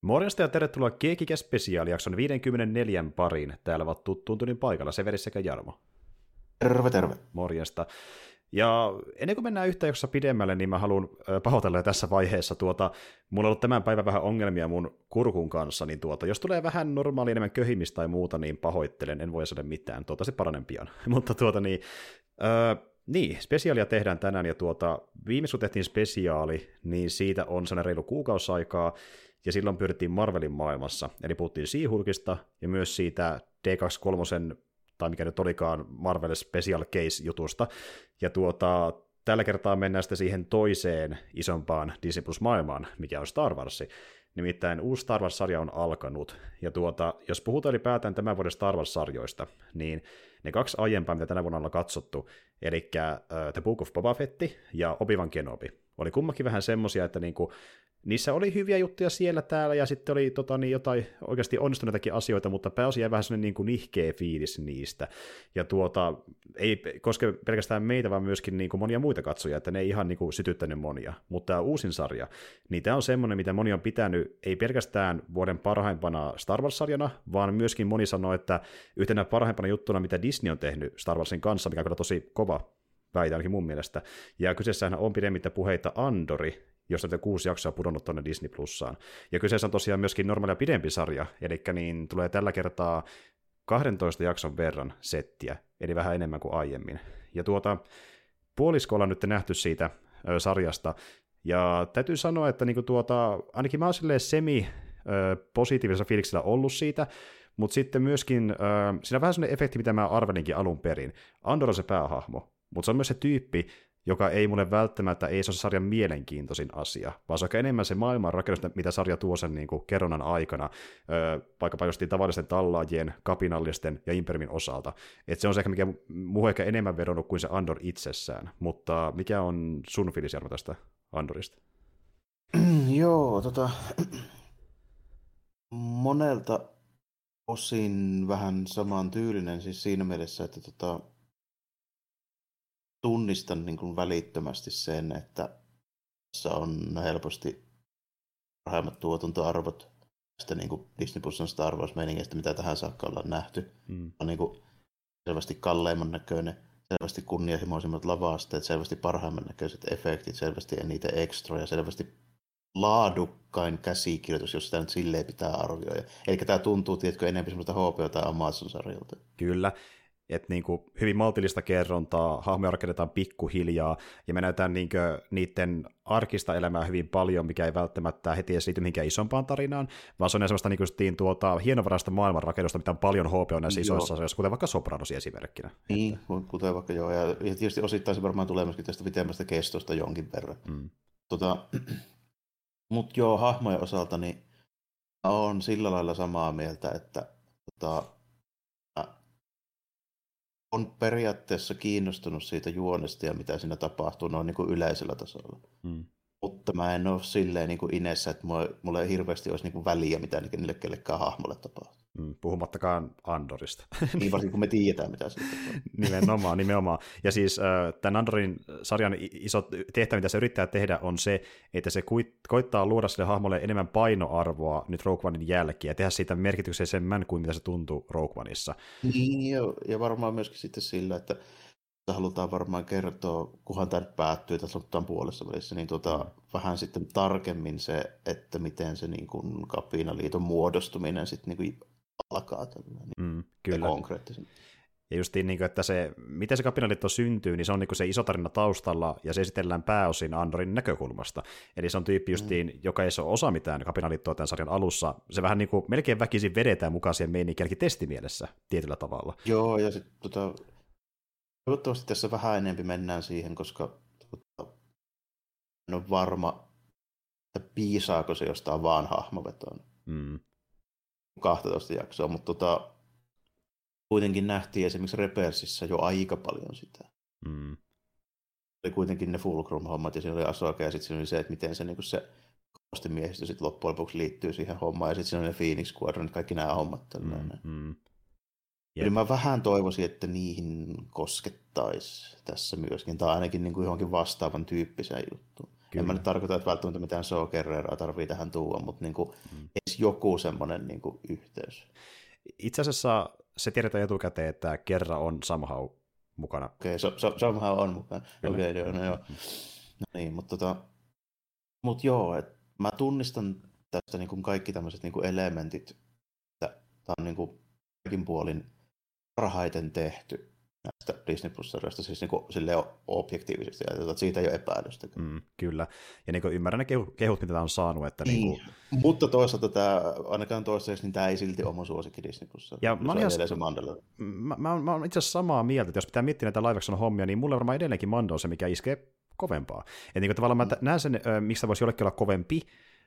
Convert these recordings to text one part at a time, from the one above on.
Morjesta ja tervetuloa Keekikä jakson 54 pariin. Täällä ovat tuttuun tunnin paikalla Severi sekä Jarmo. Terve, terve. Morjesta. Ja ennen kuin mennään yhtä jaksossa pidemmälle, niin mä haluan pahoitella tässä vaiheessa. Tuota, mulla on ollut tämän päivän vähän ongelmia mun kurkun kanssa, niin tuota, jos tulee vähän normaali enemmän köhimistä tai muuta, niin pahoittelen, en voi saada mitään. Tuota, se paranen pian. Mutta tuota niin, öö, niin, spesiaalia tehdään tänään, ja tuota, viimeis kun tehtiin spesiaali, niin siitä on sellainen reilu kuukausaikaa, ja silloin pyrittiin Marvelin maailmassa, eli puhuttiin Seahulkista, ja myös siitä D23 tai mikä nyt olikaan Marvel Special Case-jutusta, ja tuota, tällä kertaa mennään sitten siihen toiseen isompaan Disney Plus-maailmaan, mikä on Star Wars. Nimittäin uusi Star Wars-sarja on alkanut, ja tuota, jos puhutaan ylipäätään tämän vuoden Star Wars-sarjoista, niin ne kaksi aiempaa, mitä tänä vuonna on katsottu, eli The Book of Boba Fett ja Obi-Wan Kenobi, oli kummakin vähän semmosia, että niinku, niissä oli hyviä juttuja siellä täällä, ja sitten oli tota, niin jotain oikeasti onnistuneitakin asioita, mutta pääosin jäi vähän sellainen niin kuin nihkeä fiilis niistä. Ja tuota, ei koske pelkästään meitä, vaan myöskin niin kuin monia muita katsojia, että ne ei ihan niin kuin sytyttänyt monia. Mutta tämä uusin sarja, niin tämä on semmoinen, mitä moni on pitänyt, ei pelkästään vuoden parhaimpana Star Wars-sarjana, vaan myöskin moni sanoo, että yhtenä parhaimpana juttuna, mitä Disney on tehnyt Star Warsin kanssa, mikä on kyllä tosi kova väitä ainakin mun mielestä. Ja kyseessähän on pidemmittä puheita Andori, josta te kuusi jaksoa pudonnut tuonne Disney Plussaan. Ja kyseessä on tosiaan myöskin normaalia pidempi sarja, eli niin tulee tällä kertaa 12 jakson verran settiä, eli vähän enemmän kuin aiemmin. Ja tuota, puoliskolla on nyt nähty siitä ö, sarjasta, ja täytyy sanoa, että niinku tuota, ainakin mä oon semi positiivisella fiiliksellä ollut siitä, mutta sitten myöskin, ö, siinä on vähän sellainen efekti, mitä mä arvelinkin alun perin. Andor on se päähahmo, mutta se on myös se tyyppi, joka ei mulle välttämättä ei se ole sarjan mielenkiintoisin asia, vaan se on enemmän se maailman rakennus, mitä sarja tuo sen niin kuin kerronnan aikana, öö, vaikkapa just tavallisten tallaajien, kapinallisten ja imperimin osalta. Et se on se ehkä, mikä muu ehkä enemmän vedonnut kuin se Andor itsessään, mutta mikä on sun fiilis tästä Andorista? Joo, tota, monelta osin vähän saman tyylinen siis siinä mielessä, että tota, tunnistan niin kuin välittömästi sen, että tässä on helposti parhaimmat tuotantoarvot tästä niin kuin Disney Plusin Star wars mitä tähän saakka ollaan nähty. Mm. On niin kuin selvästi kalleimman näköinen, selvästi kunnianhimoisimmat lavasteet, selvästi parhaimman näköiset efektit, selvästi eniten ekstroja, selvästi laadukkain käsikirjoitus, jos sitä nyt silleen pitää arvioida. Eli tämä tuntuu, tiedätkö, enemmän semmoista HBO- tai Amazon-sarjalta. Kyllä, että niin kuin hyvin maltillista kerrontaa, hahmoja rakennetaan pikkuhiljaa, ja me näytetään niin niiden arkista elämää hyvin paljon, mikä ei välttämättä heti edes liity mihinkään isompaan tarinaan, vaan se on semmoista niin kuin, tuota, hienovaraista maailmanrakennusta, mitä on paljon HBO näissä joo. isoissa asioissa, kuten vaikka Sopranosi esimerkkinä. Niin, että... kuten vaikka joo, ja tietysti osittain se varmaan tulee myöskin tästä pitemmästä kestosta jonkin verran. Mm. Tota, Mutta joo, hahmojen osalta niin on sillä lailla samaa mieltä, että tota, on periaatteessa kiinnostunut siitä juonesta ja mitä siinä tapahtuu noin niin kuin yleisellä tasolla. Mm. Mutta mä en ole silleen niin kuin Inessä, että mulla, mulla ei hirveästi olisi niin kuin väliä, mitä niille kellekään hahmolle tapahtuu. Mm, puhumattakaan Andorista. Niin varsinkin kun me tiedetään, mitä on. nimenomaan, nimenomaan. Ja siis äh, tämän Andorin sarjan iso tehtävä, mitä se yrittää tehdä, on se, että se koittaa luoda sille hahmolle enemmän painoarvoa nyt Rogue Onein jälkeen ja tehdä siitä merkityksellisemmän kuin mitä se tuntuu Rogue Oneissa. Niin, ja, ja varmaan myöskin sitten sillä, että halutaan varmaan kertoa, kunhan tämä päättyy, tässä on puolessa välissä, niin tuota, vähän sitten tarkemmin se, että miten se niin kuin kapinaliiton muodostuminen sitten niin kuin alkaa tällainen mm, kyllä. konkreettisen. Ja justiin, niin kuin, että se, miten se kapinaliitto syntyy, niin se on niin kuin se iso tarina taustalla, ja se esitellään pääosin Andorin näkökulmasta. Eli se on tyyppi justiin, mm. joka ei ole osa mitään kapinaliittoa tämän sarjan alussa. Se vähän niin kuin melkein väkisin vedetään mukaan siihen meininkiin, testimielessä tietyllä tavalla. Joo, ja sitten tota, toivottavasti tässä vähän enempi mennään siihen, koska tota, en ole varma, että piisaako se jostain vaan hahmovetoon. Mm. 12 jaksoa, mutta tota, kuitenkin nähtiin esimerkiksi Repersissä jo aika paljon sitä. Mm. Oli kuitenkin ne Fulcrum-hommat ja siinä oli Asoka ja sitten siinä oli se, että miten se, niin se miehistö sitten loppujen lopuksi liittyy siihen hommaan ja sitten siinä oli ne Phoenix Squadron, kaikki nämä hommat. Mm, mm. Eli mä vähän toivoisin, että niihin koskettaisiin tässä myöskin, tai ainakin niin kuin johonkin vastaavan tyyppiseen juttuun. Kyllä. En mä nyt tarkoita, että välttämättä mitään Saw tarvii tähän tuua, mutta niin kuin, mm. edes joku semmoinen niin kuin, yhteys. Itse asiassa se tiedetään etukäteen, että kerra on somehow mukana. Okei, okay, so, so, somehow on mukana. Okei, okay, joo, no joo. Mm. No niin, mutta tota, mut joo, et mä tunnistan tästä niin kuin kaikki tämmöiset niin kuin elementit, että tämä on niin kuin kaikin puolin parhaiten tehty näistä Disney Plus-sarjoista, siis niin kuin, objektiivisesti, että siitä ei ole epäilystä. Mm, kyllä, ja niin kuin ymmärrän ne kehut, mitä tämä on saanut. Että niin. Niin kuin... Mutta toisaalta tämä, ainakaan toistaiseksi, niin tämä ei silti mun suosikki Disney Plus. Ja mä, olen se mä, mä, mä, olen itse asiassa samaa mieltä, että jos pitää miettiä näitä live hommia, niin mulle varmaan edelleenkin Mando on se, mikä iskee kovempaa. Että niin kuin, tavallaan mm. mä näen sen, mistä voisi jollekin olla kovempi,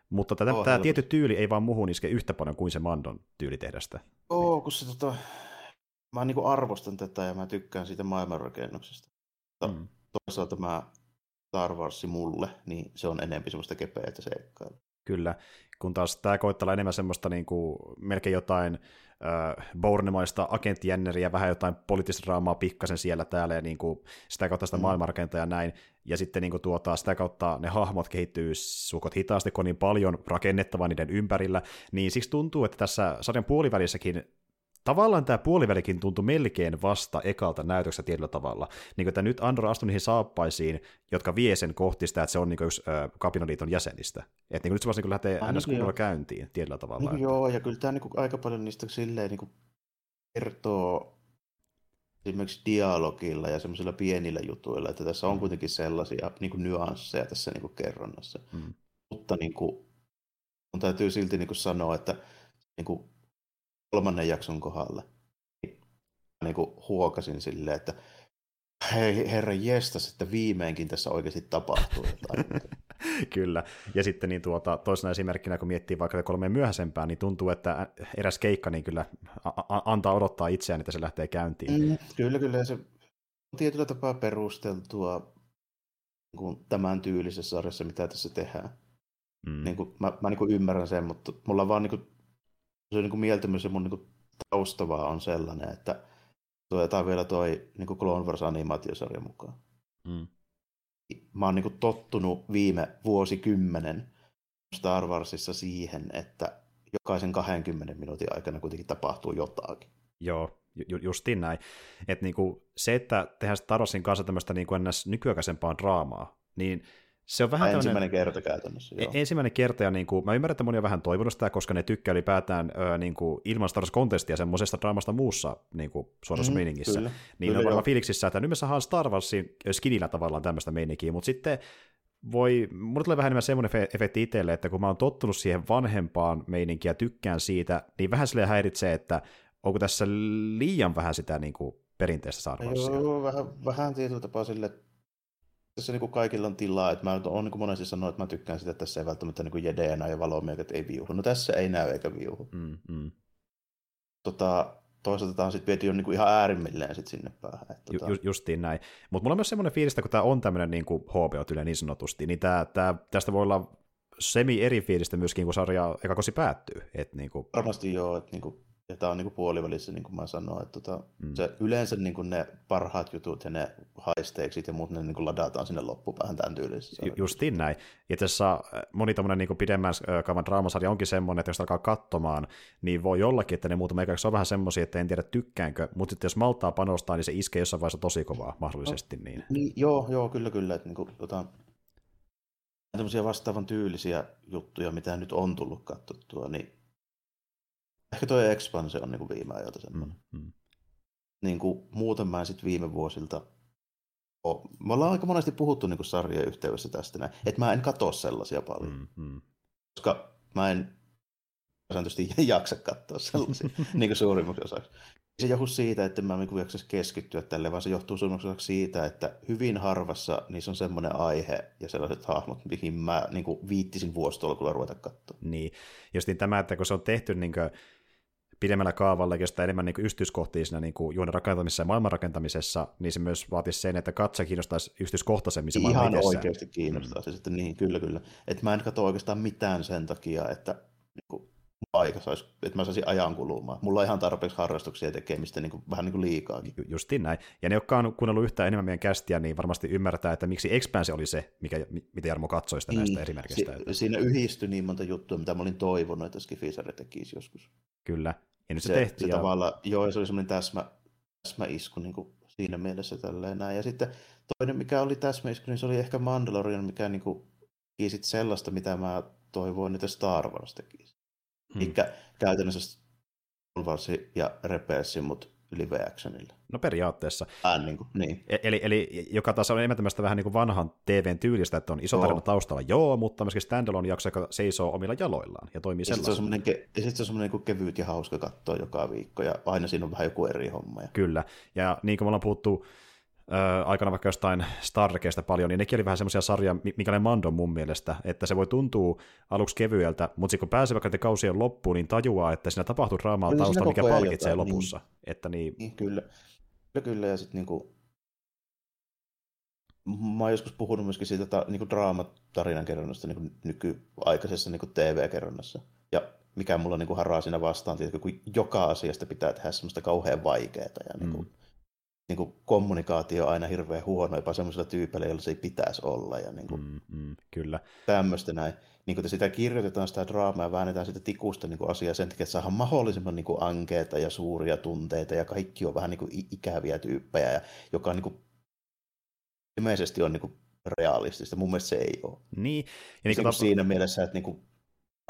mutta tätä, oh, tämä tietty tyyli ei vaan muhun iske yhtä paljon kuin se Mandon tyyli tehdä sitä. Oo, kun se tota, mä niin arvostan tätä ja mä tykkään siitä maailmanrakennuksesta. Mm. Toisaalta mä Star Wars mulle, niin se on enemmän semmoista kepeätä seikkailua. Kyllä, kun taas tämä koittaa enemmän semmoista niin kuin, melkein jotain äh, Bournemaista agenttijänneriä, vähän jotain poliittista draamaa pikkasen siellä täällä, ja niin kuin, sitä kautta sitä mm. maailmanrakentaa ja näin, ja sitten niin kuin, tuota, sitä kautta ne hahmot kehittyy sukot hitaasti, kun on niin paljon rakennettavaa niiden ympärillä, niin siksi tuntuu, että tässä sarjan puolivälissäkin tavallaan tämä puolivälikin tuntui melkein vasta ekalta näytöksestä tietyllä tavalla. Niin kuin, että nyt Andro astui niihin saappaisiin, jotka vie sen kohti sitä, että se on niin yksi äh, kapinaliiton jäsenistä. Että niin nyt se vasta niin lähtee ah, ns. kunnolla käyntiin tietyllä tavalla. Niin, että... Joo, ja kyllä tämä niin kuin, aika paljon niistä silleen niin kuin kertoo esimerkiksi dialogilla ja semmoisilla pienillä jutuilla, että tässä on mm. kuitenkin sellaisia niin kuin nyansseja tässä niin kuin kerronnassa. Mm. Mutta niin kuin, on täytyy silti niin kuin sanoa, että niin kuin kolmannen jakson kohdalle niin kuin huokasin silleen, että hei herra jestas, että viimeinkin tässä oikeasti tapahtuu jotain. Kyllä, ja sitten niin tuota, toisena esimerkkinä, kun miettii vaikka kolme myöhäisempää, niin tuntuu, että eräs keikka niin kyllä a- antaa odottaa itseään, että se lähtee käyntiin. Mm, kyllä, kyllä, se on tietyllä tapaa perusteltua niin kuin tämän tyylisessä sarjassa, mitä tässä tehdään. Mm. Niin kuin, mä mä niin kuin ymmärrän sen, mutta mulla on vaan niin kuin se niin kuin mieltymys ja mun niin kuin taustavaa on sellainen, että tuotetaan vielä toi niin kuin Clone Wars animaatiosarja mukaan. Mm. Mä oon niin kuin tottunut viime vuosikymmenen Star Warsissa siihen, että jokaisen 20 minuutin aikana kuitenkin tapahtuu jotakin. Joo, ju- justiin näin. Et niinku, se, että tehdään Star Warsin kanssa tämmöistä niinku nykyaikaisempaa draamaa, niin se on vähän ensimmäinen kerta käytännössä. Joo. Ensimmäinen kerta, ja niin kuin, mä ymmärrän, että moni on vähän toivonut sitä, koska ne tykkää ylipäätään ö, niin kuin, ilman Star Wars-kontestia semmoisesta draamasta muussa niin kuin, suorassa mm, meiningissä. Kyllä, niin kyllä, on varmaan fiiliksissä, että nyt me saadaan Star Warsin skinillä tavallaan tämmöistä meininkiä, mutta sitten voi, mulle tulee vähän enemmän semmoinen efekti itselle, että kun mä oon tottunut siihen vanhempaan meininkiin ja tykkään siitä, niin vähän sille häiritsee, että onko tässä liian vähän sitä niin kuin, perinteistä Star Warsia. Joo, vähän, vähän tietyllä tapaa sille, tässä niin kaikilla on tilaa, että mä oon niin monesti sanonut, että mä tykkään sitä, että tässä ei välttämättä niin jedeä ja valomiekat ei viuhu. No tässä ei näy eikä viuhu. Mm, mm. Tota, toisaalta tämä on sitten viety jo niin kuin ihan äärimmilleen sit sinne päähän. Että, tota... Ju, justiin näin. Mutta mulla on myös semmoinen fiilis, että kun tämä on tämmöinen niin HBO-tyyli niin sanotusti, niin tää, tää, tästä voi olla semi eri fiilistä myöskin, kun sarja eka kosi päättyy. Et niin kuin... Varmasti joo, että niin kuin ja tämä on niin kuin puolivälissä, niin kuin mä sanoin, että tota, mm. se, yleensä niin kuin ne parhaat jutut ja ne haisteeksit ja muut, ne niin kuin ladataan sinne loppupäähän tämän tyylissä. Ju- justiin näin. Ja tässä äh, moni tämmöinen niin pidemmän äh, kaavan draamasarja onkin semmoinen, että jos alkaa katsomaan, niin voi jollakin, että ne muutama ekaksi on vähän semmoisia, että en tiedä tykkäänkö, mutta sitten jos maltaa panostaa, niin se iskee jossain vaiheessa tosi kovaa mahdollisesti. No, niin. niin. joo, joo, kyllä, kyllä. Että, niin kuin, tota, tämmöisiä vastaavan tyylisiä juttuja, mitä nyt on tullut katsottua, niin Ehkä tuo Expanse on niin viime ajalta semmoinen. Mm, mm. Niin kuin, muuten mä sitten viime vuosilta Oh, me ollaan aika monesti puhuttu niin sarjojen yhteydessä tästä näin, että mä en katso sellaisia paljon. Mm, mm. Koska mä en sääntöisesti jaksa katsoa sellaisia niin kuin suurimmaksi osaksi. Se johtuu siitä, että mä en jaksaisi keskittyä tälle, vaan se johtuu suurimmaksi osaksi siitä, että hyvin harvassa niissä on semmoinen aihe ja sellaiset hahmot, mihin mä niin kuin viittisin vuositolkulla ruveta katsoa. Niin, justiin tämä, että kun se on tehty niin kuin pidemmällä kaavalla ja enemmän niin yksityiskohtia siinä niin kuin juonen rakentamisessa ja maailman rakentamisessa, niin se myös vaatisi sen, että katse kiinnostaisi yksityiskohtaisemmin se Ihan oikeasti kiinnostaa mm. se sitten, niin kyllä kyllä. Että mä en katso oikeastaan mitään sen takia, että niin kuin, aika saisi, että mä saisin ajan kulumaan. Mulla on ihan tarpeeksi harrastuksia tekemistä niin kuin, vähän niin kuin liikaakin. Justiin näin. Ja ne, jotka on kuunnellut yhtään enemmän meidän kästiä, niin varmasti ymmärtää, että miksi Expanse oli se, mikä, mitä Jarmo katsoi sitä niin, näistä eri merkeistä. Si- siinä yhdistyi niin monta juttua, mitä mä olin toivonut, että Skifisare tekisi joskus. Kyllä. Ja nyt se, se tehtiin. Se ja... tavallaan, joo, se oli semmoinen täsmä, täsmäisku niin kuin siinä mielessä tälleen näin. Ja sitten toinen, mikä oli täsmäisku, niin se oli ehkä Mandalorian, mikä niin kuin, teki sellaista, mitä mä toivoin, että Star Wars tekisi. Hmm. Eli käytännössä Star Wars ja Rebelsin, mutta live actionilla. No periaatteessa. Ään, niin, kuin, niin. E- eli, eli joka taas on enemmän tämmöistä vähän niin kuin vanhan TVn tyylistä, että on iso joo. tarina taustalla, joo, mutta myöskin standalone jakso, joka seisoo omilla jaloillaan ja toimii ja sellaisena. Se on ke- ja sitten se on semmoinen niin kevyt ja hauska katsoa joka viikko, ja aina siinä on vähän joku eri homma. Ja... Kyllä, ja niin kuin me ollaan puhuttu aikana vaikka jostain Star paljon, niin nekin oli vähän semmoisia sarjoja, mikä Mando mun mielestä, että se voi tuntua aluksi kevyeltä, mutta sitten kun pääsee vaikka kausien loppuun, niin tajuaa, että siinä tapahtuu draamaa taustalla, mikä palkitsee jotain, lopussa. Niin, että niin... niin kyllä. kyllä, kyllä, ja sitten niinku, mä oon joskus puhunut myöskin siitä ta, niinku draamatarinan kerronnasta niinku nykyaikaisessa niinku TV-kerronnassa. Ja mikä mulla niinku haraa siinä vastaan, tietysti, kun joka asiasta pitää tehdä semmoista kauhean vaikeaa ja niinku, mm niin kuin kommunikaatio on aina hirveän huono, jopa semmoisilla tyypeillä, joilla se ei pitäisi olla. Ja niin kuin mm, mm, kyllä. Tämmöistä näin. Niin kuin sitä kirjoitetaan sitä draamaa ja väännetään sitä tikusta niin kuin asiaa sen takia, että saadaan mahdollisimman niin kuin ankeita ja suuria tunteita ja kaikki on vähän niin kuin ikäviä tyyppejä, ja joka on niin kuin, ilmeisesti on niin kuin realistista. Mun mielestä se ei ole. Niin. Ja niin kuin siinä mielessä, että niin kuin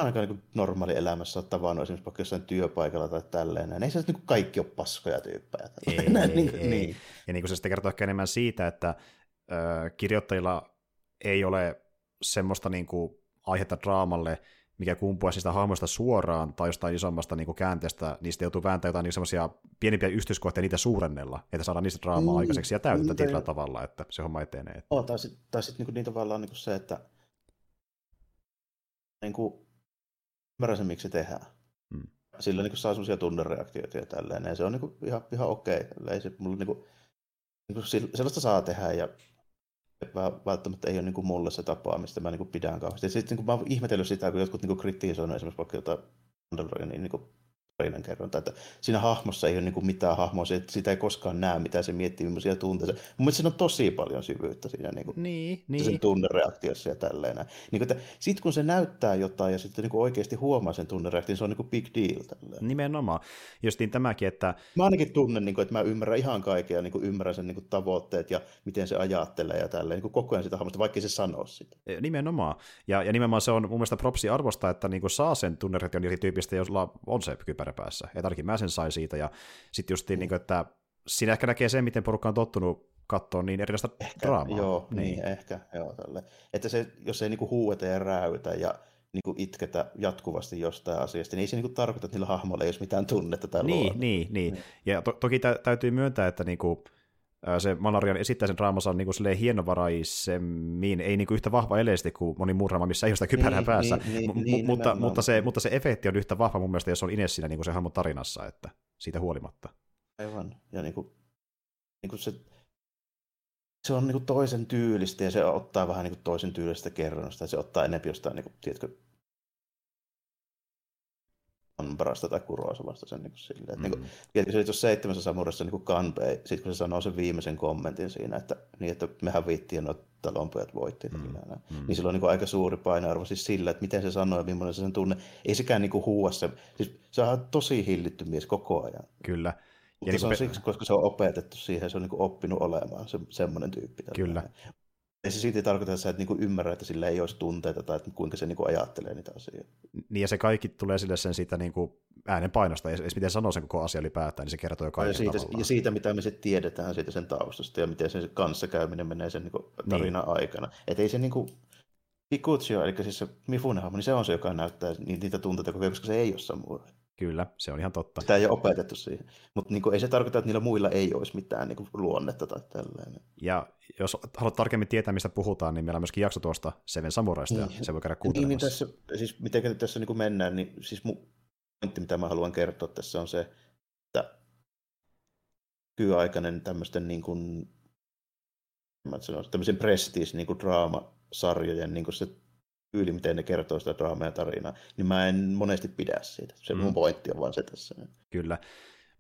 ainakaan niin normaali elämässä tavannut esimerkiksi vaikka jossain työpaikalla tai tälleen. Ei se niin kaikki ole paskoja tyyppejä. Ei, Näin, ei, niin, ei. Niin. Ja niin kuin se sitten kertoo ehkä enemmän siitä, että äh, kirjoittajilla ei ole semmoista niin kuin aihetta draamalle, mikä kumpuaa sitä hahmoista suoraan tai jostain isommasta niin kuin käänteestä, niistä joutuu vääntämään jotain niin semmoisia pienempiä yksityiskohtia niitä suurennella, että saadaan niistä draamaa mm, aikaiseksi ja täytettä tietyllä tavalla, että se homma etenee. Oh, tai sitten sit, niin, niin tavallaan niin se, että niin kuin, ymmärrän sen, miksi se tehdään. Hmm. Sillä niin saa sellaisia tunnereaktioita ja tälleen, ja se on niin kuin, ihan, ihan okei. Okay. Ei se, mulla, niin kuin, niin kuin, sellaista saa tehdä, ja välttämättä ei ole niin kuin mulle se tapa, mistä mä niin kuin pidän kauheasti. Sitten niin kuin, mä oon ihmetellyt sitä, kun jotkut niin kritisoivat esimerkiksi vaikka jotain Mandalorianin niin kuin tarinankerronta, että siinä hahmossa ei ole niin kuin mitään hahmoa, se, sitä ei koskaan näe, mitä se miettii, millaisia tunteita. Mun mielestä siinä on tosi paljon syvyyttä siinä niin kuin, niin, niin. sen tunnereaktiossa ja tälleen. Niin kuin, sitten kun se näyttää jotain ja sitten niin kuin oikeasti huomaa sen tunnereaktion, se on niin kuin big deal. Tälleen. Nimenomaan. Justiin tämäkin, että... Mä ainakin tunnen, niin kuin, että mä ymmärrän ihan kaikkea ja niin kuin ymmärrän sen niin kuin tavoitteet ja miten se ajattelee ja tälleen, niin kuin koko ajan sitä hahmosta, vaikka se sanoo sitä. E, nimenomaan. Ja, ja nimenomaan se on mun mielestä propsi arvosta, että niin kuin saa sen tunnereaktion eri tyypistä, jolla on se kypärä päässä. Ja mä sen sain siitä, ja sitten just mm. niin kuin, että siinä ehkä näkee sen, miten porukka on tottunut katsoa niin erilaista ehkä, draamaa. Joo, niin, niin ehkä, joo, tälle. Että se, jos ei niinku huueta ja räytä ja niinku itketä jatkuvasti jostain asiasta, niin ei se niinku tarkoita, että niillä hahmoilla ei ole mitään tunnetta tai niin, niin, niin, niin, Ja to- toki tä- täytyy myöntää, että niinku, se Malarian esittää sen draamansa niin kuin hienovaraisemmin, ei niin kuin yhtä vahva eleesti kuin moni muu draama, missä ei ole sitä kypärää niin, päässä, niin, niin, niin, mutta, mutta, se, mutta se efekti on yhtä vahva mun mielestä, jos on Ines siinä niin kuin se hahmon tarinassa, että siitä huolimatta. Aivan, ja niin kuin, niin kuin se, se on niin kuin toisen tyylistä ja se ottaa vähän niin kuin toisen tyylistä kerronnosta ja se ottaa enemmän jostain, niin kuin, tiedätkö, parasta tai vasta sen niin kuin silleen. Mm. Niin kuin, tiedätkö, se tuossa seitsemässä samurassa niin Kanpei, sitten kun se sanoo sen viimeisen kommentin siinä, että, niin, että mehän viittiin, että talonpojat voitti. Mm. Mm. Niin sillä on niin kuin, aika suuri painoarvo siis sillä, että miten se sanoo ja millainen se sen tunne. Ei sekään niin kuin, huua se. Siis se on tosi hillitty mies koko ajan. Kyllä. Mutta ja niin se on pe- siksi, koska se on opetettu siihen, se on niin oppinut olemaan se, semmoinen tyyppi. Kyllä. Ei se silti tarkoita, että sä et niinku ymmärrä, että sillä ei olisi tunteita tai että kuinka se niinku ajattelee niitä asioita. Niin ja se kaikki tulee sille sen siitä niinku äänen painosta, ja miten sanoo sen koko asia ylipäätään, niin se kertoo jo kaiken ja siitä, ja siitä, mitä me sitten tiedetään siitä sen taustasta ja miten sen kanssakäyminen menee sen niinku tarinan niin. aikana. Että ei se niinku, Kikutsio, eli siis se Mifune niin se on se, joka näyttää niitä tunteita, koska se ei ole samurai. Kyllä, se on ihan totta. Sitä ei ole opetettu siihen. Mutta niin ei se tarkoita, että niillä muilla ei olisi mitään niin luonnetta tai tällainen. Ja jos haluat tarkemmin tietää, mistä puhutaan, niin meillä on myöskin jakso tuosta Seven Samuraista, niin. ja se voi käydä kuuntelemassa. Niin, niin tässä, siis miten tässä niin kuin mennään, niin siis mun pointti, mitä mä haluan kertoa tässä on se, että nykyaikainen tämmöisten niin kuin, mä sanon, tämmöisen prestige niin kuin draamasarjojen niin kuin se tyyli, miten ne kertoo sitä draamaa ja tarinaa, niin mä en monesti pidä siitä. Se mm. mun pointti on vaan se tässä. Kyllä.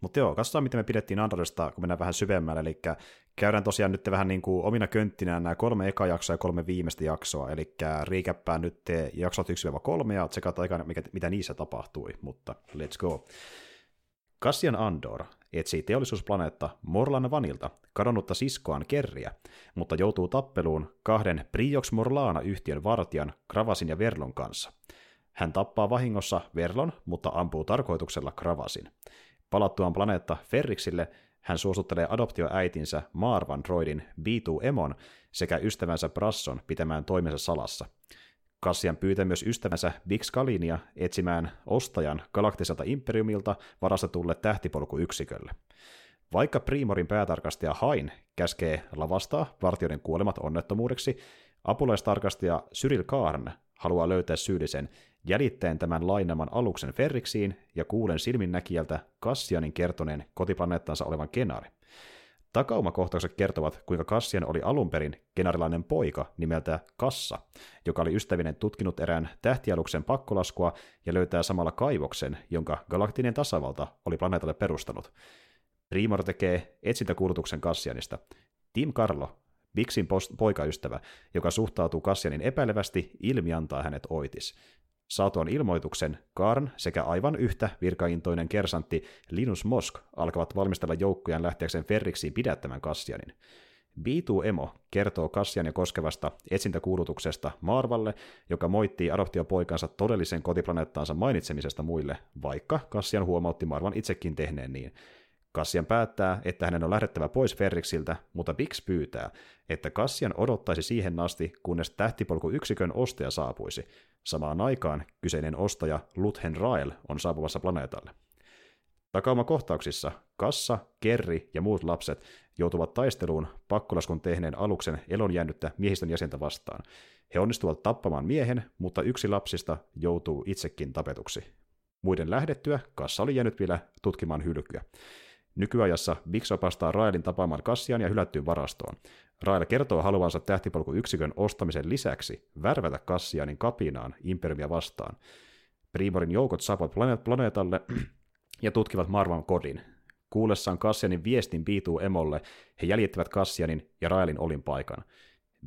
Mutta joo, katsotaan, miten me pidettiin Androidista, kun mennään vähän syvemmälle. Eli käydään tosiaan nyt vähän niin kuin omina könttinään nämä kolme eka jaksoa ja kolme viimeistä jaksoa. Eli riikäppää nyt jaksot 1-3 ja tsekataan aika, mikä, mitä niissä tapahtui. Mutta let's go. Cassian Andor etsii teollisuusplaneetta Morlan Vanilta kadonnutta siskoaan Kerriä, mutta joutuu tappeluun kahden Briox Morlana-yhtiön vartijan Kravasin ja Verlon kanssa. Hän tappaa vahingossa Verlon, mutta ampuu tarkoituksella Kravasin. Palattuaan planeetta Ferriksille hän suosittelee adoptioäitinsä Marvan droidin B2 Emon sekä ystävänsä Brasson pitämään toimensa salassa. Kassian pyytää myös ystävänsä Big Scalinia etsimään ostajan galaktiselta imperiumilta varastetulle tähtipolkuyksikölle. Vaikka Primorin päätarkastaja Hain käskee lavastaa vartijoiden kuolemat onnettomuudeksi, apulaistarkastaja Cyril Karn haluaa löytää syyllisen jäljittäen tämän lainaman aluksen Ferriksiin ja kuulen silminnäkijältä Kassianin kertoneen kotiplaneettansa olevan Kenari. Takaumakohtaukset kertovat, kuinka Kassian oli alun perin kenarilainen poika nimeltä Kassa, joka oli ystävinen tutkinut erään tähtialuksen pakkolaskua ja löytää samalla kaivoksen, jonka galaktinen tasavalta oli planeetalle perustanut. Primor tekee etsintäkuulutuksen Kassianista. Tim Carlo, Bixin poikaystävä, joka suhtautuu Kassianin epäilevästi, ilmiantaa hänet oitis. Saatuan ilmoituksen, Karn sekä aivan yhtä virkaintoinen kersantti Linus Mosk alkavat valmistella joukkojaan lähteäkseen Ferriksiin pidättämään Kassianin. B2 Emo kertoo Kassiania koskevasta etsintäkuulutuksesta Marvalle, joka moittii adoptiopoikansa todellisen kotiplaneettaansa mainitsemisesta muille, vaikka Kassian huomautti Marvan itsekin tehneen niin. Kassian päättää, että hänen on lähdettävä pois Ferriksiltä, mutta Bix pyytää, että Kassian odottaisi siihen asti, kunnes tähtipolkuyksikön ostaja saapuisi. Samaan aikaan kyseinen ostaja Luthen Rael on saapuvassa planeetalle. Takaumakohtauksissa Kassa, Kerri ja muut lapset joutuvat taisteluun pakkolaskun tehneen aluksen elonjäänyttä miehistön jäsentä vastaan. He onnistuvat tappamaan miehen, mutta yksi lapsista joutuu itsekin tapetuksi. Muiden lähdettyä Kassa oli jäänyt vielä tutkimaan hylkyä. Nykyajassa Bix opastaa Raelin tapaamaan Kassian ja hylättyyn varastoon. Rael kertoo haluansa tähtipolkuyksikön ostamisen lisäksi värvätä Kassianin kapinaan Imperiumia vastaan. Primorin joukot saapuvat planeetalle ja tutkivat Marvan kodin. Kuullessaan Kassianin viestin piituu emolle, he jäljittävät Kassianin ja Raelin olinpaikan.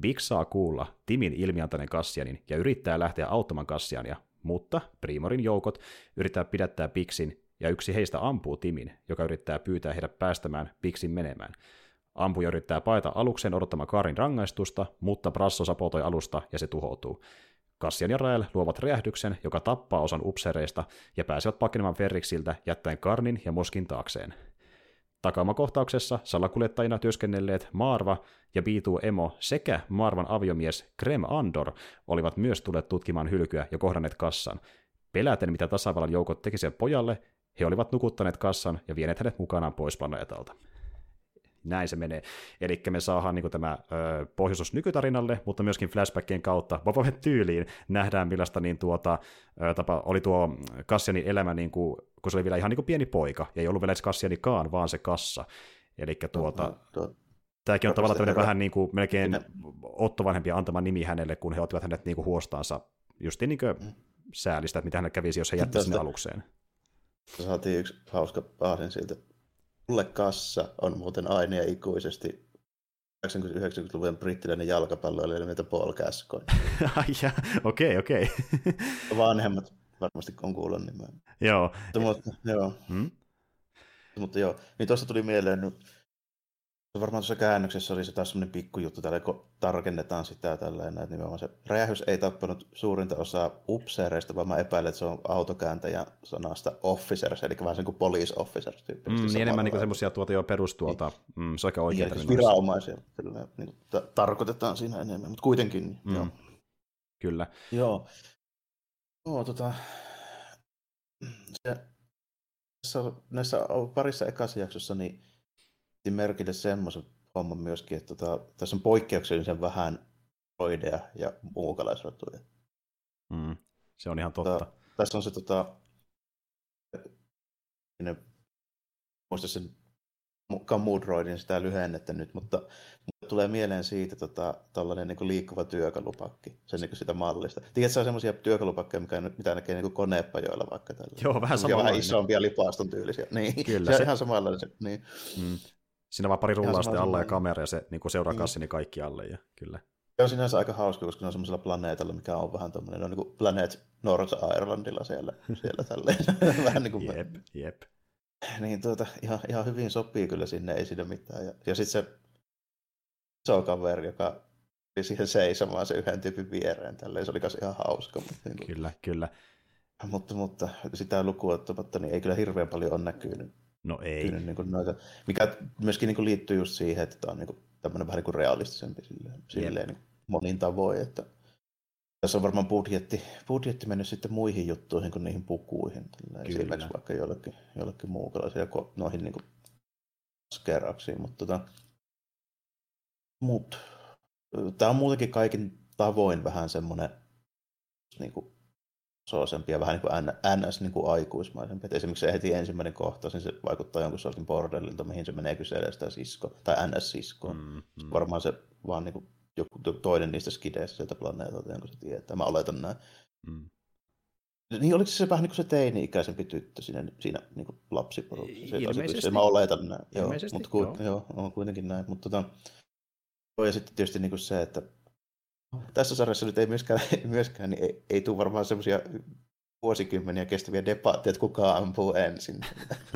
Big saa kuulla Timin ilmiantainen Kassianin ja yrittää lähteä auttamaan Kassiania, mutta Primorin joukot yrittää pidättää Bixin ja yksi heistä ampuu Timin, joka yrittää pyytää heidät päästämään Pixin menemään. Ampuja yrittää paeta aluksen odottamaan Karin rangaistusta, mutta Brasso sapotoi alusta ja se tuhoutuu. Kassian ja Rael luovat räjähdyksen, joka tappaa osan upseereista ja pääsevät pakenemaan Ferriksiltä jättäen Karnin ja Moskin taakseen. Takamakohtauksessa salakuljettajina työskennelleet Marva ja Biitu Emo sekä Marvan aviomies Krem Andor olivat myös tulleet tutkimaan hylkyä ja kohdanneet kassan. Peläten, mitä tasavallan joukot tekisivät pojalle, he olivat nukuttaneet kassan ja vieneet hänet mukanaan pois planeetalta. Näin se menee. Eli me saadaan niin tämä ö, pohjustus nykytarinalle, mutta myöskin flashbackien kautta Boba tyyliin nähdään, millaista niin tuota, ö, tapa, oli tuo Kassianin elämä, niin kuin, kun se oli vielä ihan niin kuin pieni poika, ja ei ollut vielä edes Kassianikaan, vaan se kassa. Eli tuota, tämäkin on tavallaan tämmöinen vähän niin kuin melkein Otto vanhempia antama nimi hänelle, kun he ottivat hänet niin kuin huostaansa, just niin kuin mm. säälistä, että mitä hän kävisi, jos he jättäisi sinne alukseen. Saatiin yksi hauska paasin siltä. Mulle kassa on muuten aina ja ikuisesti 90-luvun brittiläinen jalkapalloilija nimeltä Paul Gascoigne. okei, okei. Vanhemmat varmasti on kuullut nimeä. Joo. Mutta, joo. Hmm? Mutta joo, niin tuosta tuli mieleen nyt varmaan tuossa käännöksessä oli se taas semmoinen pikkujuttu, täällä kun tarkennetaan sitä tälleen, että nimenomaan se räjähys ei tappanut suurinta osaa upseereista, vaan mä epäilen, että se on autokääntäjä sanasta officers, eli vähän sen kuin police officers tyyppisesti. Mm, niin enemmän niin semmoisia tuota jo perustuolta, niin. mm, se on aika oikein. Niin, viranomaisia niin, t- tarkoitetaan siinä enemmän, mutta kuitenkin. Niin, mm. joo. Kyllä. Joo. Joo, tota, se, näissä parissa ekassa jaksossa, niin merkille semmoisen homman myöskin, että tota, tässä on poikkeuksellisen vähän roideja ja muukalaisrotuja. Mm, se on ihan totta. Tota, tässä on se, tota, ne, muista sen Kamudroidin sitä lyhennettä nyt, mutta tulee mieleen siitä tota, tällainen niin liikkuva työkalupakki, sen niin sitä mallista. Tiedätkö, se on semmoisia työkalupakkeja, mikä, mitä näkee niin konepajoilla vaikka tällä. Joo, vähän samanlainen. Vähän isompia lipaaston tyylisiä. Niin, Kyllä, se, se on ihan samanlainen. Niin. Mm. Siinä vaan pari rullaa sitten alla ja kamera ja se niin seuraa niin. kaikki alle. Ja, kyllä. Se on sinänsä aika hauska, koska ne on semmoisella planeetalla, mikä on vähän tämmöinen, ne on niin kuin Planet North Irelandilla siellä, siellä tälleen. vähän niin kuin jep, jep. Niin tuota, ihan, ihan hyvin sopii kyllä sinne, ei siinä mitään. Ja, ja sitten se iso kaveri, joka oli siihen seisomaan se yhden tyypin viereen, tälleen, se oli kanssa ihan hauska. Mutta, niin kuin, kyllä, kyllä. Mutta, mutta sitä lukua ottamatta, niin ei kyllä hirveän paljon ole näkynyt. No ei. Näkynyt, niin kuin noita, mikä myöskin niin kuin liittyy just siihen, että tämä on niin kuin, tämmöinen vähän niin kuin realistisempi silleen, silleen niin monin tavoin, että tässä on varmaan budjetti, budjetti mennyt sitten muihin juttuihin kuin niihin pukuihin. Esimerkiksi vaikka jollekin, jollekin muukalaisia noihin niin kuin skerauksiin. Mutta tota, mut, tämä on muutenkin kaikin tavoin vähän semmoinen niin kuin, soosempi ja vähän niin kuin NS niin kuin aikuismaisempi. Et esimerkiksi se heti ensimmäinen kohtaus, niin se vaikuttaa jonkun sortin bordellilta, mihin se menee kyselemään sitä sisko, tai NS-siskoa. Mm, mm. Varmaan se vaan niin kuin joku toinen niistä skideistä sieltä planeetalta, jonka se tietää. Mä oletan näin. Mm. Niin oliko se vähän niin kuin se teini-ikäisempi tyttö siinä, siinä niin kuin lapsiporuksessa? Ilmeisesti. Mä oletan näin. Joo, mutta ku, joo. joo, on kuitenkin näin. Mutta tota, ja sitten tietysti niin kuin se, että tässä sarjassa nyt ei myöskään, myöskään niin ei, ei tule varmaan semmoisia vuosikymmeniä kestäviä debatteja, että kuka ampuu ensin.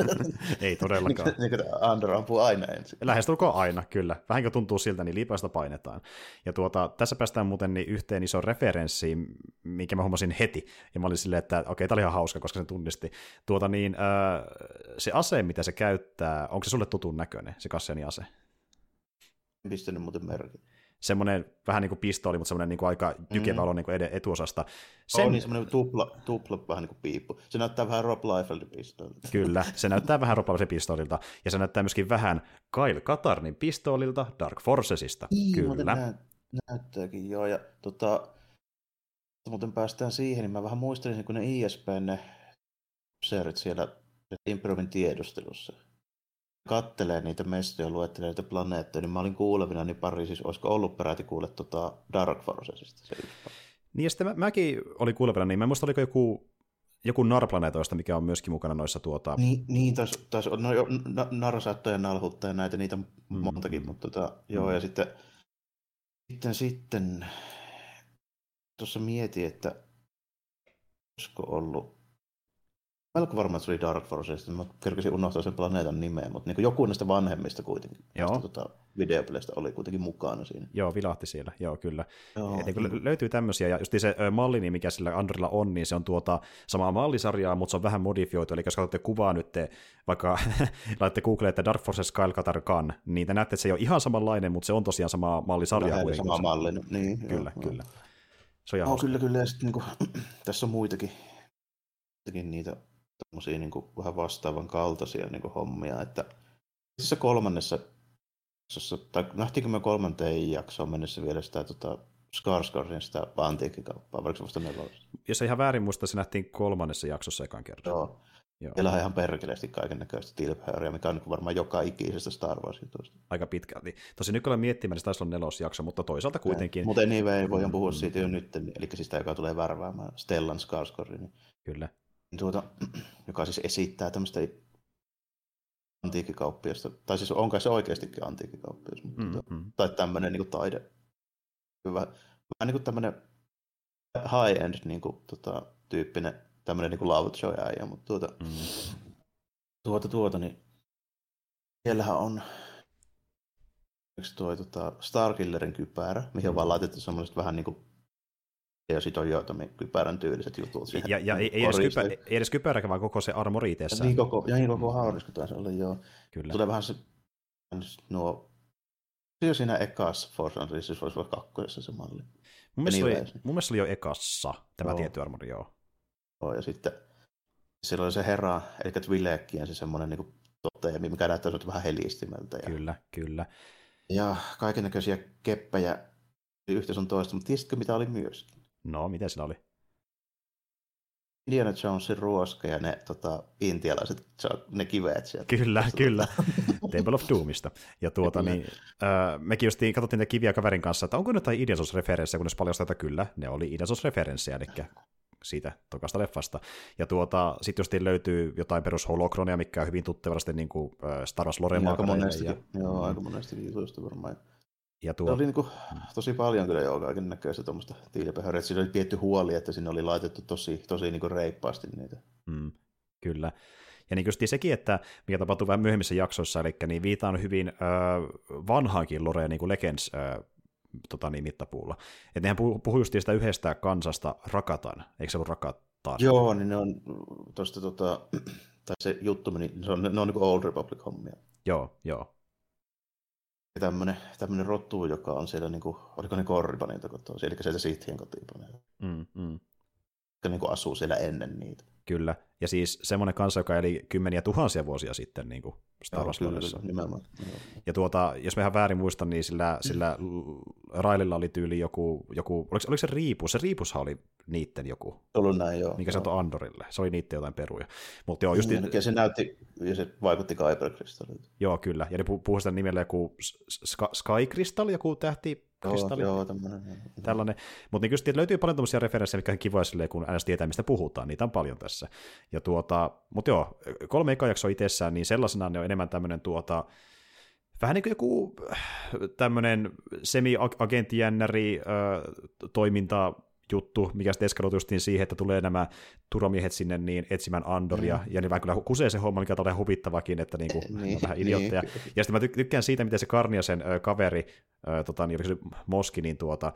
Ei todellakaan. niin, niin Andor ampuu aina ensin. Lähestulkoon aina, kyllä. Vähän kuin tuntuu siltä, niin liipaista painetaan. Ja tuota, tässä päästään muuten niin yhteen iso referenssiin, minkä mä huomasin heti. Ja mä olin silleen, että okei, okay, tämä oli ihan hauska, koska se tunnisti. Tuota niin, äh, se ase, mitä se käyttää, onko se sulle tutun näköinen, se Kassiani ase? En pistänyt muuten merkin semmoinen vähän niin kuin pistooli, mutta semmoinen niin kuin aika jykevä mm. niin ed- etuosasta. Sen... On niin semmoinen tupla, tupla vähän niin kuin piippu. Se näyttää vähän Rob Liefeldin pistoolilta. Kyllä, se näyttää vähän Rob Liefeldin pistoolilta, ja se näyttää myöskin vähän Kyle Katarnin pistoolilta Dark Forcesista. Niin, Kyllä. Nä- näyttääkin, joo. Ja tota, muuten päästään siihen, niin mä vähän muistelin, kun ne ISPn ne siellä Improvin tiedustelussa kattelee niitä mestoja, luettelee niitä planeettoja, niin mä olin kuulevina, niin pari siis olisiko ollut peräti kuulle tota Dark Forcesista se Niin ja sitten mä, mäkin olin kuulevina, niin mä muista oliko joku, joku narplaneetoista, mikä on myöskin mukana noissa tuota... Niin, niin taas, taas no, jo, narsaattoja, nalhutta ja näitä, niitä mm-hmm. montakin, mutta tota, joo, mm-hmm. ja sitten, sitten, sitten tuossa mietin, että olisiko ollut melko varma, että se oli Dark Forces. Mä kerkesin unohtaa sen planeetan nimeä, mutta niin joku näistä vanhemmista kuitenkin. Joo. Tota, videopeleistä oli kuitenkin mukana siinä. Joo, vilahti siellä, joo kyllä. Joo, Et, niin löytyy tämmöisiä, ja just se mallini, mikä sillä Andrilla on, niin se on tuota samaa mallisarjaa, mutta se on vähän modifioitu, eli jos katsotte kuvaa nyt, te, vaikka laitatte Googleen, että Dark Forces Kyle Katar Khan, niin te näette, että se ei ole ihan samanlainen, mutta se on tosiaan sama mallisarja. Lähellä sama malli, niin. Kyllä, joo, kyllä. Se on no, kyllä, kyllä, ja sitten niin kuin, tässä on muitakin, muitakin niitä tommosia niin kuin vähän vastaavan kaltaisia niin kuin hommia, että tässä kolmannessa jaksossa, tai nähtiinkö me kolmanteen jaksoon mennessä vielä sitä tota, Skarsgårdin sitä antiikkikauppaa, vaikka se vasta nelosta? Jos ei ihan väärin muista, se nähtiin kolmannessa jaksossa ekan kerran. Joo. Joo. Siellä on ihan perkeleesti kaiken näköistä tilphööriä, mikä on niin varmaan joka ikisestä Star Wars-jutusta. Aika pitkälti. Tosi nyt olen miettimään, että taisi olla nelosjakso, mutta toisaalta kuitenkin. Mutta anyway, voidaan puhua siitä jo nyt, eli siis sitä, joka tulee värväämään Stellan Skarsgårdin. Kyllä tuota, joka siis esittää tämmöistä antiikkikauppiasta, tai siis onko se oikeastikin antiikkikauppias, mutta mm, tuota, tai tämmöinen niin kuin taide, hyvä, vähän niin kuin tämmöinen high-end niin kuin, tota, tyyppinen tämmöinen niin kuin Lovejoy äijä, mutta tuota, mm. tuota, tuota, niin siellähän on tuo tota, Starkillerin kypärä, mihin on vaan laitettu semmoiset vähän niin kuin ja sitten on joitakin kypärän tyyliset jutut siihen. Ja, ja ei, ei, edes kypä, ei edes kypäräkä, vaan koko se armori itsessään. Niin koko, ja niin koko haurisko taisi olla, joo. Kyllä. Tulee vähän se, nuo, se siinä ekassa Force Unleashed voisi olla kakkosessa se malli. Mun mielestä, oli, mun mielestä oli jo ekassa tämä joo. tietty armori, joo. joo. ja sitten siellä oli se herra, eli Twilekkien se semmoinen niin toteemi, mikä näyttää vähän helistimeltä. Ja... Kyllä, kyllä. Ja kaikennäköisiä keppejä yhtä sun toista, mutta tiesitkö mitä oli myöskin? No, miten sillä oli? Indiana Jonesin ruoska ja ne tota, intialaiset, ne kiveet sieltä. Kyllä, kyllä. Temple of Doomista. Ja tuota, niin, äh, mekin justiin katsottiin niitä kiviä kaverin kanssa, että onko jotain Indiana Jones-referenssejä, kunnes paljastaa, että kyllä, ne oli Indiana Jones-referenssejä, eli siitä tokasta leffasta. Ja tuota, sitten justiin löytyy jotain perus holokronia, mikä on hyvin tuttavasti niin kuin Star Wars lore niin, aika monesti, ja, joo, aika monesti jutuista varmaan. Ja tuo... Se oli niin kuin, tosi paljon kyllä jo kaiken näköistä tuommoista tiilipehöriä. Siinä oli tietty huoli, että sinne oli laitettu tosi, tosi niin kuin reippaasti niitä. Mm, kyllä. Ja niin just sekin, että mikä tapahtuu vähän myöhemmissä jaksoissa, eli niin viitaan hyvin ö, vanhaankin Loreen niin kuin Legends ö, tota niin, mittapuulla. Että nehän puhuu puhu just sitä yhdestä kansasta Rakatan, eikö se ollut Rakataan? Joo, niin ne on tuosta tota, tai se juttu meni, se on, ne on niin kuin Old Republic-hommia. Joo, joo tämmöinen, tämmöinen rotu, joka on siellä, niin kuin, oliko ne korripaneita kotoa, eli sieltä Sithien kotipaneita. Mm, mm. Joka niin kuin asuu siellä ennen niitä. Kyllä, ja siis semmoinen kansa, joka eli kymmeniä tuhansia vuosia sitten niin kuin Star Wars Joo, kyllä, nimenomaan. Ja tuota, jos mä ihan väärin muistan, niin sillä, sillä Raililla oli tyyli joku, joku oliko, oliko se Riipus? Se Riipushan oli niitten joku. Ollut näin, joo. Mikä se Andorille. Se oli niitten jotain peruja. Mutta joo, just... Ja se näytti, ja se vaikutti Kyber Joo, kyllä. Ja ne puhuu sitä nimellä joku Sky Crystal, joku tähti kristalli. Joo, joo tämmöinen. Tällainen. Mutta niin kyllä löytyy paljon tämmöisiä referenssejä, mitkä on kivoja silleen, kun aina tietää, mistä puhutaan. Niitä on paljon tässä. Ja tuota, mutta joo, kolme eka jaksoa itsessään, niin sellaisena ne on enemmän tämmöinen tuota, vähän niin kuin joku tämmöinen semi-agenttijännäri toiminta juttu, mikä sitten eskaloitu justiin siihen, että tulee nämä turvamiehet sinne niin etsimään Andoria, mm. ja niin vähän kyllä kusee se homma, mikä on huvittavakin, että niinku, niin, on vähän niin. idiotteja. Niin. Ja sitten mä tykkään siitä, miten se Karniasen ö, kaveri, ö, tota, niin, se Moski, niin tuota...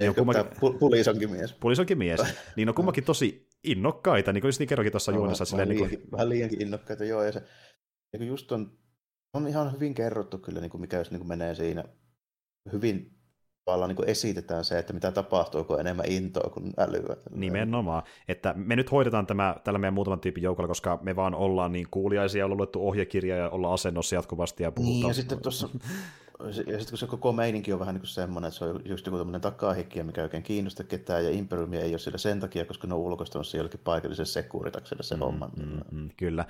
Ne on kummakin, pulisonkin mies. Pulisonkin mies. niin on kummakin tosi innokkaita, niin kuin just niin kerrokin tuossa no, juonessa. Vähän, niin kuin... vähän liiankin innokkaita, joo, ja se ja just on, on ihan hyvin kerrottu kyllä, niin kuin mikä jos niin kuin menee siinä hyvin tavallaan niin esitetään se, että mitä tapahtuu, kun on enemmän intoa kuin älyä. Nimenomaan. Että me nyt hoidetaan tämä tällä meidän muutaman tyypin joukolla, koska me vaan ollaan niin kuuliaisia, ollaan luettu ohjekirja ja ollaan asennossa jatkuvasti ja puhutaan. Niin, ja sitten tuossa ja sitten kun se koko meininki on vähän niin kuin semmoinen, että se on just joku tämmöinen takahikkiä, mikä oikein kiinnosta ketään, ja Imperiumia ei ole siellä sen takia, koska ne on ulkoistamassa jollekin paikalliselle sekuritakselle se mm, homman. Mm, mm, kyllä.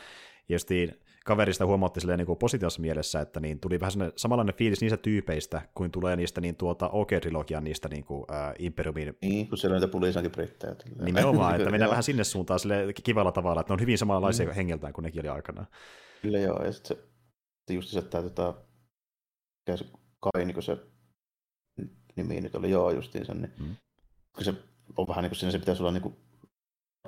Justiin kaverista huomautti silleen niin positiivisessa mielessä, että niin tuli vähän samanlainen fiilis niistä tyypeistä, kuin tulee niistä niin tuota OK-trilogian niistä niin kuin, äh, Imperiumin... Niin, kun siellä on niitä pulisankin brittejä. Nimenomaan, että mennään vähän sinne suuntaan sille kivalla tavalla, että ne on hyvin samanlaisia mm. hengeltään kuin nekin oli aikana. Kyllä joo, ja sitten se, just se, että tota, se Kai, niin kuin se nimi nyt oli, joo justiinsa, niin mm. kun se on vähän niin kuin siinä se pitäisi olla niin kuin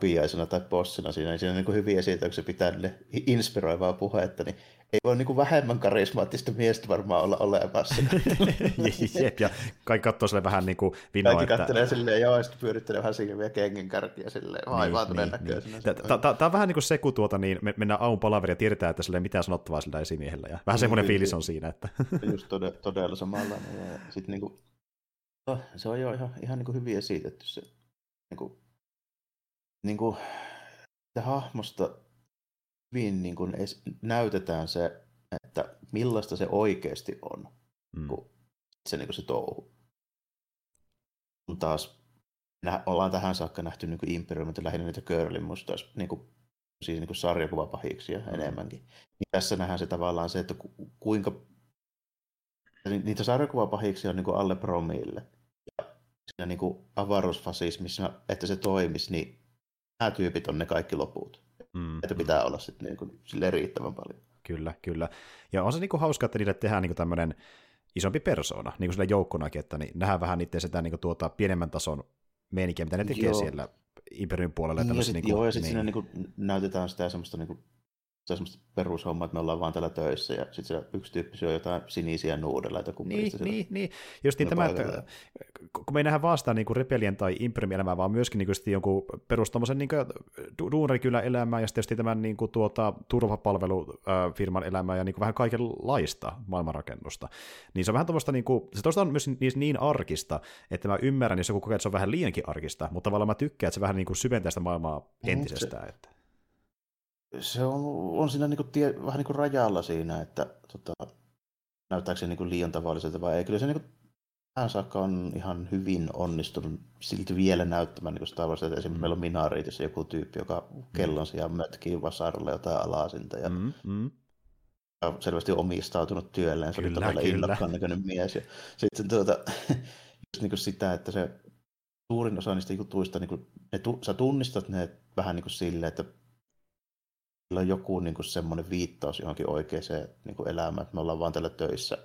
piaisena tai bossina siinä, niin siinä on niin kuin hyviä se pitää niille inspiroivaa puhetta, niin ei voi niin kuin vähemmän karismaattista miestä varmaan olla olemassa. Jep, ja kaikki katsoo sille vähän niin kuin vinoa, Kaikki että... katselee silleen, joo, ja sitten pyörittelee vähän siinä vielä kengen kärkiä silleen, vaivaantuneen niin, näköisenä. Niin. Tämä on vähän niin kuin se, kun tuota, niin me mennään aamun palaveri ja tiedetään, että sille mitään sanottavaa sillä esimiehellä, ja vähän semmoinen fiilis on siinä, että... Just todella, todella samalla, ja sitten niin kuin, no, se on jo ihan, ihan niin kuin hyvin esitetty se niin kuin niin kuin, hahmosta hyvin niin kuin näytetään se, että millaista se oikeasti on, mm. kun se, niin kuin se touhu. Kun taas nä, ollaan tähän saakka nähty niin Imperiumit lähinnä niitä Curlin musta niin kuin, siis niin kuin sarjakuvapahiksia mm. enemmänkin. Niin tässä nähdään se tavallaan se, että ku, kuinka niitä sarjakuvapahiksia on niin kuin alle promille. Ja siinä niin kuin avaruusfasismissa, että se toimisi, niin nämä tyypit on ne kaikki loput. Mm, että pitää mm. olla sitten niin kuin, sille riittävän paljon. Kyllä, kyllä. Ja on se niin kuin hauska, että niille tehdään niin kuin tämmöinen isompi persona, niin kuin sille joukkonakin, että niin nähdään vähän niiden sitä niin kuin tuota pienemmän tason meininkiä, mitä ne tekee joo. siellä Imperiumin puolella. Niin, ja sit, niin kuin, joo, ja sitten niin. siinä niin kuin, näytetään sitä semmoista niin kuin, se on semmoista perushommaa, että me ollaan vaan täällä töissä ja sitten siellä yksi tyyppi syö jotain sinisiä nuudeleita. Niin, niin, niin. Just niin tämä, että kun me ei nähdä vastaan niin Rebellion tai Imperiumin elämää, vaan myöskin niin kuin, jonkun perustamisen niin duunarikylän elämää ja sitten tämän niin kuin, tuota, turvapalvelufirman elämää ja niin kuin, vähän kaikenlaista maailmanrakennusta. Niin se on vähän tuosta, niin kuin, se tuosta on myös niin, niin arkista, että mä ymmärrän, jos joku kokee, että se on vähän liiankin arkista, mutta tavallaan mä tykkään, että se vähän niin kuin syventää sitä maailmaa entisestään. Se, että se on, on siinä niin kuin tie, vähän niin kuin rajalla siinä, että tota, näyttääkö se niin kuin liian tavalliselta vai ei. Kyllä se niin kuin, tähän saakka on ihan hyvin onnistunut silti vielä näyttämään niin Star Wars, että esimerkiksi mm. meillä on Minariitissa joku tyyppi, joka kellon sijaan mötkii vasaralla jotain alasinta ja, mm, mm. ja selvästi omistautunut työlleen, se kyllä, oli todella innokkaan näköinen mies. Ja sitten tuota, just niin kuin sitä, että se suurin osa niistä jutuista, niin kuin, ne, sä tunnistat ne vähän niin kuin silleen, että sillä on joku niin kuin semmoinen viittaus johonkin oikeaan niin kuin elämään, että me ollaan vaan täällä töissä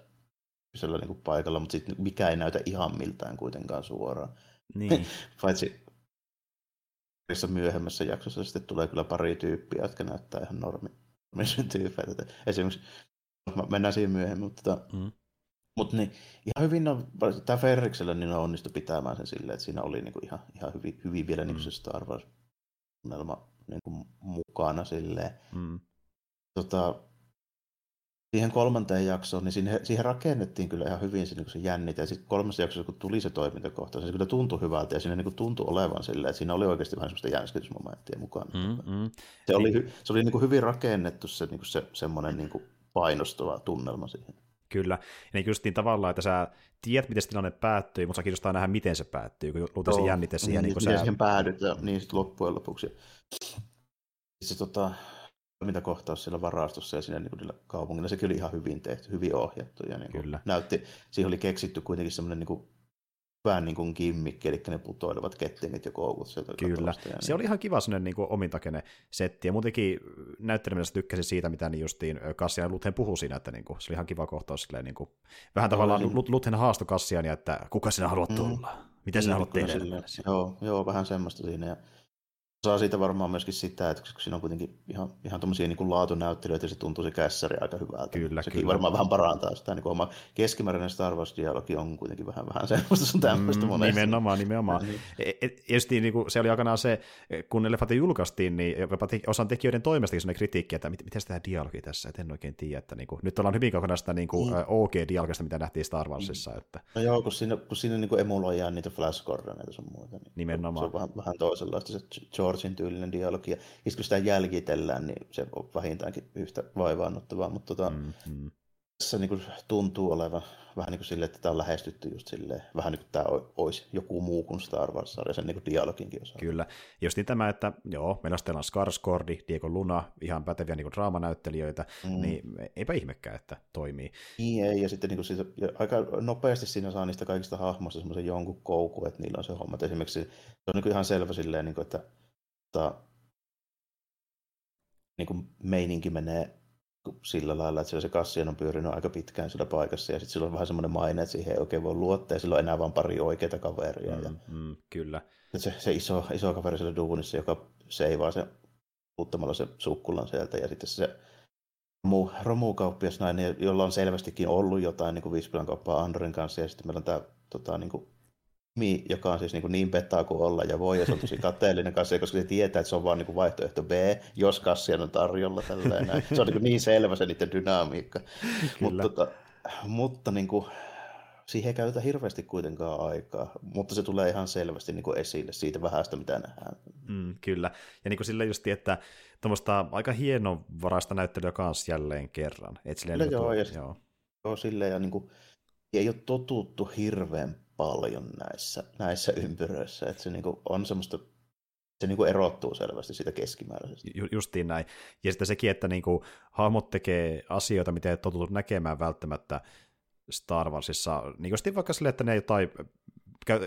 sillä niin kuin paikalla, mutta sitten mikä ei näytä ihan miltään kuitenkaan suoraan. Niin. Paitsi myöhemmässä jaksossa sitten tulee kyllä pari tyyppiä, jotka näyttää ihan normi, tyypeiltä. Esimerkiksi, mennään siihen myöhemmin, mutta, tota, mm. mutta niin, ihan hyvin on, tämä Ferriksellä niin on onnistu pitämään sen silleen, että siinä oli niin kuin ihan, ihan hyvin, hyvin vielä niin kuin mm. se Star Wars niin kuin mukana silleen. Mm. Tota, siihen kolmanteen jaksoon, niin siihen, siihen rakennettiin kyllä ihan hyvin se, niin se jännite. Ja sitten kolmannessa jaksossa, kun tuli se toimintakohta, se kyllä tuntui hyvältä ja siinä niin tuntui olevan silleen, että siinä oli oikeasti vähän semmoista jänskytysmomenttia mukana. Mm-hmm. Se oli, se oli niin kuin hyvin rakennettu se, niin kuin se semmoinen niin kuin painostava tunnelma siihen. Kyllä. Ja niin just niin tavallaan, että sä tiedät, miten se tilanne päättyy, mutta sä kiinnostaa nähdä, miten se päättyy, kun se jännite siihen. Niin, niin, niin sä... siihen päädyt, ja niin sitten loppujen lopuksi. Se, tota, mitä kohtaus siellä varastossa ja siinä niin kaupungilla, sekin oli ihan hyvin tehty, hyvin ohjattu. Ja niin Kyllä. Näytti, siihen oli keksitty kuitenkin semmoinen niin kuin, vähän niin kuin kimmikki, eli ne putoilevat kettingit ja koukut sieltä. Kyllä, ja niin. se oli ihan kiva semmoinen niin omintakene setti, ja muutenkin näyttelemisessä tykkäsin siitä, mitä niin justiin Kassian Luthen puhui siinä, että niin kuin, se oli ihan kiva kohtaus, silleen, niin kuin, vähän no, tavallaan niin. Luthen haastoi Kassian, ja että kuka sinä haluat mm. tulla, mm. mitä sinä niin, haluat tehdä. Joo, joo, vähän semmoista siinä, ja saa siitä varmaan myöskin sitä, että kun siinä on kuitenkin ihan, ihan tuommoisia niin laatunäyttelyitä, se tuntuu se kässäri aika hyvältä. Kyllä, Sekin kyllä. varmaan vähän parantaa sitä. Niin oma keskimääräinen Star Wars-dialogi on kuitenkin vähän, vähän semmoista sun tämmöistä mm, monesti. Nimenomaan, nimenomaan. niin. Et, niin kuin, se oli aikanaan se, kun Elefante julkaistiin, niin jopa te, osan tekijöiden toimestakin sellainen kritiikki, että mit, miten tämä dialogi tässä, että en oikein tiedä. Että niin kuin, nyt ollaan hyvin kaukana sitä niin kuin, mm. OG-dialogista, mitä nähtiin Star Warsissa. Että... No joo, kun siinä, kun siinä niin kuin emuloidaan niitä flash sun muuta. Niin nimenomaan. Se on vähän, vähän toisenlaista se Georgein tyylinen dialogi. Ja kun sitä jäljitellään, niin se on vähintäänkin yhtä vaivaannuttavaa. Mutta tota, mm-hmm. tässä niin kuin tuntuu olevan vähän niin kuin silleen, että tämä on lähestytty just silleen, vähän niin kuin tämä olisi joku muu kuin Star Wars-sarja, sen niin kuin dialoginkin osa. Kyllä. Just niin tämä, että joo, meillä on Skarsgårdi, Diego Luna, ihan päteviä niin kuin draamanäyttelijöitä, mm. niin eipä ihmekään, että toimii. Niin ei, ja sitten niin kuin siitä, ja aika nopeasti siinä saa niistä kaikista hahmoista semmoisen jonkun koukun, että niillä on se homma. Esimerkiksi se on niin kuin ihan selvä silleen, niin kuin, että mutta niin kuin meininki menee sillä lailla, että se Kassian on pyörinyt aika pitkään sillä paikassa ja sitten sillä on vähän semmoinen maine, että siihen ei oikein voi luottaa ja sillä on enää vain pari oikeita kaveria. Mm, ja mm, kyllä. Se, se iso, iso kaveri siellä duunissa, joka seivaa se puuttamalla se sukkulan sieltä ja sitten se romu, romukauppias nainen, jolla on selvästikin ollut jotain niin kuin kauppaa Andrin kanssa ja sitten meillä on tämä tota, niin kuin Mi, joka on siis niin, kuin niin pettaa kuin olla ja voi, ja se on tosi kateellinen kassi, koska se tietää, että se on vain niin vaihtoehto B, jos kassian on tarjolla. Tällainen. Se on niin, niin selvä se niiden dynamiikka. Mutta, tota, mutta niin kuin, siihen ei käytetä hirveästi kuitenkaan aikaa, mutta se tulee ihan selvästi niin kuin esille siitä vähästä, mitä nähdään. Mm, kyllä, ja niin kuin sillä just, että tuommoista aika hienovaraista näyttelyä kanssa jälleen kerran. Et silleen, kyllä, niin joo, tuo, ja, joo. joo, silleen, ja niin kuin, ei ole totuttu hirveän paljon näissä, näissä ympyröissä, että se niinku on semmoista se niinku erottuu selvästi siitä keskimääräisestä. Ju, justiin näin. Ja sitten sekin, että niinku hahmot tekee asioita, mitä ei totuttu näkemään välttämättä Star Warsissa. Niin kuin vaikka sille, että ne jotain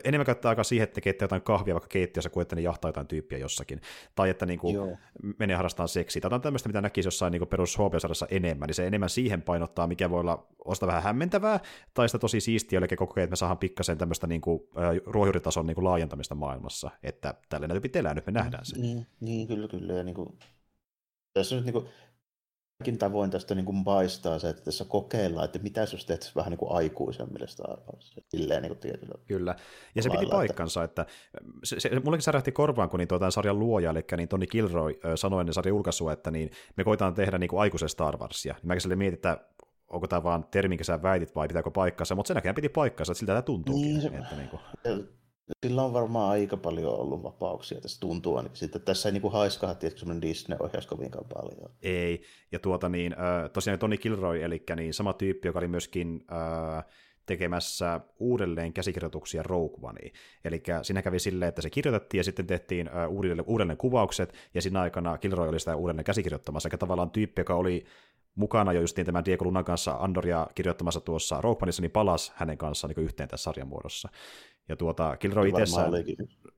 enemmän käyttää aikaa siihen, että tekee jotain kahvia vaikka keittiössä, kuin että ne jahtaa jotain tyyppiä jossakin. Tai että niin kuin, menee harrastamaan seksiä. Tai tämmöistä, mitä näkisi jossain niin perus hb enemmän, niin se enemmän siihen painottaa, mikä voi olla osta vähän hämmentävää, tai sitä tosi siistiä, eli kokee, että me saadaan pikkasen tämmöistä niin kuin, ruohonjuuritason niin kuin laajentamista maailmassa, että tälle näytyy elää, nyt me nähdään se. Niin, niin kyllä, kyllä. Ja niin kuin, tässä nyt niin kuin, kaikin tavoin tästä niin kuin paistaa se, että tässä kokeillaan, että mitä jos teet vähän niin kuin aikuisemmille Star Wars. Silleen niin kuin tietyllä Kyllä, ja se piti paikkansa, että, että se, se, mullekin särähti korvaan, kun niin tuota, sarjan luoja, eli niin Toni Kilroy sanoi ennen sarjan julkaisua, että niin me koitaan tehdä niin kuin aikuisen Star Warsia. Niin mäkin mietin, että onko tämä vaan termi, minkä sä väitit, vai pitääkö paikkansa, mutta sen näköjään piti paikkansa, että siltä tämä tuntuu. Niin, se, että niin kuin... Sillä on varmaan aika paljon ollut vapauksia, tässä tuntuu ainakin. Sitten tässä ei niin haiskaha tietysti semmoinen Disney-ohjaus kovinkaan paljon. Ei, ja tuota niin, tosiaan Toni Kilroy, eli niin sama tyyppi, joka oli myöskin tekemässä uudelleen käsikirjoituksia Rogue Oneen. Eli siinä kävi silleen, että se kirjoitettiin ja sitten tehtiin uudelleen, uudelleen kuvaukset, ja siinä aikana Kilroy oli sitä uudelleen käsikirjoittamassa, eli tavallaan tyyppi, joka oli mukana jo justiin tämän Diego Lunan kanssa Andoria kirjoittamassa tuossa Rogue Oneissa, niin palasi hänen kanssaan niin yhteen tässä sarjan muodossa. Ja tuota, Kilroy itsessään...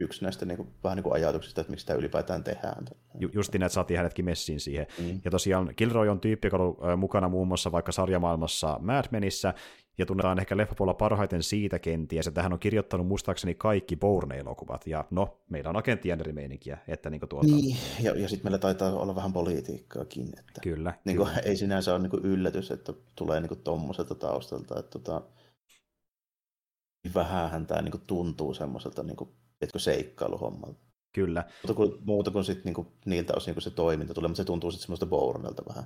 yksi näistä niin kuin, vähän niin kuin ajatuksista, että miksi sitä ylipäätään tehdään. Ju, justiin, että saatiin hänetkin messiin siihen. Mm. Ja tosiaan Kilroy on tyyppi, joka on ollut mukana muun muassa vaikka sarjamaailmassa Mad Menissä, ja tunnetaan ehkä leffapuolella parhaiten siitä kenties, että hän on kirjoittanut muistaakseni kaikki Bourne-elokuvat, ja no, meillä on agenttijännärimeininkiä, että niin tuota... Niin, ja, ja sitten meillä taitaa olla vähän politiikkaakin, että kyllä, niin kuin, kyllä. ei sinänsä ole niin yllätys, että tulee niin tuommoiselta taustalta, että tota, vähän tämä niin tuntuu semmoiselta niin kuin, seikkailuhommalta. Kyllä. Muuta kuin, muuta kuin sit, niinku, niiltä osin, kun se toiminta tulee, mutta se tuntuu sitten semmoista Bournelta vähän.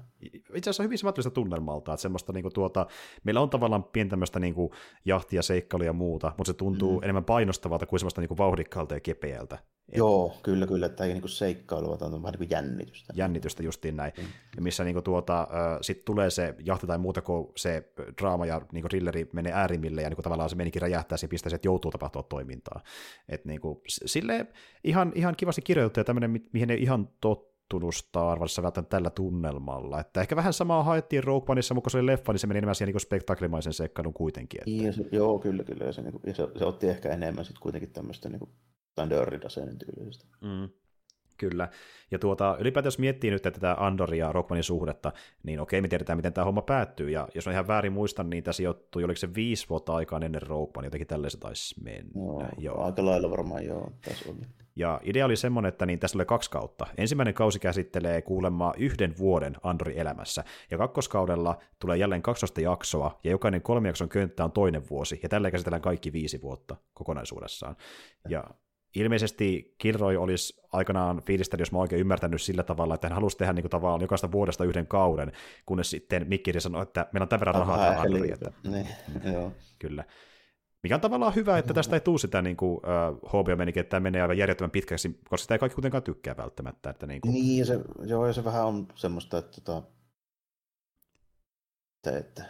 Itse asiassa hyvin samanlaista tunnelmalta, että semmoista niinku, tuota, meillä on tavallaan pientä tämmöistä niinku, jahtia, seikkailuja ja muuta, mutta se tuntuu mm. enemmän painostavalta kuin semmoista niinku, vauhdikkaalta ja kepeältä. Joo, kyllä, kyllä, että ei niinku seikkailua, vaan on vähän niin kuin jännitystä. Jännitystä justiin näin, mm. ja missä niinku, tuota, sitten tulee se jahti tai muuta, kuin se draama ja niinku, thrilleri menee äärimmille, ja niinku, tavallaan se menikin räjähtää siinä pisteeseen, että joutuu tapahtua toimintaa. Et, niinku, sille ihan, ihan kivasti kirjoitettu ja tämmöinen, mihin ei ihan tottunut Star Warsissa välttämättä tällä tunnelmalla. Että ehkä vähän samaa haettiin Rogue Oneissa, mutta kun se oli leffa, niin se meni enemmän siihen niin spektaklimaisen seikkailun kuitenkin. Että... Ja se, joo, kyllä, kyllä. Ja se, niin kuin, ja se, se otti ehkä enemmän sitten kuitenkin tämmöistä niin kuin, Dirty tyylistä. Mm. Kyllä. Ja tuota, ylipäätään jos miettii nyt tätä Andoria ja Rockmanin suhdetta, niin okei, me tiedetään, miten tämä homma päättyy. Ja jos mä ihan väärin muistan, niin tämä sijoittui, oliko se viisi vuotta aikaan ennen Rockman, jotenkin tälleen se taisi mennä. Joo, joo. Aika lailla varmaan joo, tässä oli. Ja idea oli semmoinen, että niin tässä oli kaksi kautta. Ensimmäinen kausi käsittelee kuulemma yhden vuoden Andori elämässä, ja kakkoskaudella tulee jälleen 12 jaksoa, ja jokainen kolme jakson könttä on toinen vuosi, ja tällä käsitellään kaikki viisi vuotta kokonaisuudessaan. Ja ilmeisesti Kilroy olisi aikanaan fiilistänyt, jos mä oikein ymmärtänyt sillä tavalla, että hän halusi tehdä niin kuin tavallaan jokaista vuodesta yhden kauden, kunnes sitten Mikkiri sanoi, että meillä on tämän verran rahaa. Että... Niin, joo. Kyllä. Mikä on tavallaan hyvä, että tästä ei tule sitä niin kuin, uh, hobia menikin, että tämä menee aivan järjettömän pitkäksi, koska sitä ei kaikki kuitenkaan tykkää välttämättä. Että niin, kuin... niin ja se, joo, ja se vähän on semmoista, että, tota, että, että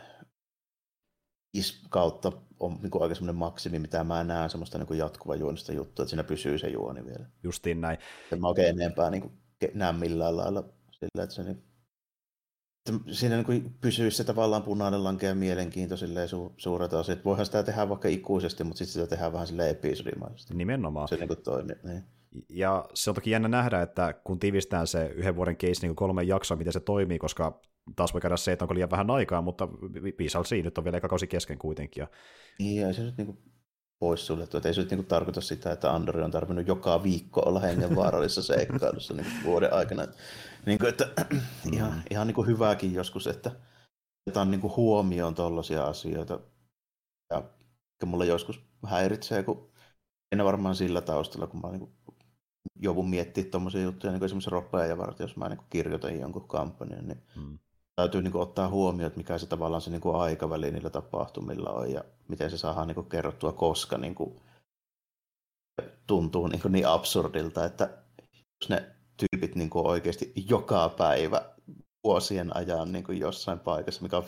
is kautta on niin kuin aika semmoinen maksimi, mitä mä näen semmoista niin jatkuva juonista juttua, että siinä pysyy se juoni vielä. Justiin näin. En mä oikein enempää niin kuin, näe millään lailla sillä, että se niin, että siinä niin kuin pysyisi se tavallaan punainen lanke ja mielenkiinto silleen su- suurelta osin. Että voihan sitä tehdä vaikka ikuisesti, mutta sitten sitä tehdään vähän sille episodimaisesti. Nimenomaan. Se niin kuin toimii. Niin. Ja se on toki jännä nähdä, että kun tiivistään se yhden vuoden case niin kolme jaksoa, miten se toimii, koska taas voi käydä se, että onko liian vähän aikaa, mutta siinä nyt on vielä eka kausi kesken kuitenkin. Ja... Niin, ja se nyt niin pois suljettu, että ei se nyt niin tarkoita sitä, että Andori on tarvinnut joka viikko olla hengenvaarallisessa seikkailussa niin vuoden aikana. Niin kuin, että ihan, mm. ihan niin kuin hyvääkin joskus, että otetaan niin kuin huomioon tuollaisia asioita. Ja mulla joskus häiritsee, kun en varmaan sillä taustalla, kun mä niin kuin joudun miettimään tuommoisia juttuja, niin kuin esimerkiksi roppeja ja varten, jos mä niin kirjoitan jonkun kampanjan, niin mm täytyy niin kuin, ottaa huomioon, että mikä se tavallaan se niin kuin, aikaväli niillä tapahtumilla on ja miten se saadaan niin kuin, kerrottua, koska niin kuin, tuntuu niin, kuin, niin absurdilta, että jos ne tyypit niin kuin, oikeasti joka päivä vuosien ajan niin kuin jossain paikassa, mikä on 50-50,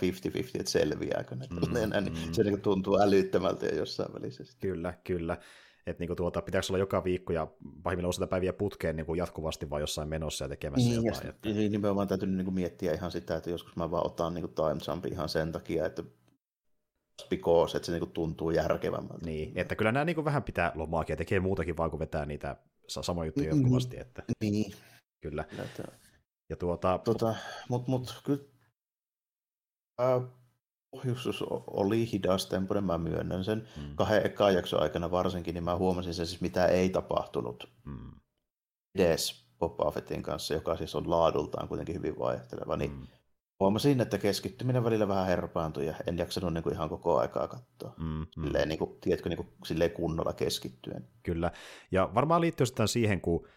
että selviääkö ne. Mm, niin Se niin kuin, tuntuu älyttömältä jo jossain välissä. Kyllä, kyllä että niinku tuota, pitääkö olla joka viikko ja pahimmillaan useita päiviä putkeen niinku jatkuvasti vai jossain menossa ja tekemässä niin, jotain. Ja että... Niin, nimenomaan täytyy niinku miettiä ihan sitä, että joskus mä vaan otan niinku time jump ihan sen takia, että because, että se niinku tuntuu järkevämmältä. Niin, että kyllä nämä niinku vähän pitää lomaakin ja tekee muutakin vaan kuin vetää niitä samoja juttuja mm-hmm. jatkuvasti. Että... Niin. Kyllä. Ja tuota... Tota, mut, mut kyllä äh, pohjustus oli hidastempoinen, mä myönnän sen. Mm. Kahden ekan jakson aikana varsinkin, niin mä huomasin sen siis, mitä ei tapahtunut mm. edes Boba Fettin kanssa, joka siis on laadultaan kuitenkin hyvin vaihteleva, niin mm. huomasin, että keskittyminen välillä vähän herpaantui ja en jaksanut niin kuin ihan koko aikaa katsoa. Mm, mm. Silleen, niin kuin, tiedätkö, niin kuin, silleen kunnolla keskittyen. Kyllä, ja varmaan liittyy sitten siihen, kun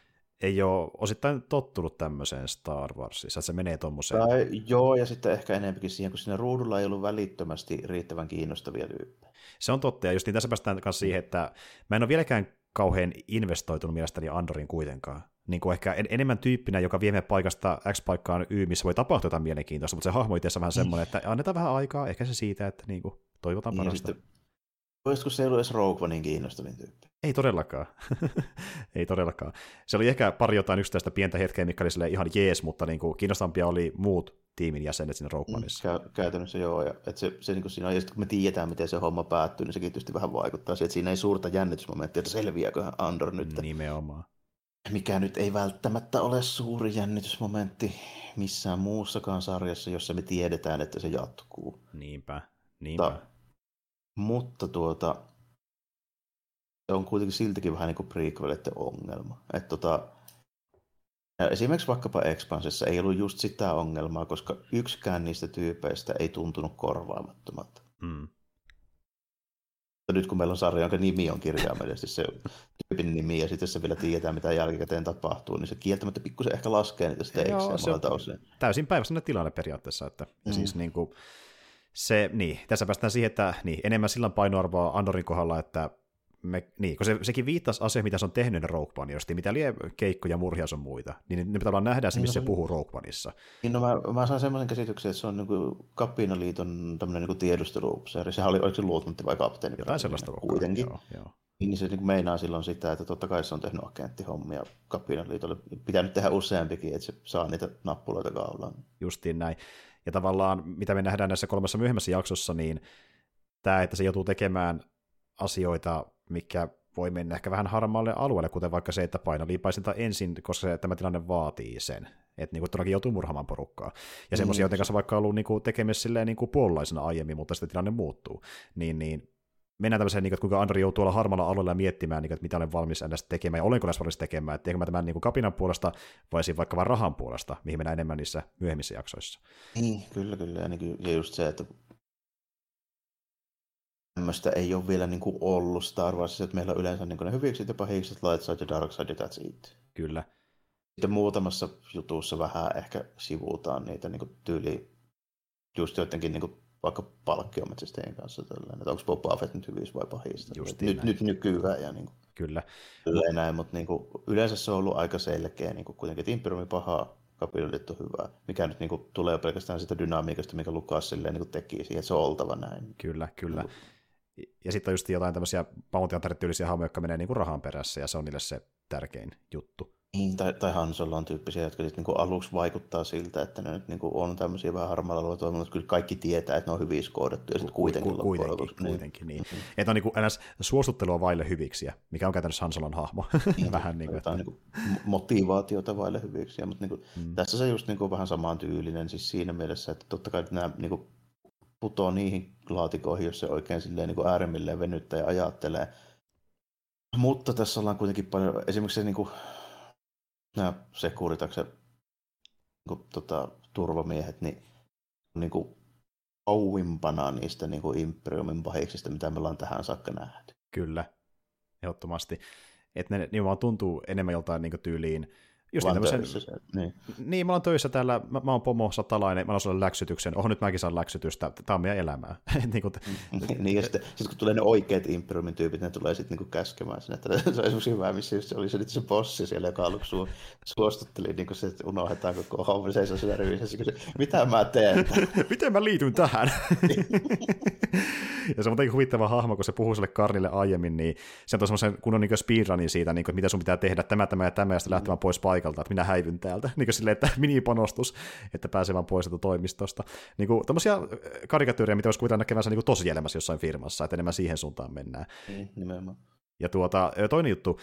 ei ole osittain tottunut tämmöiseen Star Warsissa, että se menee tuommoiseen. Tai, joo, ja sitten ehkä enemmänkin siihen, kun siinä ruudulla ei ollut välittömästi riittävän kiinnostavia tyyppejä. Se on totta, ja just niin tässä päästään kanssa siihen, että mä en ole vieläkään kauhean investoitunut mielestäni Andorin kuitenkaan. Niin kuin ehkä en, enemmän tyyppinä, joka vie paikasta X paikkaan Y, missä voi tapahtua jotain mielenkiintoista, mutta se hahmo itse vähän semmoinen, että annetaan vähän aikaa, ehkä se siitä, että niin kuin, toivotaan niin, parasta. Sitten, Olisiko se ollut edes Rogue Onein kiinnostavin tyyppi? Ei todellakaan. ei todellakaan. Se oli ehkä pari jotain yksittäistä pientä hetkeä, mikä oli ihan jees, mutta niin kuin kiinnostavampia oli muut tiimin jäsenet siinä Rogue mm, Oneissa. Mm, käytännössä joo, ja että se, se niin kuin siinä, ja sitten kun me tiedetään, miten se homma päättyy, niin sekin tietysti vähän vaikuttaa siihen, että siinä ei suurta jännitysmomenttia, että selviääkö Andor nyt. Nimenomaan. Mikä nyt ei välttämättä ole suuri jännitysmomentti missään muussakaan sarjassa, jossa me tiedetään, että se jatkuu. Niinpä, niinpä. Ta, mutta tuota, se on kuitenkin siltikin vähän niin kuin prequelitten ongelma. Että tota, esimerkiksi vaikkapa Expansissa ei ollut just sitä ongelmaa, koska yksikään niistä tyypeistä ei tuntunut korvaamattomalta. Mm. Nyt kun meillä on sarja, jonka nimi on kirjaimellisesti se tyypin nimi, ja sitten se vielä tietää, mitä jälkikäteen tapahtuu, niin se kieltämättä pikkusen ehkä laskee niitä stakea se osin. Täysin päivässä tilanne periaatteessa. Että, mm. siis niin kuin, se, niin, tässä päästään siihen, että niin, enemmän sillä painoarvoa Andorin kohdalla, että me, niin, kun se, sekin viittasi asia, mitä se on tehnyt ne Rogue One, mitä lie keikkoja, murhia sun muita, niin ne pitää vaan nähdä se, missä no, se puhuu Rogue. Niin, no mä, mä saan semmoisen käsityksen, että se on niin Kapinaliiton tämmöinen niin tiedusteluupseeri. Sehän oli, oliko se luutnantti vai kapteeni? Jotain sellaista kuitenkin. Joo, joo. Niin se niin meinaa silloin sitä, että totta kai se on tehnyt agenttihommia Kapinaliitolle. Pitää nyt tehdä useampikin, että se saa niitä nappuloita kaulaan. Justiin näin. Ja tavallaan, mitä me nähdään näissä kolmessa myöhemmässä jaksossa, niin tämä, että se joutuu tekemään asioita, mikä voi mennä ehkä vähän harmaalle alueelle, kuten vaikka se, että paino liipaisinta ensin, koska se, tämä tilanne vaatii sen. Että niin todellakin joutuu murhaamaan porukkaa. Ja semmoisia, mm, joiden kanssa vaikka ollut niin tekemisissä silleen niin kuin puolalaisena aiemmin, mutta sitten tilanne muuttuu. Niin, niin mennään tämmöiseen, niin kuin, että kuinka Andri joutuu olla harmalla alueella miettimään, niin kuin, että mitä olen valmis ennästä tekemään, ja olenko edes valmis tekemään, että teekö mä tämän niin kuin kapinan puolesta, vai vaikka vain rahan puolesta, mihin mennään enemmän niissä myöhemmissä jaksoissa. Niin, kyllä, kyllä. Ja, niin, ja just se, että tämmöistä ei ole vielä niin kuin ollut Star Warsissa, että meillä on yleensä niin kuin ne hyvikset ja pahikset, light side ja dark side ja that's it. Kyllä. Sitten muutamassa jutussa vähän ehkä sivuutaan niitä niin kuin tyyli, just joidenkin niin kuin vaikka palkkiometsästäjien kanssa tällainen, että onko Boba Fett nyt hyvissä vai pahista. nyt, nyt nykyään ja niin kuin, Kyllä. Kyllä näin, mutta niin kuin, yleensä se on ollut aika selkeä, niin kuin, kuitenkin, että Imperiumi paha, kapitolit on hyvä, mikä nyt niin kuin, tulee pelkästään sitä dynamiikasta, mikä Lukas silleen, niin kuin, teki siihen, että se on oltava näin. Kyllä, kyllä. Niin ja sitten on just jotain tämmöisiä bounty tyylisiä hahmoja, jotka menee niinku rahan perässä, ja se on niille se tärkein juttu. Niin, tai, tai Hansolla on tyyppisiä, jotka sitten niinku aluksi vaikuttaa siltä, että ne nyt niinku on tämmöisiä vähän harmaalla alueella toiminut, mutta kyllä kaikki tietää, että ne on hyvin skoodattu, ja sitten kuitenkin ku, kuitenkin, niin. kuitenkin, niin. Mm-hmm. Että on niinku ns. suostuttelua vaille hyviksiä, mikä on käytännössä Hansolan hahmo. Niin, vähän niin kuin, että... niinku motivaatiota vaille hyviksiä, mutta niinku, mm. tässä se just niinku vähän samaan tyylinen, siis siinä mielessä, että totta kai nämä niinku putoo niihin laatikoihin, jos se oikein silleen niin kuin äärimmilleen venyttää ja ajattelee. Mutta tässä ollaan kuitenkin paljon, esimerkiksi se niin kuin, nämä sekuritakse niin tota, turvamiehet, niin, niin kuin, kauimpana niistä niin kuin Imperiumin pahiksista, mitä me ollaan tähän saakka nähty. Kyllä, ehdottomasti. Että ne nimenomaan tuntuu enemmän joltain niin tyyliin Just niin, töissä, niin. niin, mä oon töissä täällä, mä, mä oon pomo satalainen, mä oon läksytyksen, oho nyt mäkin saan läksytystä, tämä on meidän elämää. niin, kuin, niin, ja sitten, sitten kun tulee ne oikeat Imperiumin tyypit, ne tulee sitten niin käskemään sinne, että se on esimerkiksi hyvä, missä se oli se, se bossi siellä, joka aluksi su, suostutteli, niin kuin se, että unohdetaan koko homma, seisoo siellä rivissä, se, mitä mä teen? Miten mä liityn tähän? ja se on muutenkin huvittava hahmo, kun se puhuu sille Karnille aiemmin, niin se on semmoisen kunnon niin speedrunin siitä, niin kuin, että mitä sun pitää tehdä, tämä, tämä ja tämä, ja sitten lähtemään pois paikalta, että minä häivyn täältä. Niin kuin silleen, että minipanostus, että pääsee vaan pois toimistosta. Niin kuin tämmöisiä karikatyyriä, mitä olisi kuvitella näkevänsä niin tosielämässä jossain firmassa, että enemmän siihen suuntaan mennään. Niin, nimenomaan. Ja tuota, toinen juttu,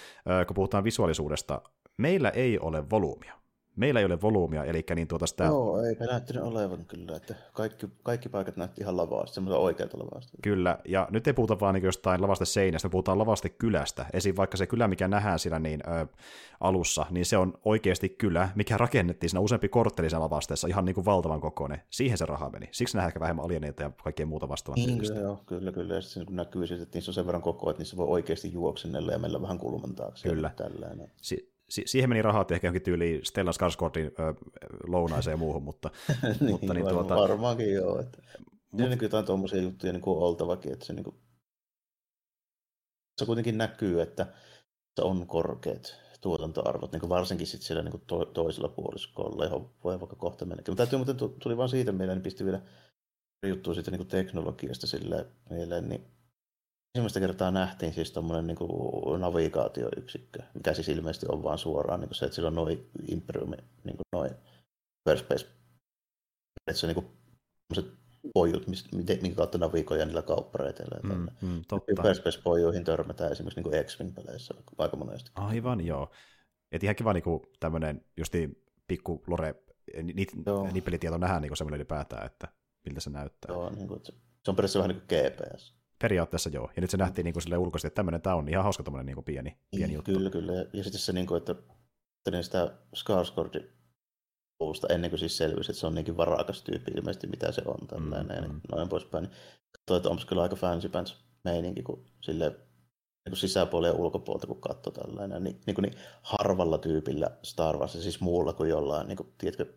kun puhutaan visuaalisuudesta, meillä ei ole volyymia meillä ei ole volyymia, eli niin tuota sitä... Joo, eikä näyttänyt olevan kyllä, että kaikki, kaikki paikat näytti ihan lavasta, semmoista oikealta lavasta. Kyllä, ja nyt ei puhuta vaan niin jostain lavaste seinästä, puhutaan lavaste kylästä. Esim. vaikka se kylä, mikä nähdään siinä niin, ö, alussa, niin se on oikeasti kylä, mikä rakennettiin siinä useampi kortteli siinä lavasteessa, ihan niin kuin valtavan kokoinen. Siihen se raha meni. Siksi nähdään ehkä vähemmän alieneita ja kaikkea muuta vastaavaa. Niin, kyllä, joo, kyllä, kyllä. Ja sitten kun näkyy, että niissä on sen verran koko, että niissä voi oikeasti juoksennella ja meillä vähän kulman taakse. Kyllä. Si- siihen meni rahat ehkä johonkin tyyliin Stellan Skarsgårdin lounaiseen ja muuhun, mutta, niin, mutta niin, tuota... varmaankin joo. Että... Mut... Niin jotain tuommoisia juttuja niin kuin oltavakin, että se, niin kuin... se kuitenkin näkyy, että se on korkeat tuotantoarvot, niin kuin varsinkin sit siellä niin kuin to- toisella puoliskolla, johon voi vaikka kohta mennäkin. Mutta täytyy muuten tuli vaan siitä mieleen, niin pisti vielä juttua siitä niin kuin teknologiasta sille mieleen, niin ensimmäistä kertaa nähtiin siis tuommoinen niin navigaatioyksikkö, mikä siis ilmeisesti on vaan suoraan niin se, että sillä on noin Imperium, niin noin Perspace, että se on niin kuin, pojut, minkä kautta navigoidaan niillä kauppareiteillä. Mm, mm, totta. Perspace-pojuihin törmätään esimerkiksi niin X-Wing-peleissä aika monesti. Aivan, joo. Et ihan kiva niin tämmöinen justi pikku lore, nippelitieto nähdään niin semmoinen ylipäätään, että miltä se näyttää. Joo, niin kuin, se on periaatteessa vähän niin kuin GPS. Periaatteessa joo. Ja nyt se nähtiin niin kuin ulkoisesti, että tämmöinen tämä on ihan hauska tämmöinen niin kuin pieni, pieni niin, juttu. Kyllä, kyllä. Ja sitten se, niin kuin, että, niin sitä Skarsgård puusta ennen kuin siis selvisi, että se on niinkin varakas tyyppi ilmeisesti, mitä se on tällainen, mm, mm. noin poispäin. Niin että onko kyllä aika fancy pants meininki, kun sille niin sisäpuolella ja ulkopuolelta, kun katsoo tällainen, niin, niin, kuin niin harvalla tyypillä Star Wars, siis muulla kuin jollain, niin kuin, tiedätkö,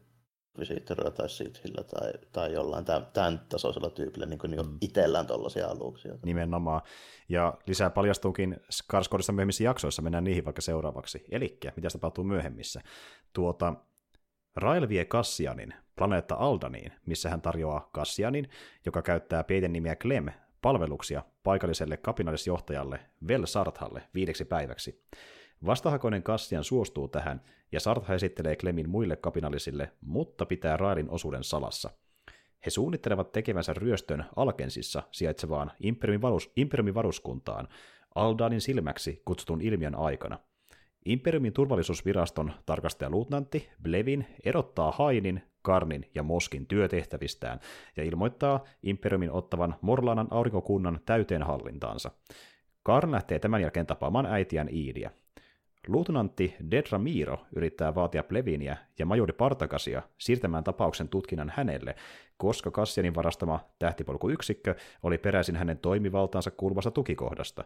Visitorilla tai Sithillä tai, tai jollain tämän, tämän tasoisella tyypillä niin, niin mm. itsellään tuollaisia aluksia. Nimenomaan. Ja lisää paljastuukin Skarsgårdista myöhemmissä jaksoissa, mennään niihin vaikka seuraavaksi. Eli mitä tapahtuu myöhemmissä. Tuota, Rael vie Kassianin planeetta Aldaniin, missä hän tarjoaa Kassianin, joka käyttää peiten nimiä Clem, palveluksia paikalliselle kapinallisjohtajalle Vel Sarthalle viideksi päiväksi. Vastahakoinen Kassian suostuu tähän, ja Sartha esittelee Klemin muille kapinallisille, mutta pitää Raelin osuuden salassa. He suunnittelevat tekevänsä ryöstön Alkensissa sijaitsevaan Imperiumin, varus, Imperiumin varuskuntaan Aldanin silmäksi kutsutun ilmiön aikana – Imperiumin turvallisuusviraston tarkastajaluutnantti Blevin erottaa Hainin, Karnin ja Moskin työtehtävistään ja ilmoittaa Imperiumin ottavan Morlanan aurinkokunnan täyteen hallintaansa. Karn lähtee tämän jälkeen tapaamaan äitiään Iidiä. Luutnantti Dedra Miro yrittää vaatia Plevinia ja majori Partakasia siirtämään tapauksen tutkinnan hänelle, koska Kassianin varastama tähtipolkuyksikkö oli peräisin hänen toimivaltaansa kuuluvasta tukikohdasta.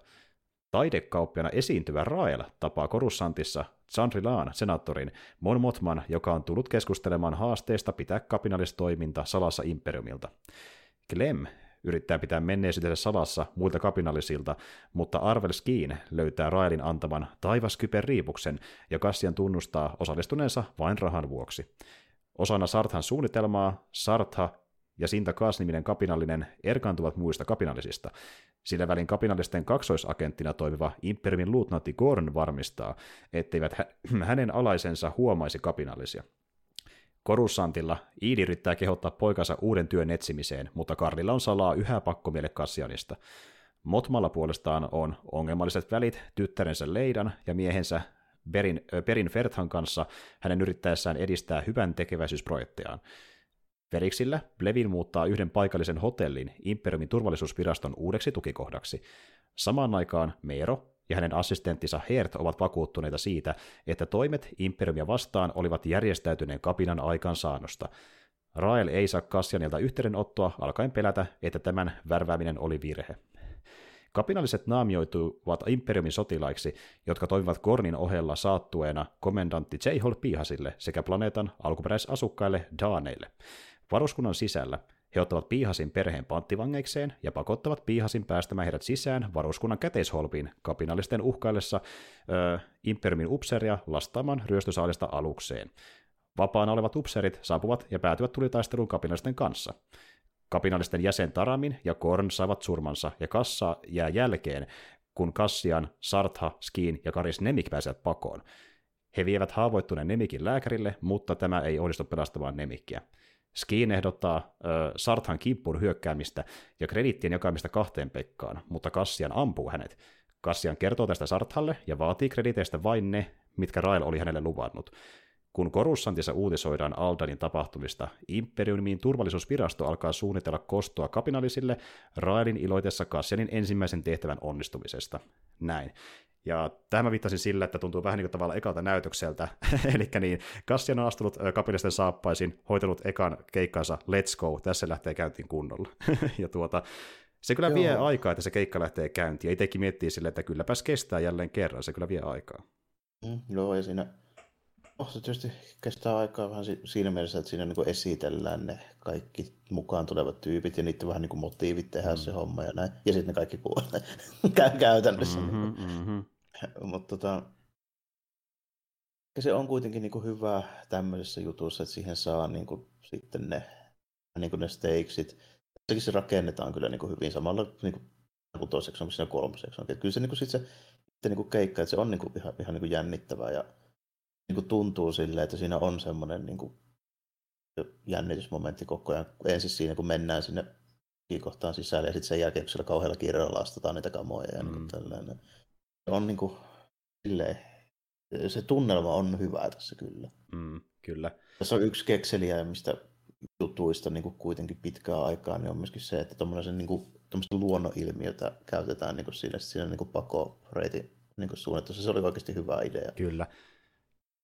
Taidekauppiana esiintyvä Rael tapaa Korussantissa Chandrilaan senaattorin Mon Motman, joka on tullut keskustelemaan haasteesta pitää kapinallistoiminta salassa imperiumilta. Clem yrittää pitää menneisyytensä salassa muilta kapinallisilta, mutta Arvel Skeen löytää Raelin antaman taivaskypen riipuksen, ja Kassian tunnustaa osallistuneensa vain rahan vuoksi. Osana Sarthan suunnitelmaa Sartha ja Sinta Kaas-niminen kapinallinen erkaantuvat muista kapinallisista. Sillä välin kapinallisten kaksoisagenttina toimiva Imperiumin luutnantti Gorn varmistaa, etteivät hänen alaisensa huomaisi kapinallisia. Korussantilla Iidi yrittää kehottaa poikansa uuden työn etsimiseen, mutta Karlilla on salaa yhä pakkomielle Kassianista. Motmalla puolestaan on ongelmalliset välit tyttärensä Leidan ja miehensä Berin, Perin Ferthan kanssa hänen yrittäessään edistää hyvän tekeväisyysprojektejaan. Veriksillä Blevin muuttaa yhden paikallisen hotellin Imperiumin turvallisuusviraston uudeksi tukikohdaksi. Samaan aikaan Meero ja hänen assistenttinsa Hert ovat vakuuttuneita siitä, että toimet Imperiumia vastaan olivat järjestäytyneen kapinan aikaansaannosta. Rael ei saa Kassianilta yhteydenottoa, alkaen pelätä, että tämän värvääminen oli virhe. Kapinalliset naamioituvat Imperiumin sotilaiksi, jotka toimivat Kornin ohella saattueena komendantti J. Pihasille sekä planeetan alkuperäisasukkaille Daaneille. Varuskunnan sisällä he ottavat Piihasin perheen panttivangeikseen ja pakottavat Piihasin päästämään heidät sisään varuskunnan käteisholpiin kapinallisten uhkaillessa ö, Imperiumin upseeria lastaamaan ryöstösaalista alukseen. Vapaana olevat upseerit saapuvat ja päätyvät tulitaisteluun kapinallisten kanssa. Kapinallisten jäsen Taramin ja Korn saavat surmansa ja Kassa jää jälkeen, kun Kassian, Sartha, Skiin ja Karis Nemik pääsevät pakoon. He vievät haavoittuneen Nemikin lääkärille, mutta tämä ei onnistu pelastamaan Nemikkiä. Skeen ehdottaa äh, Sarthan kimppuun hyökkäämistä ja krediittien jakamista kahteen Pekkaan, mutta Kassian ampuu hänet. Kassian kertoo tästä Sarthalle ja vaatii krediteistä vain ne, mitkä Rael oli hänelle luvannut. Kun Korussantissa uutisoidaan Aldanin tapahtumista, Imperiumin turvallisuusvirasto alkaa suunnitella kostoa kapinallisille Raelin iloitessa Kassianin ensimmäisen tehtävän onnistumisesta. Näin. Ja tähän mä viittasin sillä, että tuntuu vähän niin kuin tavallaan ekalta näytökseltä. Eli niin, Kassian on astunut kapinallisten saappaisin, hoitellut ekan keikkansa Let's Go, tässä lähtee käyntiin kunnolla. ja tuota, se kyllä Joo. vie aikaa, että se keikka lähtee käyntiin. Ei teki miettiä sille, että kylläpäs kestää jälleen kerran, se kyllä vie aikaa. Mm, joo, ja siinä Oh, se tietysti kestää aikaa vähän siinä mielessä, että siinä niin esitellään ne kaikki mukaan tulevat tyypit ja niiden vähän niin kuin motiivit tehdä mm. se homma ja näin. Ja sitten ne kaikki kuolee käytännössä. Mm-hmm, mm-hmm. Mutta tota, se on kuitenkin niin kuin hyvä tämmöisessä jutussa, että siihen saa niin kuin, sitten ne, niin kuin ne stakesit. Sekin se rakennetaan kyllä niin kuin hyvin samalla niin kuin kutoseksi, onko siinä kolmoseksi. Kyllä se, niin kuin, sit se, se niin kuin keikka, että se on niin kuin, ihan, ihan niin kuin jännittävää ja niin kuin tuntuu silleen, että siinä on semmoinen niin kuin, jännitysmomentti koko ajan. Ensin siinä, kun mennään sinne kohtaan sisälle ja sitten sen jälkeen, kun siellä kauhealla kiireellä lastataan niitä kamoja ja niin mm. niin tällainen. Se on niin kuin, silleen, se tunnelma on hyvä tässä kyllä. Mm, kyllä. Tässä on yksi kekseliä, mistä jutuista niin kuin kuitenkin pitkään aikaa, niin on myöskin se, että tuommoisen niin kuin, luonnonilmiötä käytetään niin kuin siinä, siinä niin kuin pakoreitin niin suunnittelussa. Se oli oikeasti hyvä idea. Kyllä.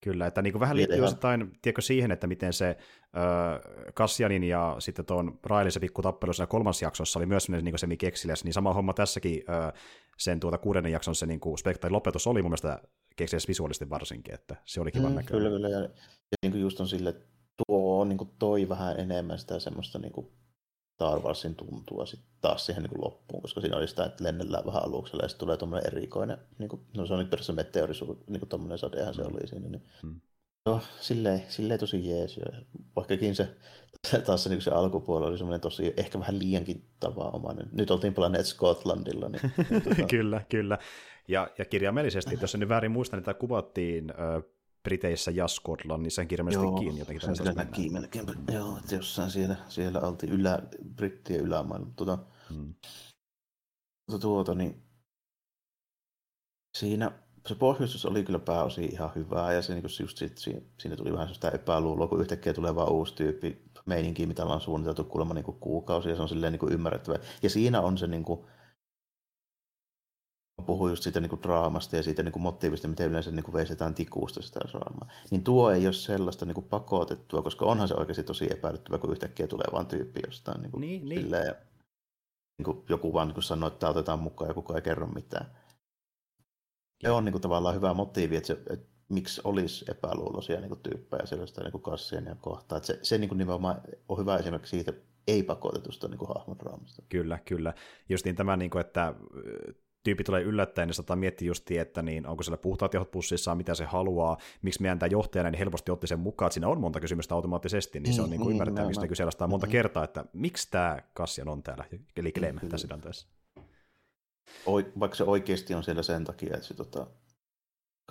Kyllä, että niin kuin vähän liittyy jostain, tiedätkö, siihen, että miten se äh, Kassianin ja sitten tuon Railin se pikku tappelu siinä kolmas jaksossa oli myös niin semi keksiliäs, niin sama homma tässäkin äh, sen tuota kuudennen jakson se niin kuin lopetus oli mun mielestä keksiliäs visuaalisesti varsinkin, että se oli kivan mm, näköinen. Kyllä, kyllä, ja, ja niin kuin just on sille, että tuo niin kuin toi vähän enemmän sitä semmoista niin kuin Star Warsin tuntua sitten taas siihen niin loppuun, koska siinä oli sitä, että lennellään vähän aluksella ja sitten tulee tuommoinen erikoinen, niin kuin, no se on nyt periaatteessa meteorisuus, niin kuin tuommoinen sadehan se mm. oli siinä, niin hmm. no, silleen, silleen tosi jees, vaikkakin se taas se, niin se alkupuoli oli semmoinen tosi, ehkä vähän liiankin tavanomainen. Nyt oltiin Planet Scotlandilla. Niin, niin kyllä, kyllä. Ja, ja kirjaimellisesti, jos en väärin muista, niin tämä kuvattiin Briteissä ja Skotlannissa niin kirjallisesti kiinni jotenkin. Joo, se näki melkein. Joo, että jossain siellä, siellä oltiin ylä, brittien ylämailla. Tuota, hmm. tuota, tuota, niin siinä se pohjustus oli kyllä pääosin ihan hyvää ja se, niin just sit, siinä, tuli vähän sitä epäluuloa, kun yhtäkkiä tulee vaan uusi tyyppi meininki, mitä ollaan suunniteltu kuulemma niin kuukausi ja se on silleen niin ymmärrettävä. Ja siinä on se niin kuin, puhuu just siitä niin kuin draamasta ja siitä niin kuin motiivista, miten yleensä niin kuin veistetään tikuusta sitä draamaa, niin tuo ei ole sellaista niin kuin pakotettua, koska onhan se oikeasti tosi epäilyttävä, kun yhtäkkiä tulee vain tyyppi jostain niin kuin niin, niin. Silleen, niin kuin joku vaan niin kuin sanoo, että tämä otetaan mukaan ja kukaan ei kerro mitään. Se on niin kuin tavallaan hyvä motiivi, että, se, että miksi olisi epäluuloisia niin kuin tyyppejä sellaista niin kassien ja kohtaa. Että se, se niin kuin nimenomaan on hyvä esimerkki siitä ei-pakotetusta niin hahmodraamasta. Kyllä, kyllä. Justiin tämä, niin kuin, että tyyppi tulee yllättäen, niin saattaa miettiä just, että niin, onko siellä puhtaat jahot pussissa, mitä se haluaa, miksi meidän tämä johtaja näin helposti otti sen mukaan, että siinä on monta kysymystä automaattisesti, niin se on niin kuin mm-hmm. ymmärrettävä, mistä kysellään monta mm-hmm. kertaa, että miksi tämä Kassian on täällä, eli Clem mm-hmm. tässä tilanteessa. Vaikka se oikeasti on siellä sen takia, että se tota,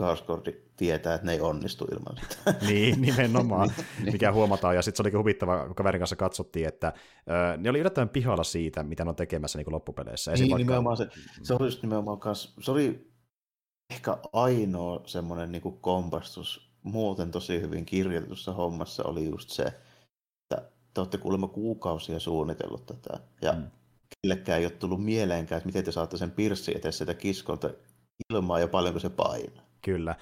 Skarsgård tietää, että ne ei onnistu ilman sitä. niin, nimenomaan, niin. mikä huomataan. Ja sitten se olikin huvittava, kun kaverin kanssa katsottiin, että ö, ne oli yllättävän pihalla siitä, mitä ne on tekemässä niin loppupeleissä. Esim. Niin, vaikka... nimenomaan se, se oli just nimenomaan kans, se oli ehkä ainoa semmoinen niin kuin kompastus muuten tosi hyvin kirjoitetussa hommassa oli just se, että te olette kuulemma kuukausia suunnitellut tätä, ja mm. kellekään ei ole tullut mieleenkään, että miten te saatte sen pirssi eteen sitä kiskolta ilmaa ja paljonko se painaa. Kyllä.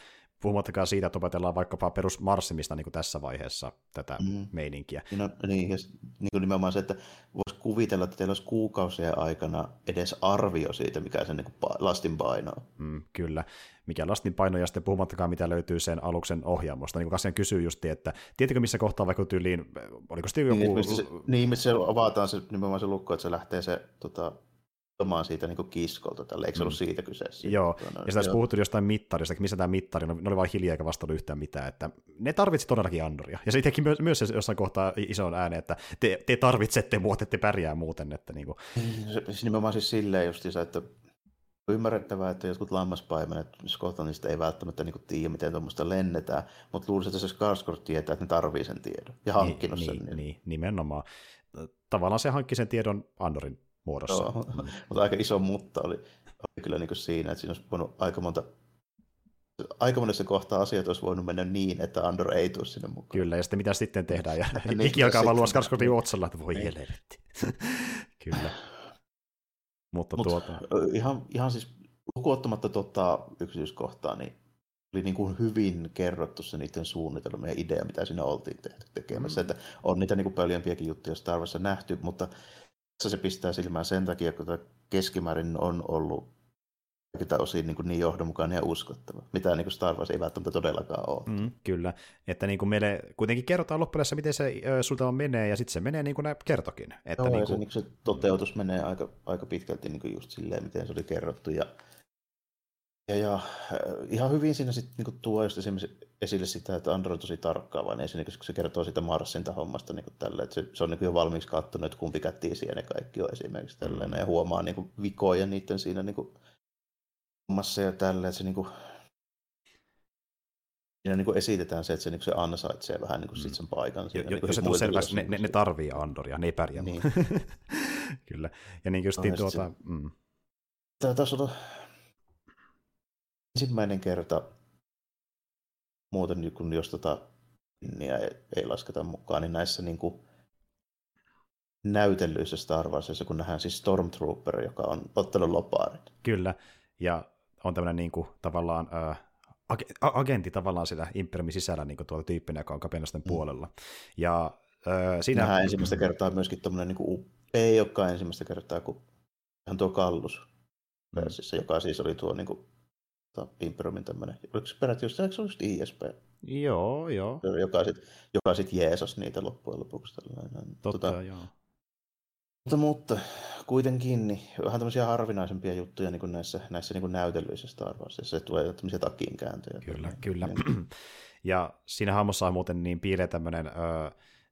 Puhumattakaan siitä, että opetellaan vaikkapa perusmarssimista niin kuin tässä vaiheessa tätä mm. meininkiä. No, niin, ja niin kuin nimenomaan se, että voisi kuvitella, että teillä olisi kuukausien aikana edes arvio siitä, mikä se niin kuin lastin paino mm, Kyllä, mikä lastin paino, ja sitten puhumattakaan, mitä löytyy sen aluksen ohjaamosta. Niin kuin Kassian kysyy just, että tiettikö missä kohtaa vaikka tyyliin, oliko sitten joku... Niin, missä se, niin, missä se avataan se, nimenomaan se lukko, että se lähtee se tota, omaan siitä niin kiskolta, tälle, eikö se ollut mm. siitä kyseessä? Joo, tuona, ja sitä puhuttu jostain mittarista, missä tämä mittari, no, ne oli vain hiljaa eikä vastannut yhtään mitään, että ne tarvitsi todellakin Andoria. Ja se teki myös, myös jossain kohtaa ison äänen, että te, te tarvitsette muut, ette pärjää muuten. Että niin kuin. Se, se nimenomaan siis silleen justiinsa, että ymmärrettävää, että jotkut lammaspaimenet Skotlannista ei välttämättä niin tiedä, miten tuommoista lennetään, mutta luulisin, että se Skarsgård tietää, että ne tarvii sen tiedon ja hankkinut niin, sen. Niin, niin, nimenomaan. Tavallaan se hankki sen tiedon Andorin muodossa. Joo, mm. mutta aika iso mutta oli, oli kyllä niin kuin siinä, että siinä olisi voinut aika monta aika monessa kohtaa asiat olisi voinut mennä niin, että Andor ei tule sinne mukaan. Kyllä, ja sitten mitä sitten tehdään, ja niin, Niki alkaa valua Skarsgårdin otsalla, että voi niin. helvetti. Kyllä. Mutta Mut, tuota... Ihan, ihan siis lukuottamatta tuota yksityiskohtaa, niin oli niin kuin hyvin kerrottu se niiden suunnitelma ja idea, mitä siinä oltiin tehty tekemässä. Mm. Että on niitä niin kuin pöljempiäkin juttuja Star Warsissa nähty, mutta se pistää silmään sen takia, kun keskimäärin on ollut kaikilta osin niin, niin johdonmukainen ja uskottava, mitä niin kuin Star Wars ei välttämättä todellakaan ole. Mm, kyllä, että niin kuin meille kuitenkin kerrotaan loppujen miten se suunnitelma menee, ja sitten se menee niin kuin ne kertokin. Että Joo, niin kuin... se, niin kuin se toteutus menee aika, aika pitkälti niin kuin just silleen, miten se oli kerrottu, ja Ja, ja ihan hyvin siinä sitten niinku tuo just esimerkiksi esille sitä, että Android on tosi tarkkaavainen, ja se, se kertoo sitä Marsinta hommasta niin tälle, että se, se on niin jo valmiiksi katsonut, että kumpi kättiisiä ne kaikki on esimerkiksi tällainen, mm. ja huomaa niin vikoja niiden siinä niin hommassa ja tällä, että se niin kuin, siinä niin kuin esitetään se, että se, niin se ansaitsee vähän niin kuin mm. sit sen paikan. Siinä, jo, niin jos se tulee selvästi, ne, ne, ne tarvii Andoria, ne ei pärjää. Niin. Kyllä. Ja niin just no, tuota... Se, mm. Tämä taas on ensimmäinen kerta muuten, niin kun jos tota ei, ei lasketa mukaan, niin näissä niin kuin näytellyissä Star Warsissa, kun nähdään siis Stormtrooper, joka on ottanut lopaarit. Kyllä, ja on tämmöinen niin kuin, tavallaan äh, agentti tavallaan sitä Imperiumin sisällä niin kuin tuolla tyyppinä, joka on kapenasten mm. puolella. Ja äh, siinä... Nähdään ensimmäistä kertaa myöskin tuommoinen, niin kuin, ei olekaan ensimmäistä kertaa, kun hän tuo Kallus mm. joka siis oli tuo niin kuin, Imperiumin tämmöinen, oliko se peräti just, se just ISP? Joo, joo. Joka sitten joka sit jeesas niitä loppujen lopuksi. Tällainen. Totta, tota, joo. Mutta, mutta kuitenkin niin vähän tämmöisiä harvinaisempia juttuja niin kuin näissä, näissä niin kuin näytellyissä Star Warsissa. Se tulee tämmöisiä takinkääntöjä. Kyllä, kyllä. ja siinä hahmossa on muuten niin piilee tämmöinen ö,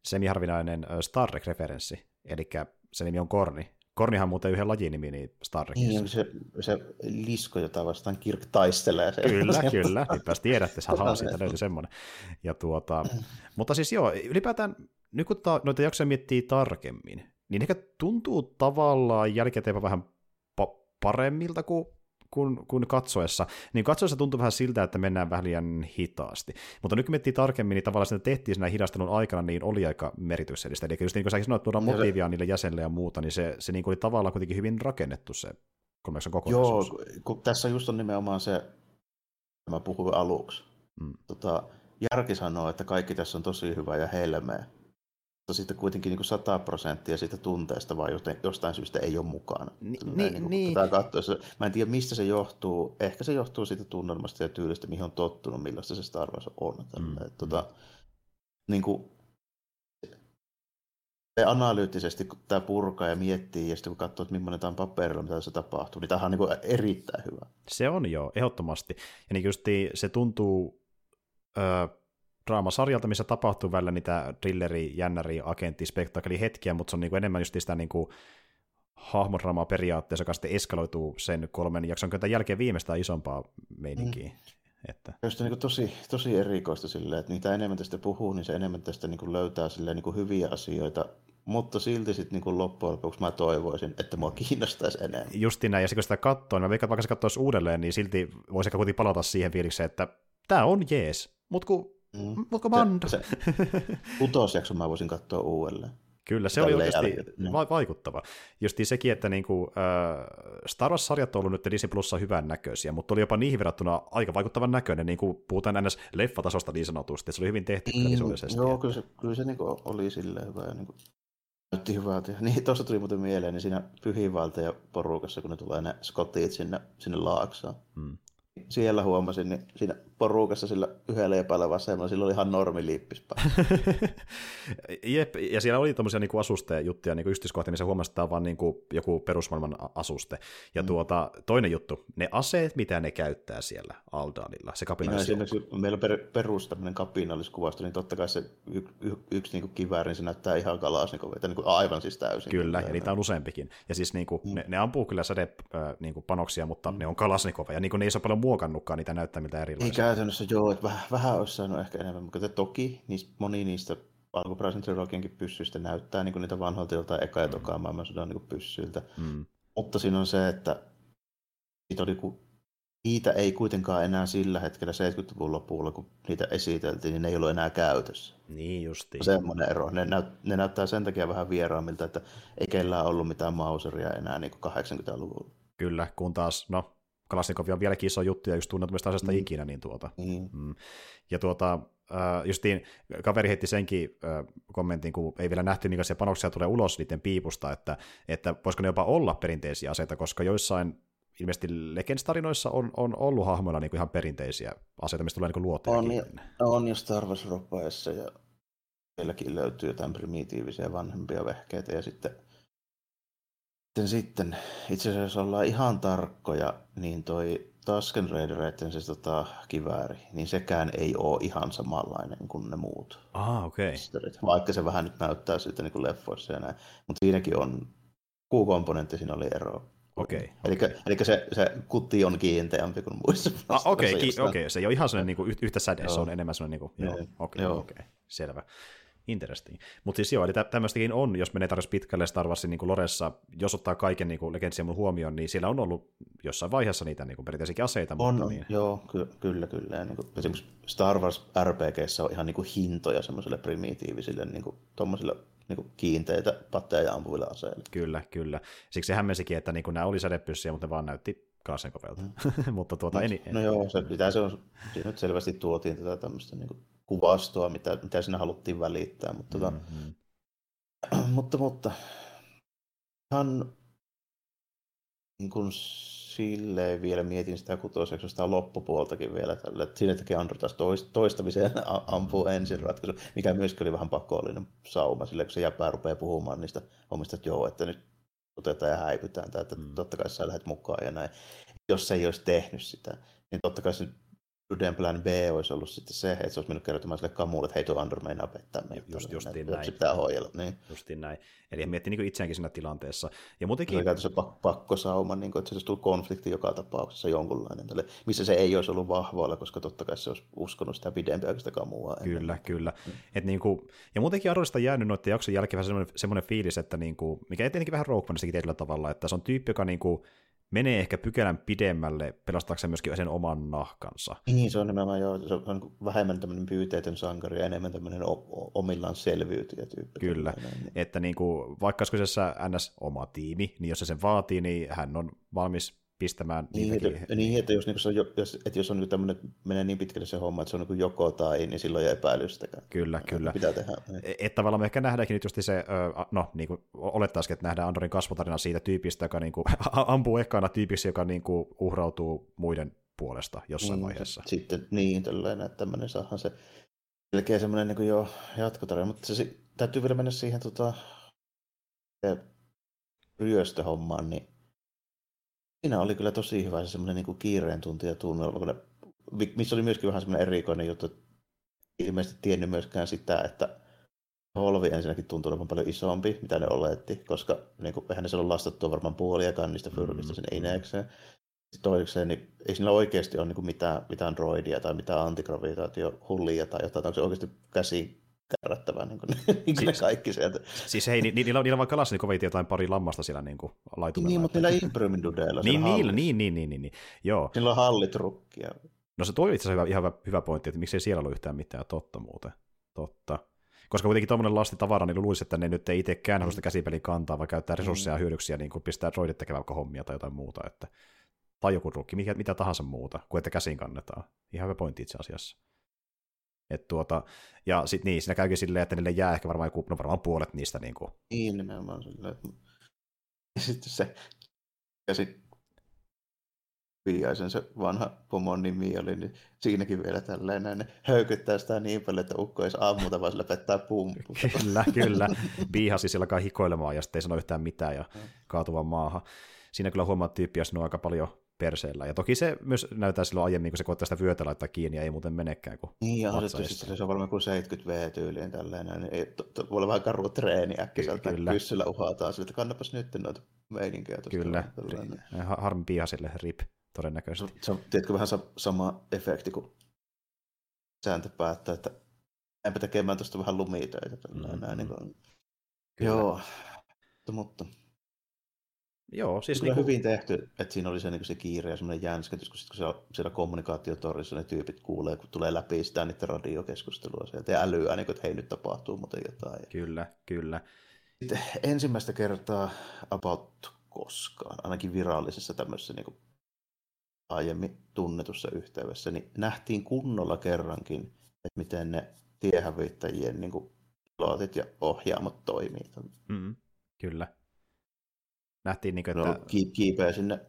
semiharvinainen ö, Star Trek-referenssi. Eli se nimi on Korni, Kornihan muuten yhden lajinimi niin Star Trekissa. Niin, se, se lisko, jota vastaan Kirk taistelee. Se kyllä, kyllä. Nytpäs tiedätte, haha, siitä löytyi semmoinen. Ja tuota, mutta siis joo, ylipäätään nyt kun ta, noita jaksoja miettii tarkemmin, niin ehkä tuntuu tavallaan jälkikäteen vähän pa- paremmilta kuin kuin, kuin katsoessa, niin katsoessa tuntuu vähän siltä, että mennään vähän liian hitaasti. Mutta nyt kun miettii tarkemmin, niin tavallaan sitä tehtiin siinä hidastelun aikana, niin oli aika merityksellistä. Eli just niin kuin säkin sanoit, tuoda motiivia niille jäsenille ja muuta, niin se, se niin kuin oli tavallaan kuitenkin hyvin rakennettu se kolmeksan kokonaisuus. Joo, kun tässä just on nimenomaan se, mä puhuin aluksi. Mm. Tota, Järki sanoo, että kaikki tässä on tosi hyvä ja helmeä mutta sitten kuitenkin niin 100 prosenttia siitä tunteesta vaan jostain syystä ei ole mukana. Ni, ni, niin, niin. Katsoessa, mä en tiedä, mistä se johtuu. Ehkä se johtuu siitä tunnelmasta ja tyylistä, mihin on tottunut, millaista se Star Wars on. Mm. Tota, niin kuin, se analyyttisesti, kun tämä purkaa ja miettii, ja sitten kun katsoo, että millainen tämä on paperilla, mitä se tapahtuu, niin tämä on niin kuin erittäin hyvä. Se on jo, ehdottomasti. Ja niin se tuntuu öö, draamasarjalta, missä tapahtuu välillä niitä thrilleri, jännäri, agentti, spektakeli hetkiä, mutta se on niin kuin enemmän just sitä niin kuin hahmodraamaa periaatteessa, joka sitten eskaloituu sen kolmen jakson kyllä jälkeen viimeistään isompaa meininkiä. Mm. Että... Just niin kuin tosi, tosi erikoista silleen, että mitä enemmän tästä puhuu, niin se enemmän tästä niin kuin löytää silleen niin kuin hyviä asioita, mutta silti sitten niin loppujen lopuksi mä toivoisin, että mua kiinnostaisi enemmän. Justi näin, ja kun sitä katsoo, niin mä vaikka se katsoisi uudelleen, niin silti voisi ehkä kuitenkin palata siihen fiilikseen, että tämä on jees, mutta kun Mm. Mutta Mando? Se, se mä voisin katsoa uudelleen. Kyllä, se oli oikeasti jälkeen. vaikuttava. Justi sekin, että niinku, äh, Star Wars-sarjat on ollut nyt Disney Plussa hyvän näköisiä, mutta oli jopa niihin verrattuna aika vaikuttavan näköinen, niin kuin puhutaan ns. leffatasosta niin sanotusti, se oli hyvin tehty mm, visuaalisesti. Joo, kyllä se, kyllä se niinku oli silleen hyvä ja niinku, näytti hyvältä. Niin, tuossa tuli muuten mieleen, niin siinä pyhiinvalta ja porukassa, kun ne tulee ne skottiit sinne, sinne laaksoon. Mm siellä huomasin, niin siinä porukassa sillä yhdellä epäillä vasemmalla, sillä oli ihan normi Jep, ja siellä oli tuommoisia niin asuste-juttuja niin yksityiskohtia, missä huomasi, että tämä on vaan niin kuin joku perusmaailman asuste. Ja mm. tuota, toinen juttu, ne aseet, mitä ne käyttää siellä Aldanilla, se kapinalliskuvasto. Meillä on per, perus tämmöinen kapinalliskuvasto, niin totta kai se y, y, yksi niin kivääri, niin se näyttää ihan kalasnikovilta, niin kuin aivan siis täysin. Kyllä, ja niitä on useampikin. Ja siis niin kuin, mm. ne, ne, ampuu kyllä sädepanoksia, niin kuin panoksia, mutta mm. ne on kalasnikova, ja niin kuin ne ei ole paljon muokannutkaan niitä näyttämiltä erilaisia. Ei käytännössä joo, että vähän, vähän olisi saanut ehkä enemmän, mutta toki niistä, moni niistä alkuperäisen trilogiankin pyssyistä näyttää niin kuin niitä vanhoilta joltain eka- ja mm. maailmansodan niin pyssyiltä. Mm. Mutta siinä on se, että niitä, oli, kun, niitä ei kuitenkaan enää sillä hetkellä 70-luvun lopulla, kun niitä esiteltiin, niin ne ei ollut enää käytössä. Niin justiin. Semmoinen ero. Ne, näyt, ne näyttää sen takia vähän vieraammilta, että ei kellään ollut mitään mauseria enää niin kuin 80-luvulla. Kyllä, kun taas, no Kalasnikov on vieläkin iso juttu ja just tunnetumista asiasta mm. ikinä, niin tuota. Mm. Mm. Ja tuota, äh, justiin kaveri heitti senkin äh, kommentin, kun ei vielä nähty, minkälaisia panoksia tulee ulos niiden piipusta, että, että voisiko ne jopa olla perinteisiä aseita, koska joissain ilmeisesti Legends-tarinoissa on, on ollut hahmoilla niin kuin ihan perinteisiä aseita, mistä tulee niin luoteja. On, ja, on jo Star Wars ja meilläkin löytyy jotain primitiivisiä vanhempia vehkeitä ja sitten sitten, sitten itse asiassa ollaan ihan tarkkoja, niin toi Tusken Raidereiden se tota, kivääri, niin sekään ei ole ihan samanlainen kuin ne muut. Ah, okei. Okay. Vaikka se vähän nyt näyttää siltä niin kuin leffoissa ja näin. Mutta siinäkin on, kuukomponentti siinä oli ero. Okei. Okay, eli, eli se, se kuti on kiinteämpi kuin muissa. Ah, okei, okay, ki- okay, se ei ole ihan sellainen niin kuin, yhtä säde, se on enemmän sellainen, niin kuin, joo, okei, okay, okay, selvä. Interesting. Mutta siis joo, eli tä- tämmöistäkin on, jos menee tarjossa pitkälle Star Warsin niin Loressa, jos ottaa kaiken niin legendsia mun huomioon, niin siellä on ollut jossain vaiheessa niitä niin perinteisiä aseita. On, mutta niin... joo, ky- kyllä, kyllä. Ja niin kuin, esimerkiksi Star Wars RPGssä on ihan niin kuin hintoja semmoiselle primitiivisille niin kuin, niin kuin kiinteitä patteja ampuville aseille. Kyllä, kyllä. Siksi se hämmensikin, että niin kuin nämä oli sädepyssyjä, mutta ne vaan näytti kaasen kovelta. Mm. mutta tuota, en, no joo, se, mitä se on, siinä nyt selvästi tuotiin tätä tämmöistä niin kuin kuvastoa, mitä, mitä siinä haluttiin välittää, mutta, tota- mm-hmm. tota, mutta, mutta ihan niin kuin silleen vielä mietin sitä kutoseksi sitä loppupuoltakin vielä tällä, että siinä tekee Andro taas toist, toistamiseen ampuu ensin ratkaisu, mikä myöskin oli vähän pakollinen sauma, sille kun se jäpää rupeaa puhumaan niistä omista, että joo, että nyt otetaan ja häipytään, tai että mm. totta kai sä lähdet mukaan ja näin. Jos se ei olisi tehnyt sitä, niin totta kai se Duden plan B olisi ollut sitten se, että se olisi mennyt kertomaan sille kamulle, että hei tuo Andor meinaa pettää meitä. Just, justiin näin. Se pitää hoidella. Niin. Justiin näin. Eli miettii niin itseäänkin siinä tilanteessa. Ja muutenkin... Se käytössä pakkosauma, niin kuin, että se olisi tullut konflikti joka tapauksessa jonkunlainen, tälle, missä se ei olisi ollut vahvoilla, koska totta kai se olisi uskonut sitä pidempiä sitä kamua. Kyllä, ennen. kyllä. Mm. Et niin kuin, ja muutenkin Andorista on jäänyt noiden jakson jälkeen vähän semmoinen, semmoinen fiilis, että niin kuin, mikä etenkin vähän Rogue tietyllä tavalla, että se on tyyppi, joka niin kuin, menee ehkä pykälän pidemmälle pelastaakseen myöskin sen oman nahkansa. Niin, se on nimenomaan jo, se on vähemmän tämmöinen pyyteetön sankari ja enemmän tämmöinen omillaan selviytyjä tyyppi. Kyllä, niin. että niin kuin, vaikka kyseessä NS oma tiimi, niin jos se sen vaatii, niin hän on valmis pistämään niin, että, niin, että jos, niin se on, jos, että jos on niin tämmöinen, menee niin pitkälle se homma, että se on niin joko tai, niin silloin ei epäilystäkään. Kyllä, kyllä. Pitää tehdä. Niin. E, että tavallaan me ehkä nähdäänkin nyt just se, no niin kuin olettaisikin, että nähdään Andorin kasvutarina siitä tyypistä, joka niin kuin, ampuu ekana tyypiksi, joka niin kuin, uhrautuu muiden puolesta jossain niin, vaiheessa. Sitten niin, tällainen, että tämmöinen saahan se melkein semmoinen niin jo jatkotarina, mutta se, täytyy vielä mennä siihen tota, ryöstöhommaan, niin Siinä oli kyllä tosi hyvä se semmoinen niin kiireen tunti tunnelma, missä oli myöskin vähän semmoinen erikoinen juttu, että ilmeisesti tiennyt myöskään sitä, että Holvi ensinnäkin tuntui olevan paljon isompi, mitä ne oletti, koska niin kuin, eihän ne saanut lastattua varmaan puoliakaan niistä fyrkistä sen ineekseen. Toisekseen, niin ei siinä oikeasti ole niin kuin mitään, mitään droidia tai mitään antigravitaatiohullia tai jotain, onko se oikeasti käsi kärrättävää, niin kuin, niin kuin siis, kaikki sieltä. Siis hei, ni, niillä, niillä on vaikka niin jotain pari lammasta siellä niin kuin, laitumella. Niin, mutta niillä Imperiumin dudeilla. Niin, niillä, niin, niin, niin, niin, niin, joo. Niillä on hallitrukkia. No se toi itse asiassa hyvä, ihan hyvä, hyvä pointti, että miksei siellä ollut yhtään mitään totta muuten. Totta. Koska kuitenkin tuommoinen lastitavara, niin luulisi, että ne nyt ei itsekään halua sitä käsipeliä kantaa, vaan käyttää resursseja mm. hyödyksiä, niin kuin pistää droidit tekemään hommia tai jotain muuta. Että, tai joku rukki, mikä, mitä tahansa muuta, kuin että käsin kannetaan. Ihan hyvä pointti itse asiassa. Et tuota, ja sitten niin, siinä käykin silleen, että niille jää ehkä varmaan, joku, no varmaan puolet niistä. Niin, kuin. niin nimenomaan silleen. Ja sitten se, ja sitten Viiaisen se vanha pomon nimi oli, niin siinäkin vielä tälleen näin, höykyttää sitä niin paljon, että ukko ei ammuta, vaan sillä pettää pumpu. kyllä, kyllä. Viihasi siellä kai hikoilemaan ja sitten ei sano yhtään mitään ja kaatuvan maahan. Siinä kyllä huomaa, että tyyppi on aika paljon perseellä. Ja toki se myös näyttää silloin aiemmin, kun se koittaa sitä vyötä laittaa kiinni ja ei muuten menekään. Kun niin, ja se, on varmaan kuin 70 V-tyyliin tällainen. Niin ei, to, to, voi olla vähän karu treeni äkkiseltä. Kyllä. Pyssyllä uhataan sille, että kannapas nyt noita meininkejä. Kyllä, harmi piihasille rip todennäköisesti. Se on, tiedätkö, vähän sama efekti, kun sääntö päättää, että enpä tekemään tuosta vähän lumitöitä. Mm-hmm. Näin, niin kuin... Joo, mutta Joo, siis niin kuin... hyvin tehty, että siinä oli se, niin se kiire ja semmoinen jänskätys, kun, sit, kun siellä, siellä kommunikaatiotorissa ne tyypit kuulee, kun tulee läpi sitä niiden radiokeskustelua sieltä ja älyää, niin kuin, että hei nyt tapahtuu muuten jotain. Kyllä, kyllä. Sitten ensimmäistä kertaa about koskaan, ainakin virallisessa tämmöisessä niin kuin aiemmin tunnetussa yhteydessä, niin nähtiin kunnolla kerrankin, että miten ne tiehävittäjien niin kuin, pilotit ja ohjaamot toimii. Mm, kyllä Nähtiin, niin kuin, että... No, kiipeä sinne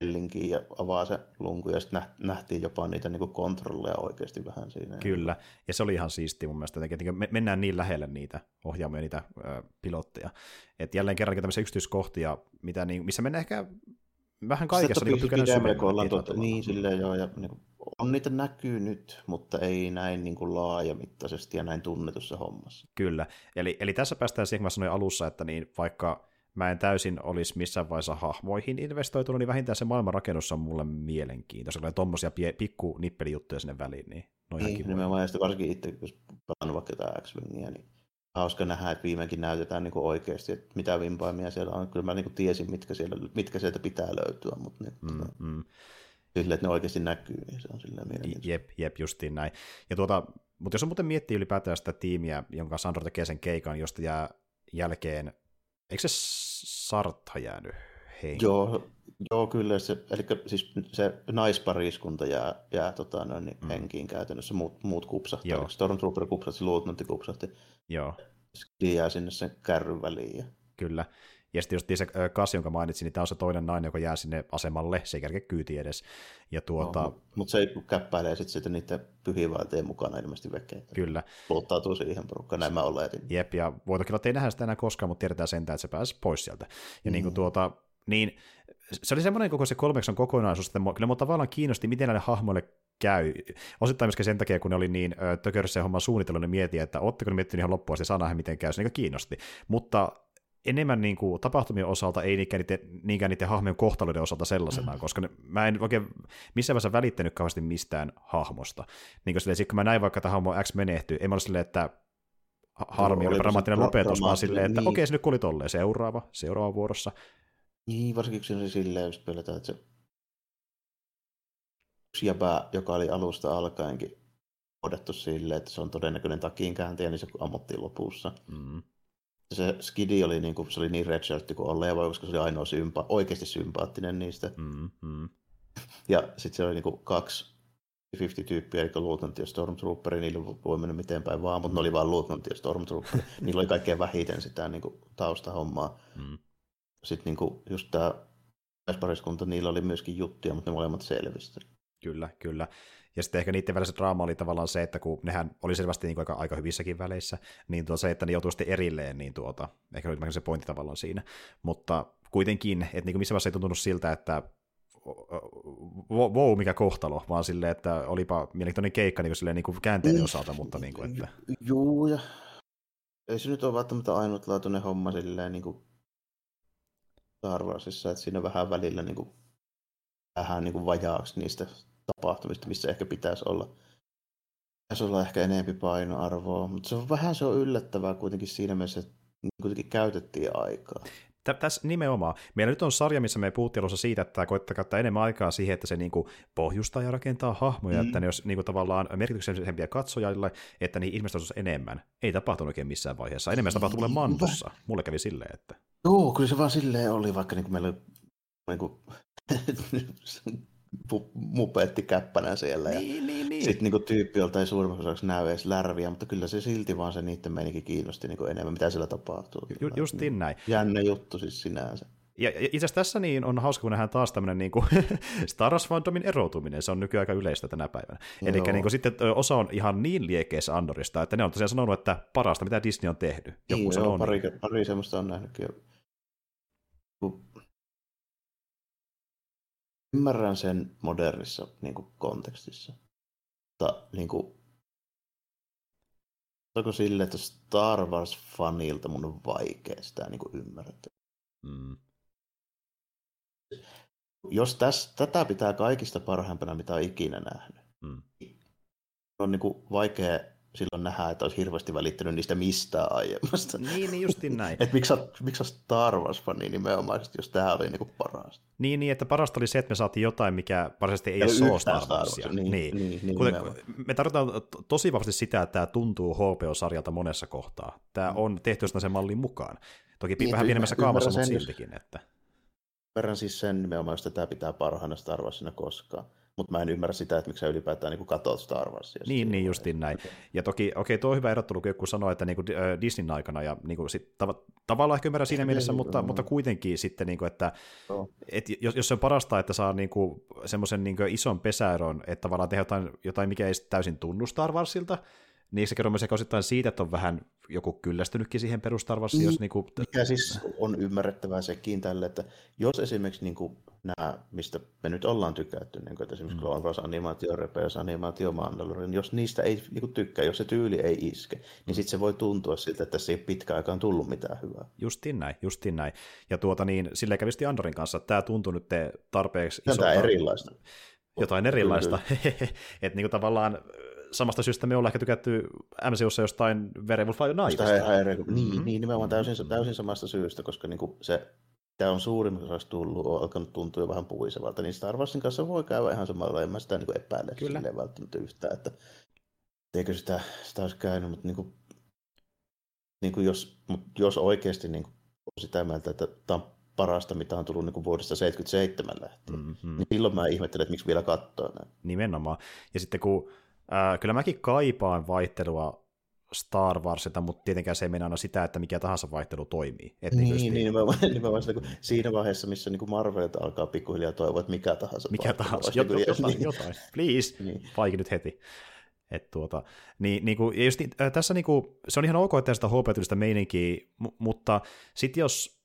linkiin ja avaa se lunku, ja sitten nähtiin jopa niitä niin kontrolleja oikeasti vähän siinä. Kyllä, ja se oli ihan siisti mun mielestä, että me mennään niin lähelle niitä ohjaamia, niitä ö, pilotteja. Että jälleen kerrankin tämmöisiä yksityiskohtia, mitä niin, missä mennään ehkä vähän kaikessa niin pykälän syvemmällä. Tuota, niin, silleen joo, ja niin kuin, on niitä näkyy nyt, mutta ei näin niin kuin laajamittaisesti ja näin tunnetussa hommassa. Kyllä, eli, eli tässä päästään siihen, kun mä sanoin alussa, että niin vaikka mä en täysin olisi missään vaiheessa hahmoihin investoitunut, niin vähintään se maailmanrakennus on mulle mielenkiintoista. Kun tuommoisia pikku nippelijuttuja sinne väliin, niin no ihan niin, nimenomaan, ja varsinkin itse, jos pelannut vaikka jotain X-Wingia, niin hauska nähdä, että viimeinkin näytetään niin oikeasti, että mitä vimpaimia siellä on. Kyllä mä niin tiesin, mitkä, siellä, mitkä sieltä pitää löytyä, mutta niin, mm, tota, mm. Sille, että ne oikeasti näkyy, niin se on silleen mielenkiintoista. Jep, jep, justiin näin. Ja tuota, mutta jos on muuten miettii ylipäätään sitä tiimiä, jonka Sandro tekee sen keikan, josta jää jälkeen, eikö se Sartha jäänyt henkiin? Joo, joo, kyllä. Se, eli siis se naispariskunta jää, jää tota, noin, niin mm. henkiin käytännössä, muut, muut kupsahtaa. Joo. Stormtrooper kupsahti, Luutnantti kupsahti. Joo. Skidi jää sinne sen kärryn väliin. Ja... Kyllä. Ja sitten just se Kas, jonka mainitsin, niin tämä on se toinen nainen, joka jää sinne asemalle, se ei kerke kyyti edes. Ja tuota... no, mutta se käppäilee sitten sitä niiden pyhiinvaeltajien mukana ilmeisesti vekkeä. Kyllä. Luottautuu siihen porukkaan, näin mä oletin. Jep, ja voitokin ei nähdä sitä enää koskaan, mutta tiedetään sentään, että se pääsee pois sieltä. Ja mm. niin kuin tuota, niin se oli semmoinen koko se kolmekson kokonaisuus, että kyllä mua tavallaan kiinnosti, miten näille hahmoille käy. Osittain myöskin sen takia, kun ne oli niin tökörössä homman suunnitellut, niin mietin, että ootteko ne miettinyt ihan loppuun asti, nähdä, miten käy. Se niin kiinnosti. Mutta enemmän niin kuin, tapahtumien osalta, ei niinkään niiden, niinkään niiden hahmojen kohtaloiden osalta sellaisenaan, mm. koska ne, mä en oikein missään vaiheessa välittänyt kauheasti mistään hahmosta. Niin kuin silleen, kun mä näin vaikka, että hahmo X menehtyy, en mä ole silleen, että harmi, no, oli dramaattinen lopetus, vaan silleen, että niin. okei, se nyt oli tolleen, seuraava, seuraava vuorossa. Niin, varsinkin kun se silleen just pelätään, että se yksi jäbä, joka oli alusta alkaenkin odettu silleen, että se on todennäköinen takiin kääntäjä, niin se ammuttiin lopussa. Mm se Skidi oli, niin kuin, se oli niin redshirtti kuin oleva, koska se oli ainoa sympa, oikeasti sympaattinen niistä. Mm, mm. Ja sitten se oli niin kuin kaksi 50 tyyppiä, eli Luutnantti ja Stormtrooperi, niillä voi mennä miten päin vaan, mutta ne oli vain Luutnantti ja Stormtrooperi. niillä oli kaikkein vähiten sitä niin kuin, taustahommaa. Mm. Sitten niin kuin, just tämä pariskunta, niillä oli myöskin juttuja, mutta ne molemmat selvistä. Kyllä, kyllä. Ja sitten ehkä niiden välissä draama oli tavallaan se, että kun nehän oli selvästi niin aika, aika hyvissäkin väleissä, niin tuo se, että ne joutuu sitten erilleen, niin tuota, ehkä oli se pointti tavallaan siinä. Mutta kuitenkin, että niin missä vaiheessa ei tuntunut siltä, että wow, mikä kohtalo, vaan silleen, että olipa mielenkiintoinen keikka niin kuin, silleen, niin kuin käänteiden osalta, mutta niin kuin, että... Juu, ja ei se nyt ole välttämättä ainutlaatuinen homma silleen niin kuin Star Warsissa, että siinä vähän välillä niin kuin, vähän niin kuin vajaaksi niistä tapahtumista, missä ehkä pitäisi olla. Pitäisi olla ehkä enempi painoarvoa, mutta se on vähän se on yllättävää kuitenkin siinä mielessä, että kuitenkin käytettiin aikaa. Tässä nimenomaan. Meillä nyt on sarja, missä me puhuttiin alussa siitä, että koittaa käyttää enemmän aikaa siihen, että se niinku pohjustaa ja rakentaa hahmoja, mm. että ne olisi niinku tavallaan merkityksellisempiä katsojille, että niin ihmiset olisi enemmän. Ei tapahtunut oikein missään vaiheessa. Enemmän se tapahtui mulle Mantossa. Mulle kävi silleen, että... Joo, kyllä se vaan silleen oli, vaikka niinku meillä oli niinku mupeetti käppänä siellä. Niin, ja niin, niin. Sitten niinku tyyppi, jolta ei suurimmaksi osaksi näy edes lärviä, mutta kyllä se silti vaan se niiden meininki kiinnosti niinku enemmän, mitä siellä tapahtuu. Ju, justiin näin. Jännä juttu siis sinänsä. Ja itse asiassa tässä niin on hauska, kun nähdään taas tämmöinen niin Star Wars fandomin erotuminen, se on nykyään aika yleistä tänä päivänä. Eli niin sitten osa on ihan niin liekeissä Andorista, että ne on tosiaan sanonut, että parasta, mitä Disney on tehnyt. Joku niin, joo, pari, niin. pari semmoista on nähnytkin ymmärrän sen modernissa niin kuin, kontekstissa. Mutta niin kuin, onko sille, että Star Wars-fanilta mun on vaikea sitä niin kuin, ymmärtää. Mm. Jos täs, tätä pitää kaikista parhaimpana, mitä on ikinä nähnyt, mm. on niin kuin, vaikea silloin nähdä, että olisi hirveästi välittänyt niistä mistään aiemmasta. Niin, niin justin näin. että miksi, miksi Star Wars-fani nimenomaisesti, jos tämä oli niinku parasta. Niin, niin, että parasta oli se, että me saatiin jotain, mikä varsinaisesti ei, ei ole Star Warsia. Niin, niin. niin, niin Kuten, me tarvitaan tosi vahvasti sitä, että tämä tuntuu HBO-sarjalta monessa kohtaa. Tämä mm. on tehty sen mallin mukaan. Toki niin, vähän pienemmässä kaamassa, mutta siltikin. Että... Verran siis sen nimenomaan, että tämä pitää parhaana Star Warsina koskaan mutta mä en ymmärrä sitä, että miksi sä ylipäätään niin katsot Star Warsia. Niin, niin justiin näin. Ja toki, okei, okay, tuo on hyvä erottelu, kun sanoi, että niin kuin Disneyn aikana, ja niin kuin, sit, tav- tavallaan ehkä ymmärrän siinä mielessä, mutta, mutta kuitenkin sitten, niin kuin, että no. et, jos, jos se on parasta, että saa niin kuin, semmoisen niin kuin ison pesäeron, että tavallaan tehdä jotain, jotain, mikä ei täysin tunnu Star Warsilta, niin se kertoo myös osittain siitä, että on vähän joku kyllästynytkin siihen perustarvassa. Niin, jos niin kuin... Mikä siis on ymmärrettävää sekin tälle, että jos esimerkiksi niin kuin nämä, mistä me nyt ollaan tykätty, niin kuin, esimerkiksi mm. Clone Wars animaatio, Repeus animaatio, Mandalorian, jos niistä ei niin kuin, tykkää, jos se tyyli ei iske, niin mm. sitten se voi tuntua siltä, että tässä ei pitkään aikaan tullut mitään hyvää. Justiin näin, justiin näin. Ja tuota niin, silleen kävisti Andorin kanssa, että tämä tuntuu nyt tarpeeksi isolta. erilaista. Jotain erilaista. että niin kuin tavallaan samasta syystä me ollaan ehkä tykätty MCUssa jostain Werewolf by Nightista. Mm-hmm. Niin, niin, nimenomaan täysin, täysin samasta syystä, koska niin kuin se tämä on suurin osa tullut, on alkanut tuntua jo vähän puisevalta, niin Star Warsin kanssa voi käydä ihan samalla, en mä sitä niin epäile Kyllä. välttämättä yhtään, että eikö sitä, sitä olisi käynyt, mutta niin kuin, niin kuin jos, mutta jos oikeasti niin kuin, on sitä mieltä, että tämä on parasta, mitä on tullut niin kuin vuodesta 77 lähtien, mm-hmm. niin silloin mä ihmettelen, että miksi vielä katsoa näin. Nimenomaan. Ja sitten kun, äh, kyllä mäkin kaipaan vaihtelua Star Warsilta, mutta tietenkään se ei mene aina sitä, että mikä tahansa vaihtelu toimii. Et niin, niin, niin, nimenomaan, nimenomaan sitä, kun siinä vaiheessa, missä niin Marvelilta alkaa pikkuhiljaa toivoa, että mikä tahansa Mikä tahansa, jot, niin, jotain, niin. jotain, please, niin. Vaiki nyt heti. Et tuota, niin, niin kuin, just, äh, tässä niin kuin, se on ihan ok, että sitä hp meininkiä, m- mutta sitten jos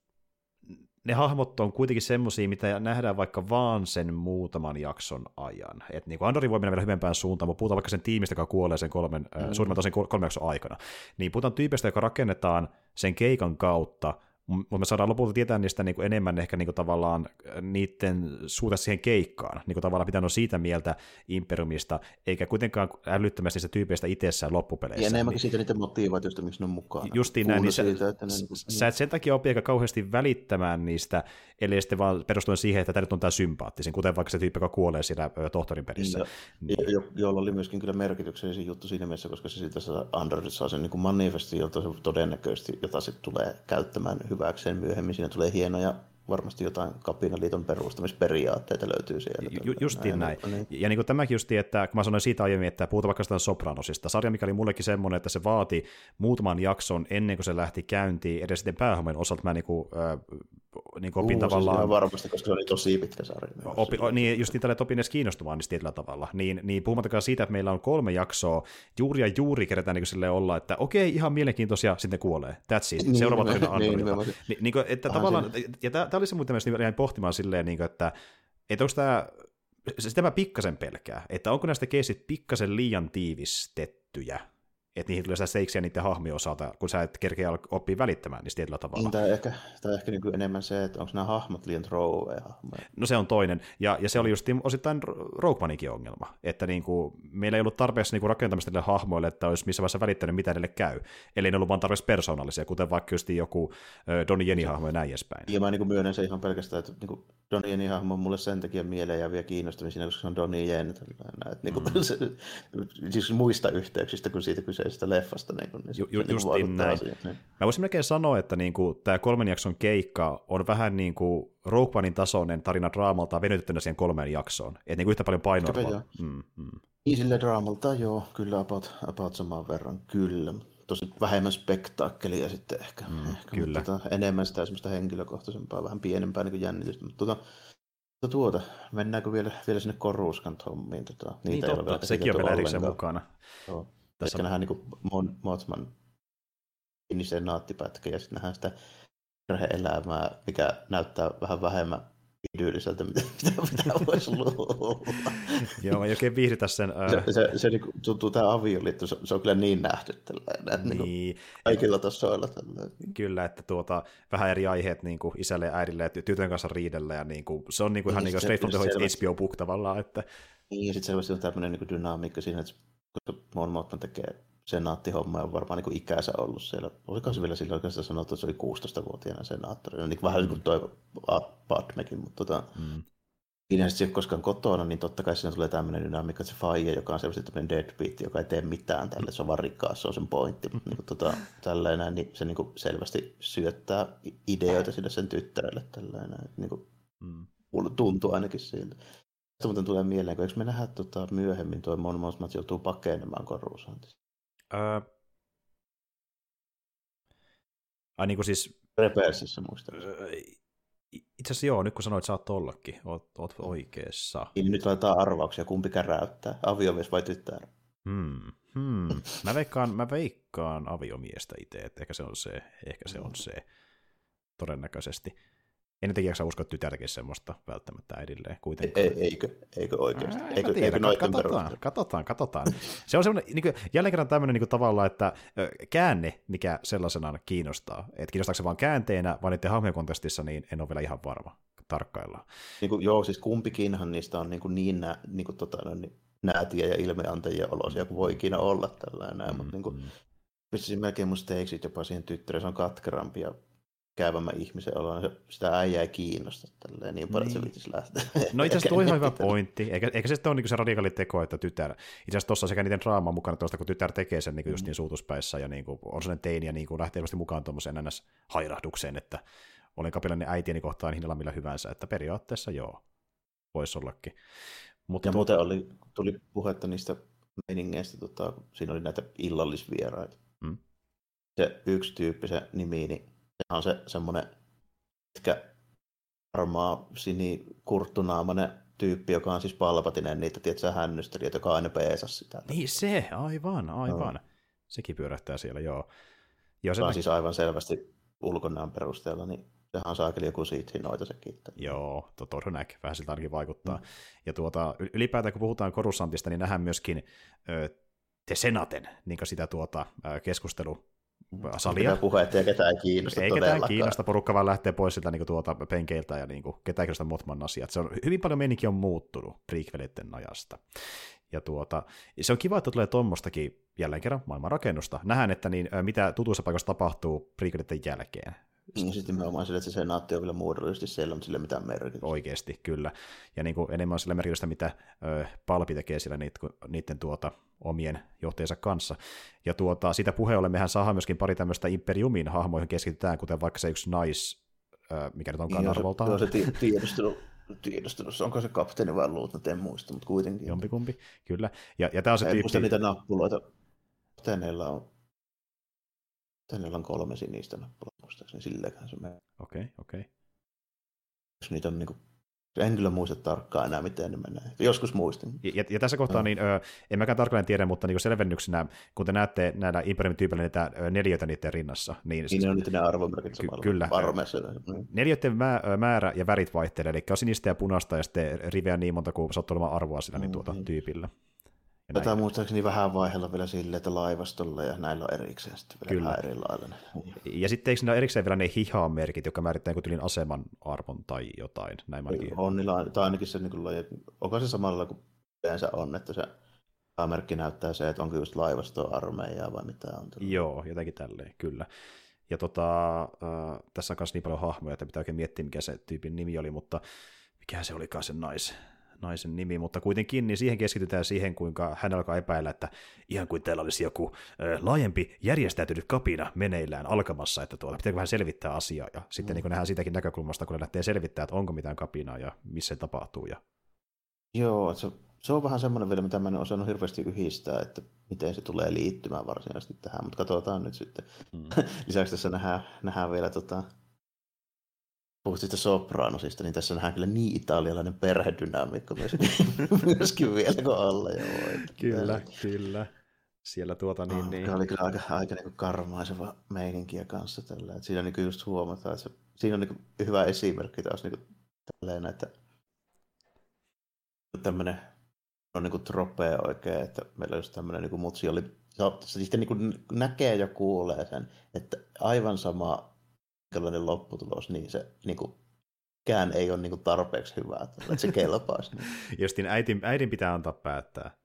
ne hahmot on kuitenkin semmoisia, mitä nähdään vaikka vaan sen muutaman jakson ajan. Et niin kuin Andori voi mennä vielä hyvempään suuntaan, mutta puhutaan vaikka sen tiimistä, joka kuolee sen kolmen, mm. suurimman tosin kolmen jakson aikana. Niin puhutaan tyypistä, joka rakennetaan sen keikan kautta, mutta me saadaan lopulta tietää niistä niin kuin enemmän ehkä niin kuin tavallaan äh, niiden suhte siihen keikkaan, niin kuin tavallaan pitää siitä mieltä Imperiumista, eikä kuitenkaan älyttömästi niistä tyypeistä itsessään loppupeleissä. Ja enemmänkin niin, siitä niiden motivaatiosta, miksi ne on mukaan. Justiin näin, niin siitä, sä, että ne, niin. sä et sen takia opi aika kauheasti välittämään niistä, eli sitten vaan perustuen siihen, että tämä nyt on tämä sympaattisin, kuten vaikka se tyyppi, joka kuolee siellä tohtorin pelissä. Jo, niin. jo, jolla oli myöskin kyllä merkityksellinen juttu siinä mielessä, koska se siitä saa Android saa sen niin manifesti, jota se todennäköisesti, jota se tulee käyttämään hyväkseen myöhemmin. Siinä tulee hienoja varmasti jotain kapinaliiton perustamisperiaatteita löytyy siellä. Ju, justiin näin. näin. Niin. Ja niin kuin tämäkin justi, että kun mä sanoin siitä aiemmin, että puhutaan vaikka sitä Sopranosista, sarja, mikä oli mullekin semmoinen, että se vaati muutaman jakson ennen kuin se lähti käyntiin, edes sitten päähomen osalta mä niin kuin, äh, niin opin uh, tavallaan... Siis varmasti, koska se oli tosi pitkä sarja. Opi, o, niin, just niin tällä opin edes kiinnostumaan niin tietyllä tavalla. Niin, niin puhumattakaan siitä, että meillä on kolme jaksoa, juuri ja juuri kerätään niin sille olla, että okei, ihan mielenkiintoisia, sitten kuolee. That's it. Niin, Seuraava tarina niin, niin, niin, niin, että Aha, tavallaan, ja tämä oli se muuten myös jäin pohtimaan silleen, niin kuin, että, että onko tämä, sitä mä pikkasen pelkää, että onko näistä keisit pikkasen liian tiivistettyjä, että niihin tulee sitä seiksiä niiden hahmien osalta, kun sä et kerkeä oppia välittämään niistä tietyllä tavalla. Niin, tai ehkä, tai ehkä niin enemmän se, että onko nämä hahmot liian throwaway hahmoja. No se on toinen, ja, ja se oli just osittain Roguemaninkin ongelma, että niin kuin, meillä ei ollut tarpeeksi niin kuin rakentamista niille hahmoille, että olisi missä vaiheessa välittänyt, mitä niille käy. Eli ne ollut vaan tarpeeksi persoonallisia, kuten vaikka just joku Donnie Jeni-hahmo ja näin edespäin. Ja mä niin kuin myönnän se ihan pelkästään, että niin kuin Donnie Jeni-hahmo on mulle sen takia mieleen ja vielä kiinnostunut siinä, koska se on Donnie Jen. Että, niin kuin, mm. se, siis muista yhteyksistä kuin siitä kyseisestä leffasta. Niin kuin, niin ju, ju, just niin näin. Asia, niin. Mä voisin melkein sanoa, että niin kuin, tämä kolmen jakson keikka on vähän niin kuin Rogue Onein tasoinen tarina draamalta venytettynä siihen kolmeen jaksoon. Että niin kuin yhtä paljon painoa. Mm, mm. Niin sille draamalta, joo, kyllä about, about saman verran, kyllä. Tosi vähemmän spektaakkelia sitten ehkä. Mm, ehkä kyllä. Mutta, tota, enemmän sitä semmoista henkilökohtaisempaa, vähän pienempää niin jännitystä. Mutta tota, tuota, mennäänkö vielä, vielä sinne Koruskan hommiin? Tota, niitä niin totta, sekin on vielä erikseen mukana. Joo. Tässä Ehkä nähdään niin Mon, Motsman senaattipätkä ja sitten nähdään sitä perhe-elämää, mikä näyttää vähän vähemmän idylliseltä, mitä, mitä, mitä voisi luulla. Joo, mä oikein viihdytä sen. Ää... Se, se, se niin tuntuu tämä avioliitto, se, se on kyllä niin nähty tällainen, että niin. niin kaikilla tasoilla tällainen. Kyllä, että tuota, vähän eri aiheet niin kuin isälle ja äidille ja tytön kanssa riidellä, ja niin kuin, se on niin kuin, ihan niin, niin straight from the HBO book tavallaan. Että... Niin, ja sitten selvästi on tämmöinen niin dynamiikka siinä, että koska Mon Mothman tekee senaattihomma on varmaan niin kuin ikänsä ollut siellä. Oliko se vielä silloin oikeastaan sanottu, että se oli 16-vuotiaana senaattori. Niin vähän niin kuin toi Padmekin, mutta tota, mm. siinä ei ole koskaan kotona, niin totta kai siinä tulee tämmöinen dynamiikka, että se faija, joka on selvästi tämmöinen deadbeat, joka ei tee mitään tälle, se on vaan rikkaas, se on sen pointti. Mm. Niin kuin, tota, tällainen, niin se niin kuin selvästi syöttää ideoita sille sen tyttärelle. Tällainen, niin kuin, mm. tuntuu ainakin siltä. Sitten muuten tulee mieleen, kun eikö me nähdä tota, myöhemmin tuo Mon Mothma joutuu pakenemaan Coruscantista? Öö... Ai niin kuin siis... Reversissä muistaakseni. Öö, itse asiassa joo, nyt kun sanoit, saat ollakin, oot, oot oikeassa. Niin nyt laitetaan arvauksia, kumpi käräyttää, aviomies vai tyttär? Hmm, hmm. Mä, veikkaan, mä veikkaan aviomiestä itse, että ehkä se on se, ehkä se on se, todennäköisesti. En tiedä, usko, että tytär tekisi semmoista välttämättä äidilleen kuitenkaan. Ei, eikö, eikö oikeasti? Ää, eikö, tiedä, eikö katsotaan, katsotaan, katsotaan. Se on semmoinen, niin kuin, jälleen kerran tämmöinen niin tavalla, että käänne, mikä sellaisenaan kiinnostaa. Että kiinnostaako se vaan käänteenä vai niiden hahmojen kontestissa, niin en ole vielä ihan varma tarkkaillaan. Niin kuin, joo, siis kumpikinhan niistä on niin, kuin niin, nä, niin, kuin, tota, no, niin näätiä ja ilmeantajia olosia kuin voi ikinä olla tällainen. Mm, mutta niin kuin, mm. pistäisin melkein mun steiksit jopa siihen tyttäreen, se on katkerampi ja käyvämmä ihmisen olo, niin sitä äijää ei kiinnosta tälleen, niin paljon, niin. se viittisi lähteä. No itse asiassa tuo ihan hyvä pointti, eikä, eikä se sitten ole niin se radikaali teko, että tytär, itse asiassa tuossa sekä niiden draamaa mukana tuosta, kun tytär tekee sen niin just niin suutuspäissä ja niin kuin, on sellainen teini ja niin kuin lähtee mukaan tuommoiseen ns. hairahdukseen, että olen kapilainen äitieni kohtaan hinnalla millä hyvänsä, että periaatteessa joo, voisi ollakin. Mutta ja muuten oli, tuli puhetta niistä meiningeistä, tota, siinä oli näitä illallisvieraita. Hmm. Se yksi tyyppi, se nimi, niin on se semmoinen pitkä harmaa sinikurttunaamainen tyyppi, joka on siis palpatinen niitä, tiedätkö, hännystelijät, joka aina peesas sitä. Niin se, aivan, aivan. No. Sekin pyörähtää siellä, joo. joo se on siis aivan selvästi ulkonäön perusteella, niin sehän on saakeli joku siitä noita sekin. Joo, to, todennäkö, vähän siltä ainakin vaikuttaa. Mm. Ja tuota, ylipäätään kun puhutaan Korussantista, niin nähdään myöskin ö, te Senaten, niin sitä tuota, keskustelu salia. Puhetta ja ketään ei kiinnosta Ei ketään kiinnosta, porukka vaan lähtee pois siltä niin tuota penkeiltä ja niin kuin, ketään kiinnosta Motman asiat. Se on, hyvin paljon meininki on muuttunut prequelitten ajasta. Ja tuota, se on kiva, että tulee tuommoistakin jälleen kerran maailmanrakennusta. Nähdään, että niin, mitä tutuissa paikoissa tapahtuu prequelitten jälkeen. Niin, sitten nimenomaan sille, että se senaatti on vielä muodollisesti siellä, mutta sillä ei mitään merkitystä. Oikeasti, kyllä. Ja niin kuin enemmän on sillä merkitystä, mitä ö, Palpi tekee siellä niitä, niiden tuota, omien johtajansa kanssa. Ja tuota, siitä puheen ollen mehän saadaan myöskin pari tämmöistä Imperiumin hahmoihin keskitytään, kuten vaikka se yksi nais, ö, mikä nyt onkaan niin, arvoltaan. Joo, se tiedustelu, tiedustelussa, onko se kapteeni vai luutnant, en muista, mutta kuitenkin. Jompikumpi, kyllä. Ja, ja tämä on se en tyyppi... muista niitä nappuloita. Kapteeneilla on Hänellä on kolme sinistä nappulaa, muistaakseni silläkään se menee. Okei, okay, okei. Okay. Jos niitä on niin kuin, en kyllä muista tarkkaan enää, miten ne menee. Joskus muistin. Ja, ja tässä kohtaa, no. niin, ö, en mäkään tarkalleen tiedä, mutta niin selvennyksenä, kun te näette näillä Imperiumin tyypillä niitä neliöitä niiden rinnassa. Niin, niin ne on niitä ne arvomerkit samalla. Kyllä. Varmeessa. Neliöiden määrä ja värit vaihtelee, eli on sinistä ja punaista ja sitten riveä niin monta kuin sattuu olemaan arvoa sillä niin tuota, tyypillä. Tätä muistaakseni vähän vaihella vielä sille, että laivastolla ja näillä on erikseen sitten vielä Kyllä. eri lailla. Ja sitten eikö niillä erikseen vielä ne hiha-merkit, jotka määrittää jonkun aseman arvon tai jotain? Näin on niillä, tai ainakin se, niin kuin, onko se samalla kuin yleensä on, että se merkki näyttää se, että onko just laivastoa armeijaa vai mitä on. Tullut. Joo, jotenkin tälleen, kyllä. Ja tota, äh, tässä on myös niin paljon hahmoja, että pitää oikein miettiä, mikä se tyypin nimi oli, mutta mikä se olikaan se nais, naisen nimi, mutta kuitenkin niin siihen keskitytään siihen, kuinka hän alkaa epäillä, että ihan kuin täällä olisi joku ö, laajempi järjestäytynyt kapina meneillään alkamassa, että tuolla pitääkö vähän selvittää asiaa, ja sitten mm. niin nähdään siitäkin näkökulmasta, kun ne lähtee selvittämään, että onko mitään kapinaa ja missä se tapahtuu. Ja... Joo, se, se on vähän semmoinen vielä, mitä mä en osannut hirveästi yhdistää, että miten se tulee liittymään varsinaisesti tähän, mutta katsotaan nyt sitten. Mm. Lisäksi tässä nähdään, nähdään vielä tota, puhuttiin sitä Sopranosista, niin tässä nähdään kyllä niin italialainen perhedynamiikka myöskin, myöskin vielä kuin alla. Joo, kyllä, ja... kyllä. Siellä tuota niin... Oh, niin... oli kyllä aika, aika niin karmaiseva meininkiä kanssa tällä. Et siinä niin just huomataan, että se, siinä on niin hyvä esimerkki taas niin tälleen, että tämmöinen on niin tropea oikein, että meillä just tämmöinen niin mutsi oli, se sitten niin näkee ja kuulee sen, että aivan sama minkälainen lopputulos, niin se niin kuin, kään ei ole niin kuin, tarpeeksi hyvää, että se kelpaisi. Niin. Justin äitin, äidin pitää antaa päättää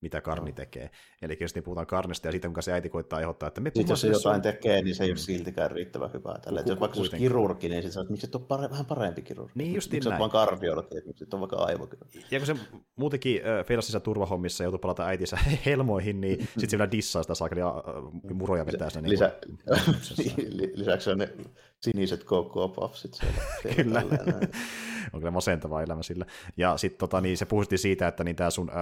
mitä Karni no. tekee. Eli jos niin puhutaan Karnista ja siitä, kuinka se äiti koittaa ehdottaa, että me Sitten jos se jotain tekee, niin se ei ole siltikään riittävän hyvää. Tällä. Jos vaikka se olisi kirurgi, niin sitten että miksi et ole pare- vähän parempi kirurgi. Niin just miksi näin. vaan kardiologi, miksi et ole vaikka aivokirurgi. Ja kun se muutenkin äh, Feilasissa turvahommissa joutuu palata äitinsä helmoihin, niin sitten se vielä dissaa sitä saakeli äh, muroja vetää sinne. Lisä... Niin lisäksi on ne siniset siellä. Kyllä. on kyllä masentava elämä sillä. Ja sitten tota, niin se puhuttiin siitä, että niin tämä sun äh,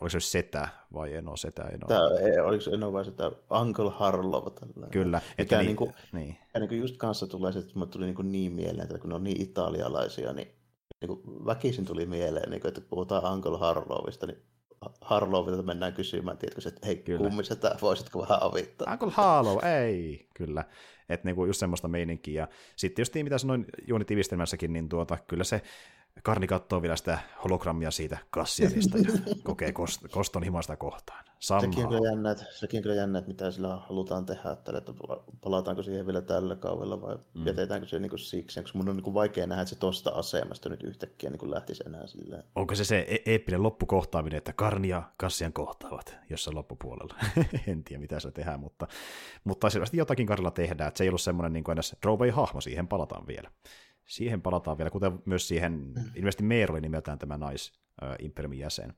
oliko se setä vai en ole setä? En ole. Tämä, ei, oliko en ole vai sitä Uncle Harlow. Tällainen. Kyllä. Että niin, niin, kuin, niin. Ja niin kuin just kanssa tulee se, että mulle tuli niin, kuin niin mieleen, että kun ne on niin italialaisia, niin, niin kuin väkisin tuli mieleen, niin kuin, että puhutaan Uncle Harlowista, niin Harlovilta mennään kysymään, tiedätkö, että hei kyllä. kummisetä, voisitko vähän avittaa? Uncle Harlow, ei, kyllä. Että niinku just semmoista meininkiä. Ja sitten just mitä sanoin Juoni tiivistelmässäkin, niin tuota, kyllä se Karni katsoo vielä sitä hologrammia siitä Kassianista ja kokee kost, koston himasta kohtaan. Sekin on, kyllä jännä, että, sekin kyllä jännä, että mitä sillä halutaan tehdä, että, että palataanko siihen vielä tällä kaudella vai mm. jätetäänkö se niin siksi, koska mun on niin vaikea nähdä, että se tosta asemasta nyt yhtäkkiä niin lähtisi enää silleen. Onko se se e- eeppinen loppukohtaaminen, että Karni ja Kassian kohtaavat jossain loppupuolella? en tiedä, mitä se tehdään, mutta, mutta selvästi jotakin Karilla tehdään, että se ei ollut semmoinen niin kuin hahmo siihen palataan vielä siihen palataan vielä, kuten myös siihen, mm. ilmeisesti Meer oli nimeltään tämä nais äh, jäsen.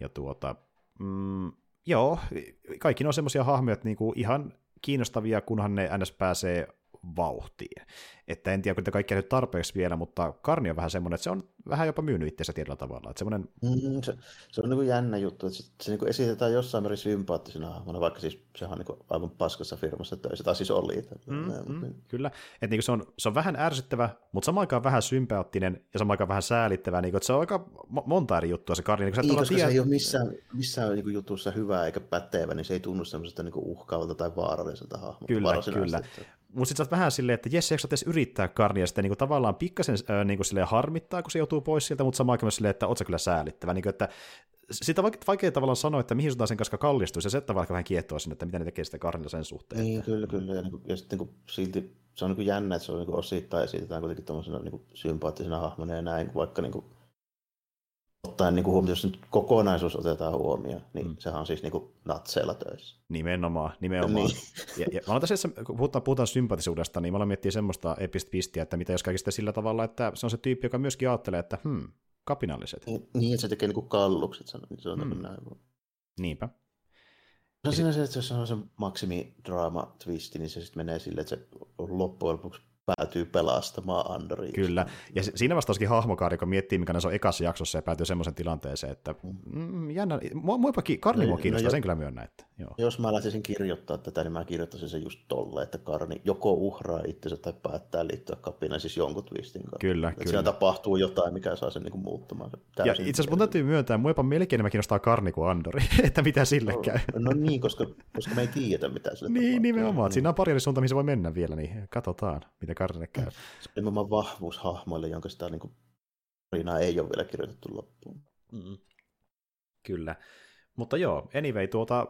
Ja tuota, mm, joo, kaikki ne on semmoisia hahmoja, että niinku ihan kiinnostavia, kunhan ne ns. pääsee vauhtiin. Että en tiedä, kun kaikki nyt tarpeeksi vielä, mutta Karni on vähän semmoinen, että se on vähän jopa myynyt itseänsä tietyllä tavalla. Että semmoinen... mm, se, se, on niin jännä juttu, että se, se niin esitetään jossain määrin sympaattisena hahmona, vaikka siis sehän on niin aivan paskassa firmassa töissä, tai siis oli. Mm, mm, mm, kyllä, että niin se, on, se on vähän ärsyttävä, mutta samaan aikaan vähän sympaattinen ja samaan aikaan vähän säälittävä, niin kuin, että se on aika monta eri juttua se Karni. Niin, niin koska tiedä... se ei ole missään, missään niin jutussa hyvä eikä pätevä, niin se ei tunnu semmoisesta niin uhkaavalta tai vaaralliselta hahmolta. Kyllä, kyllä. Mutta sitten sä oot vähän silleen, että jes, eikö edes yrittää Karnia sitten niin tavallaan pikkasen äh, niin kuin harmittaa, kun se joutuu pois sieltä, mutta samaan aikaan silleen, että oot sä kyllä säälittävä. Niin kuin, että sitä on vaikea tavallaan sanoa, että mihin suuntaan sen kanssa kallistuisi, ja se tavallaan vähän kiehtoo sinne, että miten ne tekee sitä Karnia sen suhteen. Niin, kyllä, kyllä. Ja, niin kuin, ja sitten niin kuin, silti se on niin kuin jännä, että se on niin kuin osittain esitetään kuitenkin tuollaisena niin kuin sympaattisena hahmona ja näin, vaikka niin kuin, ottaen niin kuin huomioon, jos nyt kokonaisuus otetaan huomioon, niin mm. sehän on siis niin kuin natseilla töissä. Nimenomaan, nimenomaan. Niin. Ja, ja mä tässä, kun puhutaan, puhutaan sympatisuudesta, niin mä aloin miettiä semmoista epistä pistiä, että mitä jos kaikista sillä tavalla, että se on se tyyppi, joka myöskin ajattelee, että hmm, kapinalliset. Niin, niin että se tekee niin kuin kallukset, niin se on mm. näin. Niinpä. No siinä se, että jos on se maksimidraama twisti, niin se sitten menee silleen, että se loppujen lopuksi päätyy pelastamaan Andoria. Kyllä, ja siinä vasta olisikin hahmokaari, kun miettii, mikä se on ekassa jaksossa ja päätyy semmoisen tilanteeseen, että mm, jännä, mua, mua Karni mua no, kiinnostaa, no, sen kyllä myönnä. Että, joo. Jos mä lähtisin kirjoittaa tätä, niin mä kirjoittaisin se just tolle, että Karni joko uhraa itsensä tai päättää liittyä kapinaan, siis jonkun twistin kanssa. Kyllä, että kyllä. Siinä tapahtuu jotain, mikä saa sen niin kuin muuttumaan. Ja itse asiassa mun täytyy myöntää, mua jopa melkein enemmän kiinnostaa Karni kuin Andori, että mitä sille no, käy. No niin, koska, koska me ei tiedä, mitä sille Niin, tapahtuu. nimenomaan. Niin. Siinä on pari eri suunta, mihin se voi mennä vielä, niin katsotaan, mitä Karnille käy. Se on nimenomaan vahvuus hahmoille, jonka sitä niin kuin, ei ole vielä kirjoitettu loppuun. Mm. Kyllä. Mutta joo, anyway, tuota,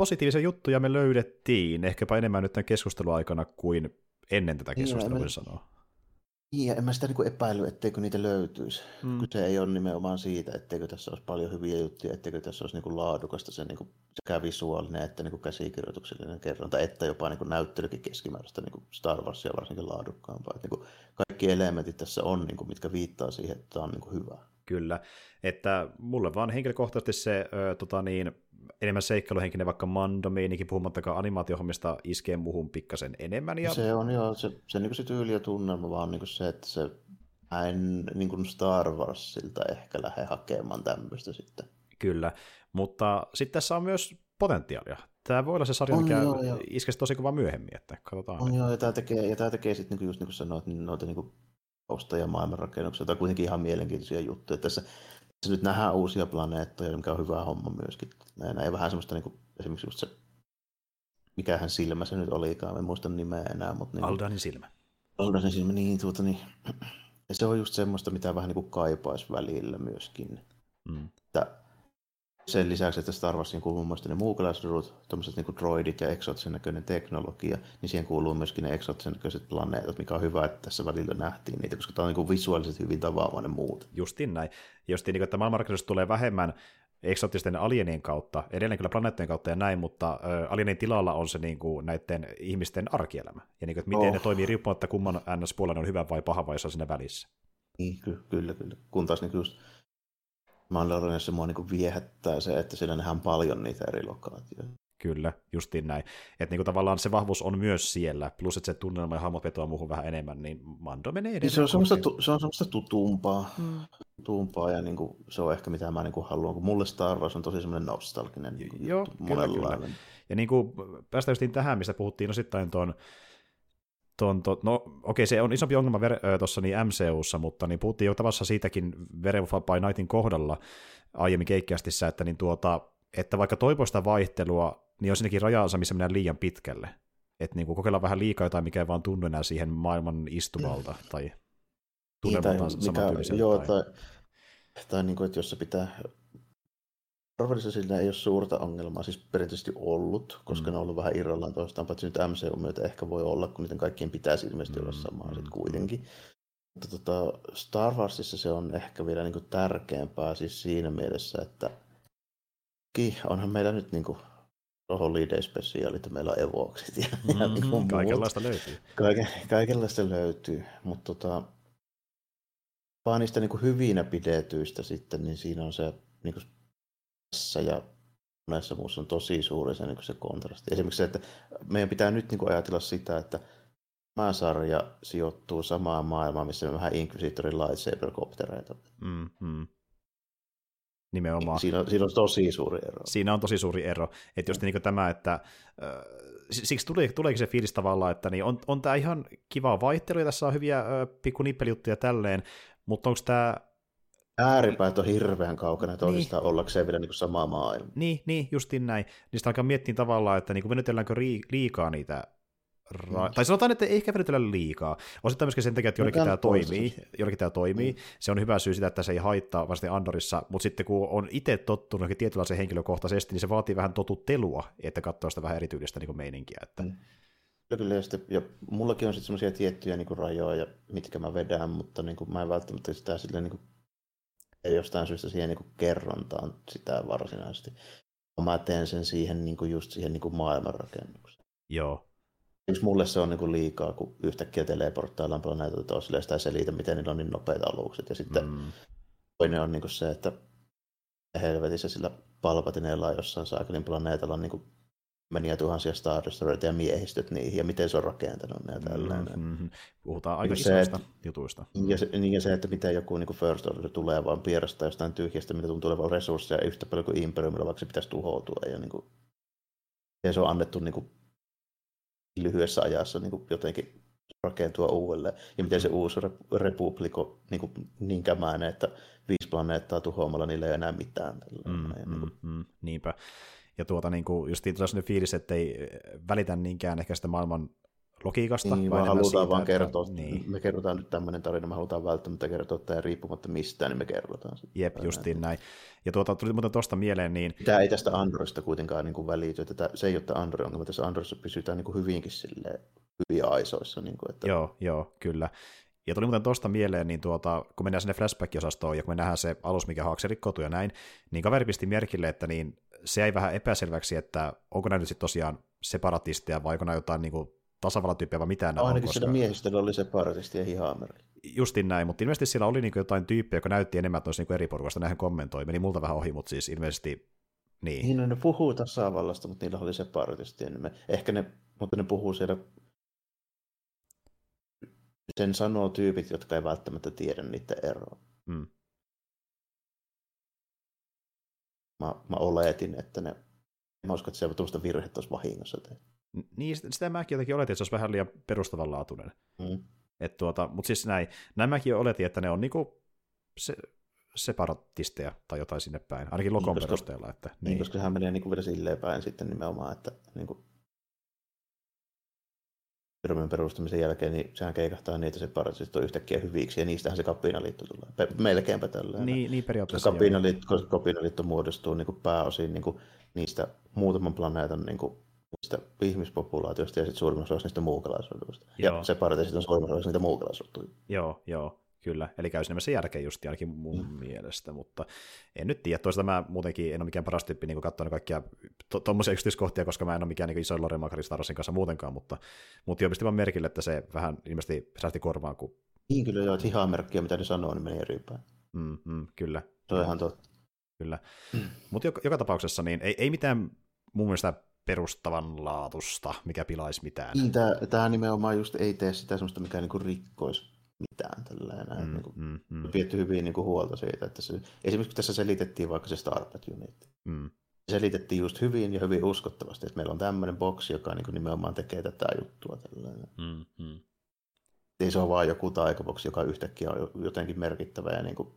positiivisia juttuja me löydettiin, ehkäpä enemmän nyt tämän keskustelun aikana kuin ennen tätä keskustelua, voisi sanoa. Niin, en mä sitä niin epäily, etteikö niitä löytyisi. Mm. Kyse ei ole nimenomaan siitä, etteikö tässä olisi paljon hyviä juttuja, etteikö tässä olisi niin laadukasta se niin sekä visuaalinen että niin käsikirjoituksellinen kerronta, että jopa niin näyttelykin keskimääräistä niin Star Warsia varsinkin laadukkaampaa. Että niin kaikki elementit tässä on, niin kuin, mitkä viittaa siihen, että tämä on niin hyvä. Kyllä, että mulle vaan henkilökohtaisesti se ö, tota niin, enemmän seikkailuhenkinen vaikka Mando meinikin, puhumattakaan animaatiohommista iskee muuhun pikkasen enemmän. Ja... Se on joo, se, se, niin se tyyli ja tunnelma vaan niin se, että se en niin kuin Star Warsilta ehkä lähde hakemaan tämmöistä sitten. Kyllä, mutta sitten tässä on myös potentiaalia. Tämä voi olla se sarja, on, mikä joo, joo. iskesi tosi kova myöhemmin, että katsotaan. On joo, ja tämä tekee, ja tämä tekee sitten, niin just niin kuin sanoit, niin noita niin kuin ja maailmanrakennuksia, tai kuitenkin ihan mielenkiintoisia juttuja. Tässä se nyt nähdään uusia planeettoja, mikä on hyvä homma myöskin. Näin, ei vähän semmoista niin kuin, esimerkiksi just se, mikähän silmä se nyt olikaan, en muista nimeä enää. Mutta niin, Aldanin silmä. Aldanin silmä, niin, tuota, niin ja se on just semmoista, mitä vähän niin kuin kaipaisi välillä myöskin. Mm. Että sen lisäksi, että Star Warsiin kuuluu myös ne muukalaisrudut, tuommoiset niin droidit ja eksotisen näköinen teknologia, niin siihen kuuluu myöskin ne eksotisen näköiset planeetat, mikä on hyvä, että tässä välillä nähtiin niitä, koska tämä on niin visuaalisesti hyvin tavaamainen muut. Justin näin. Justin, niin, että maailmanrakennusta tulee vähemmän eksotisten alienien kautta, edelleen kyllä planeettojen kautta ja näin, mutta äh, alienien tilalla on se niin kuin, näiden ihmisten arkielämä, ja niin kuin, että miten oh. ne toimii riippumatta kumman NS-puolen on hyvä vai paha vai jos on siinä välissä. Niin, kyllä, kyllä. kyllä. Kun taas niin just Mandalorianissa mua niin viehättää se, että siellä nähdään paljon niitä eri lokaatioita. Kyllä, justiin näin. Että niin tavallaan se vahvuus on myös siellä, plus että se tunnelma ja hahmot vetoaa muuhun vähän enemmän, niin Mando menee edelleen. Niin se, on semmoista, tu, se on semmoista tutumpaa, mm. tutumpaa ja niin kuin, se on ehkä mitä mä niin kuin haluan, kun mulle Star Wars on tosi semmoinen nostalginen. Niin Joo, kyllä, kyllä. Ja niin kuin, päästään justiin tähän, mistä puhuttiin osittain tuon ton, to, no okei, se on isompi ongelma tuossa niin MCUssa, mutta niin puhuttiin jo tavassa siitäkin Werewolf by Nightin kohdalla aiemmin keikkästissä, että, niin tuota, että vaikka toivoista vaihtelua, niin on siinäkin rajansa, missä mennään liian pitkälle. Että niin kokeillaan vähän liikaa jotain, mikä ei vaan tunnu enää siihen maailman istumalta, tai tunnelmaltaan niin, mikä, Joo, tai, tai, tai niin kuin, että jos se pitää Marvelissa sillä ei ole suurta ongelmaa, siis perinteisesti ollut, koska mm. ne on ollut vähän irrallaan toistaan, paitsi nyt MCU myötä ehkä voi olla, kun niiden kaikkien pitäisi ilmeisesti mm. olla samaa mm. sitten kuitenkin. Mutta tota, Star Warsissa se on ehkä vielä niin tärkeämpää siis siinä mielessä, että onhan meillä nyt niin kuin holiday specialit meillä on evoksit ja, mm, ja niin kaikenlaista löytyy. Kaiken, kaikenlaista löytyy, mutta tota, vaan niistä niin kuin hyvinä pidetyistä sitten, niin siinä on se niin kuin tässä ja monessa muussa on tosi suuri se, niin se kontrasti. Esimerkiksi se, että meidän pitää nyt niin ajatella sitä, että tämä sarja sijoittuu samaan maailmaan, missä on vähän Inquisitorin lightsaber-koptereita. Mm-hmm. Nimenomaan. Siinä on, siinä on tosi suuri ero. Siinä on tosi suuri ero. Että just niin tämä, että siksi tulee, tuleekin se fiilis tavallaan, että niin on, on tämä ihan kiva vaihtelu, ja tässä on hyviä pikku nippelijuttuja tälleen, mutta onko tämä ääripäät on hirveän kaukana toisistaan niin. ollakseen vielä niin samaa maailmaa. Niin, niin, justiin näin. Niistä alkaa miettiä tavallaan, että niin venytelläänkö liikaa niitä Ra- mm. Tai sanotaan, että ei ehkä venytellä liikaa. Osittain myöskin sen takia, että jollekin tämä toimii, jollekin tämä toimii. Mm. Se on hyvä syy sitä, että se ei haittaa vasta Andorissa, mutta sitten kun on itse tottunut johonkin tietynlaiseen henkilökohtaisesti, niin se vaatii vähän totuttelua, että katsoo sitä vähän erityistä niin meininkiä. Että... Mm. Kyllä, ja, sitten, ja mullakin on sitten semmoisia tiettyjä niin rajoja, mitkä mä vedän, mutta niin kuin, mä en välttämättä sitä silleen niin kuin ja jostain syystä siihen niin kuin kerrontaan sitä varsinaisesti. Mä teen sen siihen niin kuin just siihen niin kuin maailmanrakennukseen. Joo. Yksi mulle se on niin kuin liikaa, kun yhtäkkiä teleporttaillaan planeetalta toiselle ja sitä ei selitä, miten niillä on niin nopeita alukset. Ja sitten mm. toinen on niin kuin se, että helvetissä sillä Palpatineella on jossain saakelin planeetalla niin kuin meniä tuhansia Star Destroyereita ja miehistöt niihin, ja miten se on rakentanut ne ja tällainen. Mm-hmm. Puhutaan aika niin isoista se, jutuista. Ja se, niin ja se, että miten joku niin First Order tulee vaan pierasta jostain tyhjästä, mitä tuntuu olevan resursseja yhtä paljon kuin Imperiumilla, vaikka se pitäisi tuhoutua. Ja, niin kuin, ja se on annettu niin kuin, lyhyessä ajassa niin kuin, jotenkin rakentua uudelleen. Ja miten se uusi republiko niin, kuin, niin kämäinen, että viisi planeettaa tuhoamalla, niillä ei enää mitään. Mm, ja, niin kuin... mm, mm, niinpä. Ja tuota, niin kuin, just tulee sellainen fiilis, että ei välitä niinkään ehkä sitä maailman logiikasta. Niin, vaan halutaan siitä, vaan kertoa, että, niin. me kerrotaan nyt tämmöinen tarina, me halutaan välttämättä kertoa tämä riippumatta mistään, niin me kerrotaan sitä. Jep, justiin näin. Ja tuota, tuli muuten tuosta mieleen, niin... Tämä ei tästä Androista kuitenkaan niin kuin välity, että tämä, se ei ole tämä Android ongelma, tässä Androissa pysytään niin kuin hyvinkin silleen, hyviä aisoissa. Niin kuin, että... Joo, joo, kyllä. Ja tuli muuten tuosta mieleen, niin tuota, kun mennään sinne flashback-osastoon ja kun me nähdään se alus, mikä haaksi rikkoutuu ja näin, niin kaveri pisti merkille, että niin se ei vähän epäselväksi, että onko nämä nyt sitten tosiaan separatisteja vai onko nämä jotain niin kuin tasavallatyyppiä vai mitään nämä Ainakin on, koska... miehistöllä oli separatisti ja hihameri. Justin näin, mutta ilmeisesti siellä oli niin jotain tyyppiä, joka näytti enemmän, että olisi niin eri porukasta, näihin kommentoi. Meni multa vähän ohi, mutta siis ilmeisesti niin. Niin, no ne puhuu tasavallasta, mutta niillä oli separatisti enemmän. Ehkä ne, mutta ne puhuu siellä sen sanoo tyypit, jotka ei välttämättä tiedä niiden eroa. Mm. Mä, mä oletin, että ne, mä uskon, että se tuosta virhettä olisi vahingossa tehty. Niin, sitä mäkin jotenkin oletin, että se olisi vähän liian perustavanlaatuinen. Mm. Et tuota, mutta siis näin, nämäkin oletin, että ne on niinku se, separatisteja tai jotain sinne päin, ainakin lokon niin, koska, perusteella. Että, niin. niin, koska sehän menee niinku vielä silleen päin sitten nimenomaan, että niinku, firman perustamisen jälkeen, niin sehän keikahtaa niitä se parasit on yhtäkkiä hyviksi, ja niistähän se kapinaliitto tulee. Pe- melkeinpä tällä. Niin, niin periaatteessa. Kapinaliitto, koska kapinaliitto muodostuu niin kuin pääosin niin kuin niistä muutaman planeetan niin kuin, niistä ihmispopulaatioista ja sitten suurin osa niistä muukalaisuudesta. Ja se parasit on suurin osa niitä muukalaisuutta. Joo, joo. Kyllä, eli käy sinne se järkeä just ainakin mun mm. mielestä, mutta en nyt tiedä. Toisaalta mä muutenkin en ole mikään paras tyyppi niin katsoa kaikkia tuommoisia to- yksityiskohtia, koska mä en ole mikään niin iso Lore Makari kanssa muutenkaan, mutta, mutta jo pistin vaan merkille, että se vähän ilmeisesti sähti korvaan. Kun... Niin kyllä joo, että merkkiä, mitä ne sanoo, niin menee päin. Mm, mm, kyllä. Se on ihan totta. Kyllä. Mm. Mutta joka, joka, tapauksessa niin ei, ei mitään mun mielestä perustavanlaatusta, mikä pilaisi mitään. Niin, tämä nimenomaan just ei tee sitä semmoista, mikä niinku rikkoisi mitään. Tällainen. Mm, niin kuin, mm, mm. Pietty hyvin niin kuin, huolta siitä, että se, esimerkiksi kun tässä selitettiin vaikka se Starpad Unit. Mm. Selitettiin just hyvin ja hyvin uskottavasti, että meillä on tämmöinen boksi, joka niin kuin, nimenomaan tekee tätä juttua. Tällainen. Mm, mm. Ei se ole vaan joku taikaboksi, joka yhtäkkiä on jotenkin merkittävä ja niin kuin,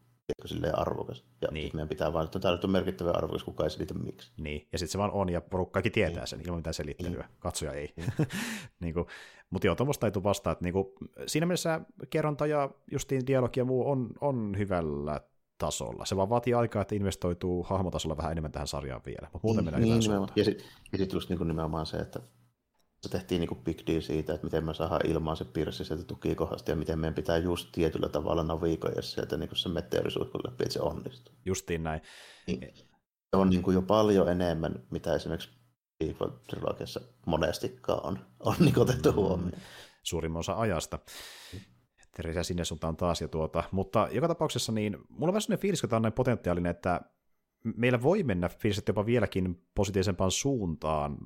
silleen arvokas. Ja niin. meidän pitää vaan, että tämä on merkittävä arvokas, kukaan ei selitä miksi. Niin, ja sitten se vaan on, ja porukkakin tietää niin. sen ilman mitään selittelyä. Niin. Katsoja ei. Niin. niin kuin, mutta joo, tuommoista ei tule vastaan. Että niin kuin, siinä mielessä kerronta ja justiin dialogi ja muu on, on hyvällä tasolla. Se vaan vaatii aikaa, että investoituu hahmotasolla vähän enemmän tähän sarjaan vielä, mutta muuten niin, mennään niin, Ja sitten sit just niin nimenomaan se, että se tehtiin niin big deal siitä, että miten me saadaan ilmaan se pirssi sieltä tukikohdasta ja miten meidän pitää just tietyllä tavalla navigoida sieltä niin se meteorisuus läpi, että se onnistuu. Justiin näin. Niin, se on niin kuin jo paljon enemmän, mitä esimerkiksi trilogiassa monestikaan on, on niin otettu mm. huomioon. Suurimman osa ajasta. Terveisiä sinne suuntaan taas. Ja tuota, mutta joka tapauksessa niin, mulla on vähän sellainen fiilis, että tämä on näin potentiaalinen, että meillä voi mennä fiiliset jopa vieläkin positiivisempaan suuntaan,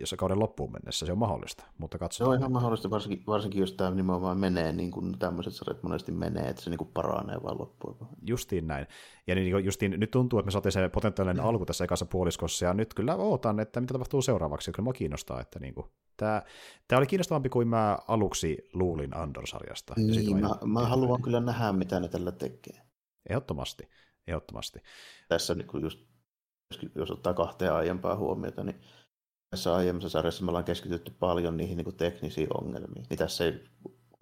jos kauden loppuun mennessä, se on mahdollista, mutta katsotaan. Se on ihan mahdollista, varsinkin, varsinkin jos tämä nimenomaan menee niin kuin tämmöiset sarjat monesti menee, että se niin kuin paranee vaan loppuun. Justiin näin. Ja niin, justiin, nyt tuntuu, että me saatiin se potentiaalinen mm. alku tässä ekassa puoliskossa, ja nyt kyllä ootan, että mitä tapahtuu seuraavaksi, kyllä mua kiinnostaa, että niin kuin, tämä, tämä oli kiinnostavampi kuin mä aluksi luulin Andor-sarjasta. Niin, mä, mä haluan kyllä nähdä, mitä ne tällä tekee. Ehdottomasti ehdottomasti. Tässä niin just, jos ottaa kahteen aiempaa huomiota, niin tässä aiemmassa sarjassa me ollaan keskitytty paljon niihin niin teknisiin ongelmiin. Niin tässä ei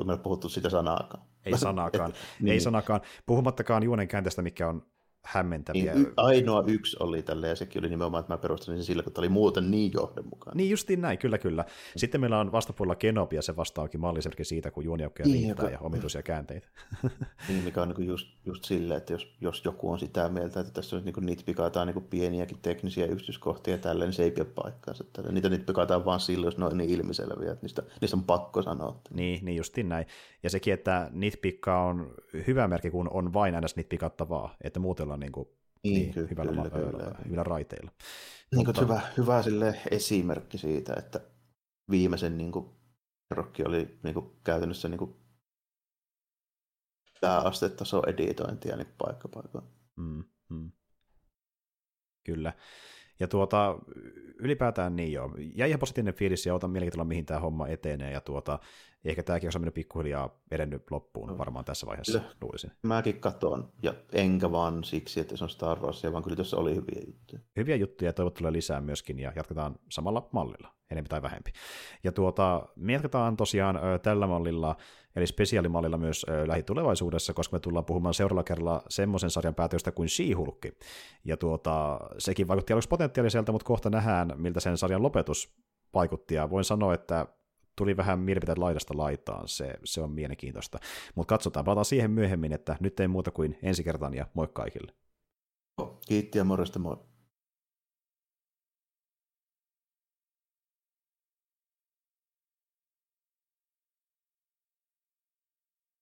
me ole puhuttu sitä sanaakaan. Ei sanaakaan, niin. ei sanakaan. Puhumattakaan juonen käänteestä, mikä on hämmentäviä. Niin, ainoa yksi oli tälle ja sekin oli nimenomaan, että mä perustin sen sillä, kun tämä oli muuten niin johdonmukainen. Niin justiin näin, kyllä kyllä. Sitten meillä on vastapuolella Kenobi, ja se vastaakin malliselkin siitä, kun juoniaukkoja niin, riittää joka... ja omituisia käänteitä. niin, mikä on niin just, just silleen, että jos, jos joku on sitä mieltä, että tässä on niin nitpikataan niin pieniäkin teknisiä yksityiskohtia ja tälleen, niin se ei pidä paikkaansa. Tälle. Niitä nitpikataan vaan silloin, jos ne on niin ilmiselviä, että niistä, niistä on pakko sanoa. Niin, niin justiin näin. Ja sekin, että nitpikka on hyvä merkki, kun on vain aina nitpikattavaa, että muuten on niin kuin, niin, niin kyllä, hyvällä, kyllä, kyllä. hyvällä raiteilla. Niin Mutta... hyvä, hyvä sille esimerkki siitä, että viimeisen niin kuin, rokki oli niin kuin, käytännössä niin kuin, pääastetaso editointia niin paikka paikoin. Mm, mm. Kyllä. Ja tuota, ylipäätään niin joo. Jäi ihan positiivinen fiilis ja otan mielenkiintoista, mihin tämä homma etenee. Ja tuota, ehkä tämäkin on mennyt pikkuhiljaa edennyt loppuun varmaan tässä vaiheessa, kyllä. luulisin. Mäkin katson, ja enkä vaan siksi, että se on Star Wars, vaan kyllä tässä oli hyviä juttuja. Hyviä juttuja ja toivot tulee lisää myöskin, ja jatketaan samalla mallilla, enemmän tai vähempi. Ja tuota, me jatketaan tosiaan ö, tällä mallilla, eli spesiaalimallilla myös lähitulevaisuudessa, koska me tullaan puhumaan seuraavalla kerralla semmoisen sarjan päätöstä kuin She-Hulk. Ja tuota, sekin vaikutti aluksi potentiaaliselta, mutta kohta nähdään, miltä sen sarjan lopetus vaikutti, ja voin sanoa, että tuli vähän mielipiteet laidasta laitaan, se, se on mielenkiintoista. Mutta katsotaan, palataan siihen myöhemmin, että nyt ei muuta kuin ensi kertaan ja moi kaikille. Kiitti ja morjesta moi.